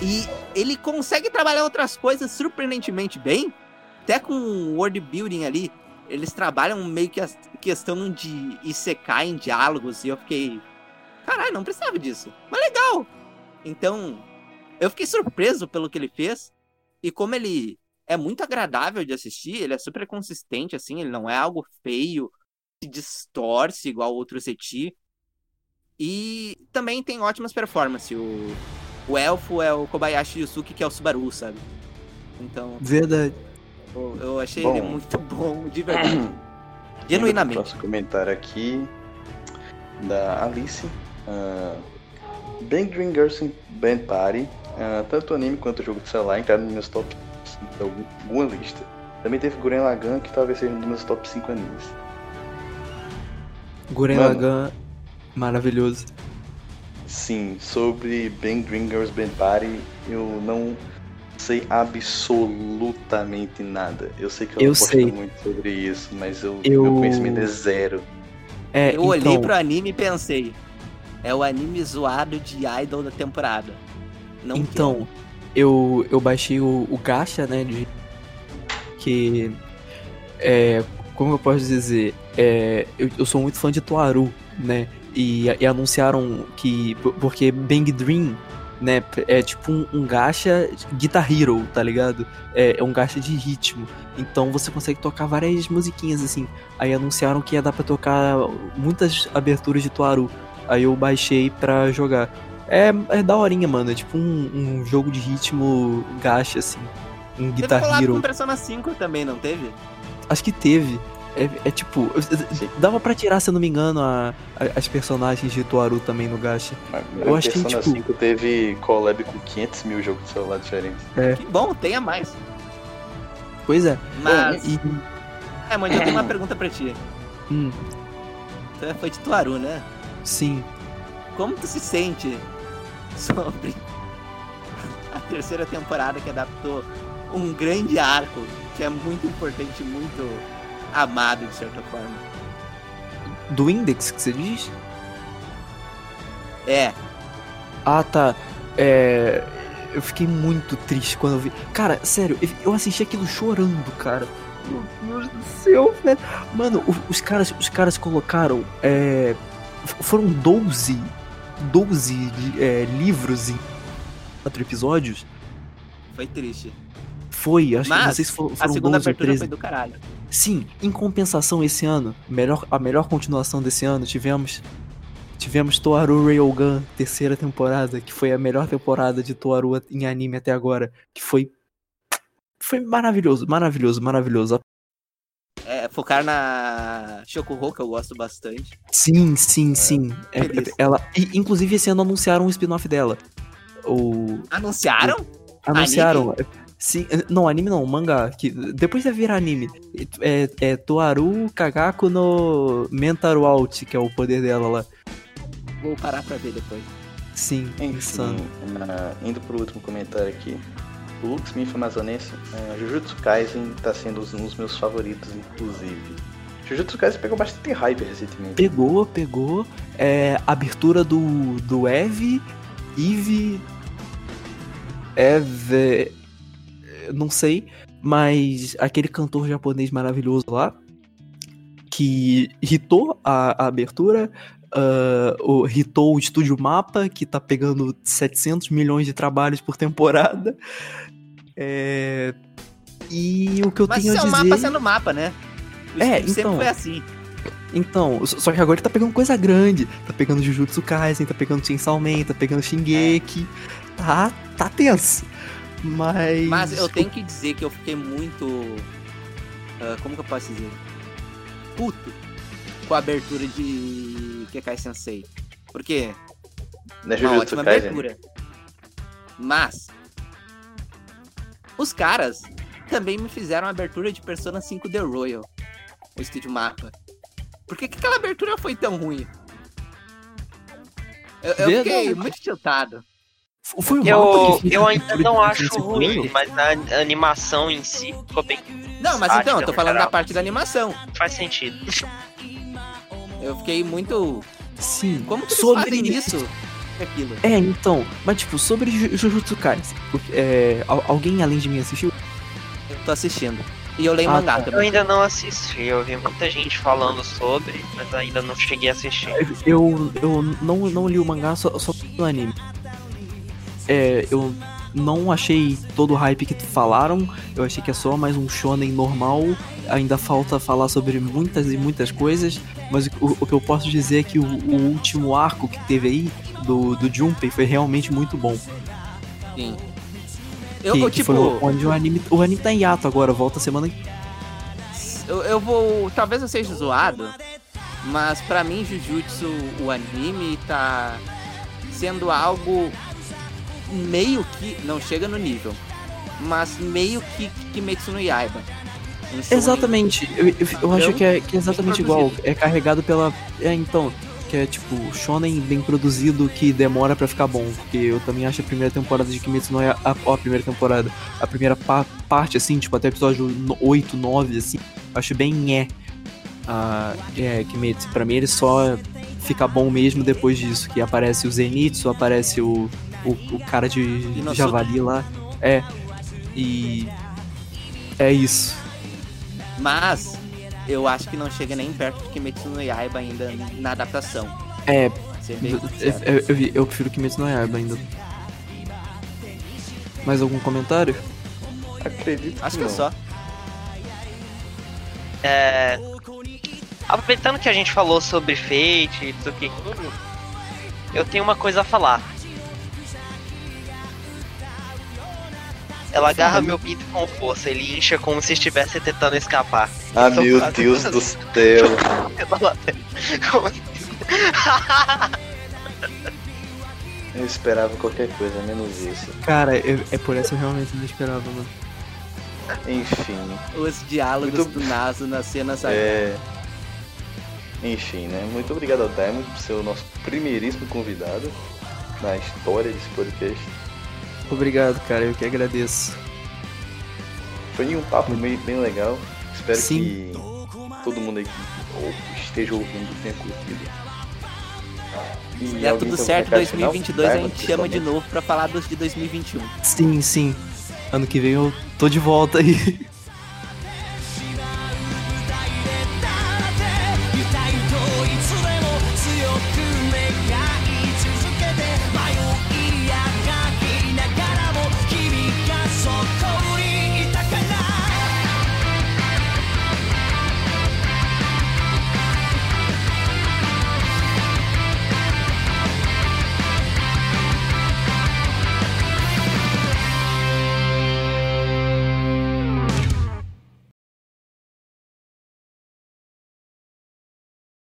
E ele consegue trabalhar outras coisas surpreendentemente bem, até com o world building ali. Eles trabalham meio que a questão de Isekai em diálogos e eu fiquei, caralho, não precisava disso. Mas legal. Então, eu fiquei surpreso pelo que ele fez. E como ele é muito agradável de assistir, ele é super consistente, assim, ele não é algo feio, se distorce igual outros Eti. E também tem ótimas performances. O, o elfo é o Kobayashi Yusuke, que é o Subaru, sabe? Então, Verdade. eu, eu achei Bom. ele muito bom, de verdade. Genuinamente. Próximo comentário aqui da Alice. Uh, Bang Dream Girls Band Party. ah, tanto o anime quanto o jogo de celular entraram nos meus top 5 de alguma lista. Também teve Guren Lagann, que talvez seja um dos meus top 5 animes. Guren Mano. Lagann, maravilhoso. Sim, sobre Bang Dream Girls Band Party, eu não sei absolutamente nada. Eu sei que eu, Eu não sei. muito sobre isso, mas eu, Eu- meu conhecimento é zero. É, Eu olhei então, pro anime e pensei, é o anime zoado de idol da temporada. Não Então, eu, eu baixei o, o Gacha, né? De, que. É, como eu posso dizer? É, eu, eu sou muito fã de Toaru, né? E, e anunciaram que. Porque Bang Dream, né? É tipo um, um gacha Guitar Hero, tá ligado? É, é um gacha de ritmo. Então você consegue tocar várias musiquinhas assim. Aí anunciaram que ia dar pra tocar muitas aberturas de Toaru. Aí eu baixei pra jogar. É, é daorinha, mano. É tipo um, um jogo de ritmo gacha, assim. Um Teve Guitar collab Hero. com Persona 5 também, não teve? Acho que teve. É, é tipo. Dava pra tirar, se eu não me engano, a- a- as personagens de Toaru também no gacha. Eu achei, Persona tipo- 5 teve collab com 500 mil jogos de celular diferentes. Que bom, tenha mais. Pois é. Mas, E. é, mano, eu tenho uma pergunta pra ti. Hum, Tu é fã de Tuaru, né? sim. Como tu se sente sobre a terceira temporada que adaptou um grande arco que é muito importante, muito amado de certa forma? Do Index que você diz? É, Ah, tá. É. Eu fiquei muito triste quando eu vi. Cara, sério, eu- assisti aquilo chorando, cara. Meu Deus do céu, velho. Mano, os caras, os caras colocaram. É, foram 12. 12 de- é, livros em quatro episódios. foi triste. Foi, acho que não Mas sei se foram, A segunda 12 ou abertura 13. foi do caralho. Sim, em compensação esse ano, melhor, a melhor continuação desse ano, tivemos tivemos Toaru Railgun, terceira temporada, que foi a melhor temporada de Toaru em anime até agora, que foi foi maravilhoso, maravilhoso, maravilhoso. É, é, focar na Shokuho, que eu gosto bastante. Sim, sim, sim. É- é- ela, e, inclusive, esse ano anunciaram um spin-off dela. O, Anunciaram? anunciaram. Sim, não, anime não, mangá. Que depois vai virar anime. É, é Toaru Kagaku no Mentaru Out, que é o poder dela lá. Vou parar pra ver depois. Sim, Enfim, insano. ah, indo pro último comentário aqui. Lux Amazonense, ah, Jujutsu Kaisen tá sendo um dos meus favoritos, inclusive. Jujutsu Kaisen pegou bastante hype recentemente. Pegou, pegou. É, abertura do, do Eve, Eve. Eve. Não sei, mas aquele cantor japonês maravilhoso lá, que hitou a, a abertura, ah, o, hitou o Estúdio Mapa, que tá pegando 700 milhões de trabalhos por temporada. É, e o que eu Mas tenho isso a é o dizer... mapa sendo mapa, né? O É, estúdio sempre então. foi assim. Então, só que agora ele tá pegando coisa grande. Tá pegando Jujutsu Kaisen, tá pegando Chainsaw Man, tá pegando Shingeki. Tá, tá tenso. Mas... Mas eu tenho que dizer que eu fiquei muito. ah, como que eu posso dizer? Puto com a abertura de Kekai Sensei. Por quê? Né, Uma Jujutsu ótima Kaisen? abertura. Mas. Os caras também me fizeram a abertura de Persona 5 The Royal. O estúdio mapa. Por que, que aquela abertura foi tão ruim? Eu, eu fiquei muito tiltado. Foi o Eu, eu ainda não acho ruim, mas a animação em si ficou bem. Não, mas então, eu tô falando geral. da parte da animação. Faz sentido. Eu fiquei muito. Sim. Como que eles sobre fazem isso? Aquilo. É, então, mas tipo, sobre Ju- Jujutsu Kaisen, porque, é, al- alguém além de mim assistiu? Eu tô assistindo. E eu leio Ah, mangá tá. Eu também. ainda não assisti, eu vi muita gente falando sobre, mas ainda não cheguei a assistir. Eu, eu não, não li o mangá, só, só o anime. É, eu não achei todo o hype que falaram, eu achei que é só mais um shonen normal. Ainda falta falar sobre muitas e muitas coisas, mas o, o que eu posso dizer é que o, o último arco que teve aí, do, do Junpei, foi realmente muito bom. Sim. Eu, que, eu, que tipo, foi onde o anime, o anime tá em hiato agora, volta semana que eu, eu vou. Talvez eu seja zoado, mas pra mim, Jujutsu, o anime, tá sendo algo meio que. Não chega no nível, mas meio que Kimetsu no Yaiba. Exatamente, eu, eu, eu acho que é, que é exatamente igual. É carregado pela. É, então. Que é tipo, shonen bem produzido que demora pra ficar bom. Porque eu também acho a primeira temporada de Kimetsu no é a, a primeira temporada. A primeira pa- parte, assim, tipo, até o episódio no- 8, 9, assim. Acho bem é. A, é, Kimetsu. Pra mim ele só fica bom mesmo depois disso. Que aparece o Zenitsu, aparece o, o, o cara de Inosuke. Javali lá. É. E. É isso. Mas eu acho que não chega nem perto de Kimetsu no Yaiba ainda na adaptação. É, Eu, eu, eu, eu prefiro Kimetsu no Yaiba ainda. Mais algum comentário? Acredito Acho que que é só. É, aproveitando que a gente falou sobre Fate e tudo que eu tenho uma coisa a falar. Ela agarra meu pinto com força, ele incha como se estivesse tentando escapar. Ah, São meu Deus do céu. Eu esperava qualquer coisa, menos isso. Cara, é, é por essa eu realmente não esperava, mano. Enfim. Os diálogos Muito- do Naso na cena sabe? É... Enfim, né? Muito obrigado ao Diamond por ser o nosso primeiríssimo convidado na história desse podcast. Obrigado, cara, eu que agradeço. Foi um papo bem, bem legal. Espero Sim. que todo mundo aí que esteja ouvindo tenha curtido. E Se der alguém tudo certo, recado final? 2022 a gente chama de novo pra falar dos de 2021. Sim, sim. Ano que vem eu tô de volta aí.「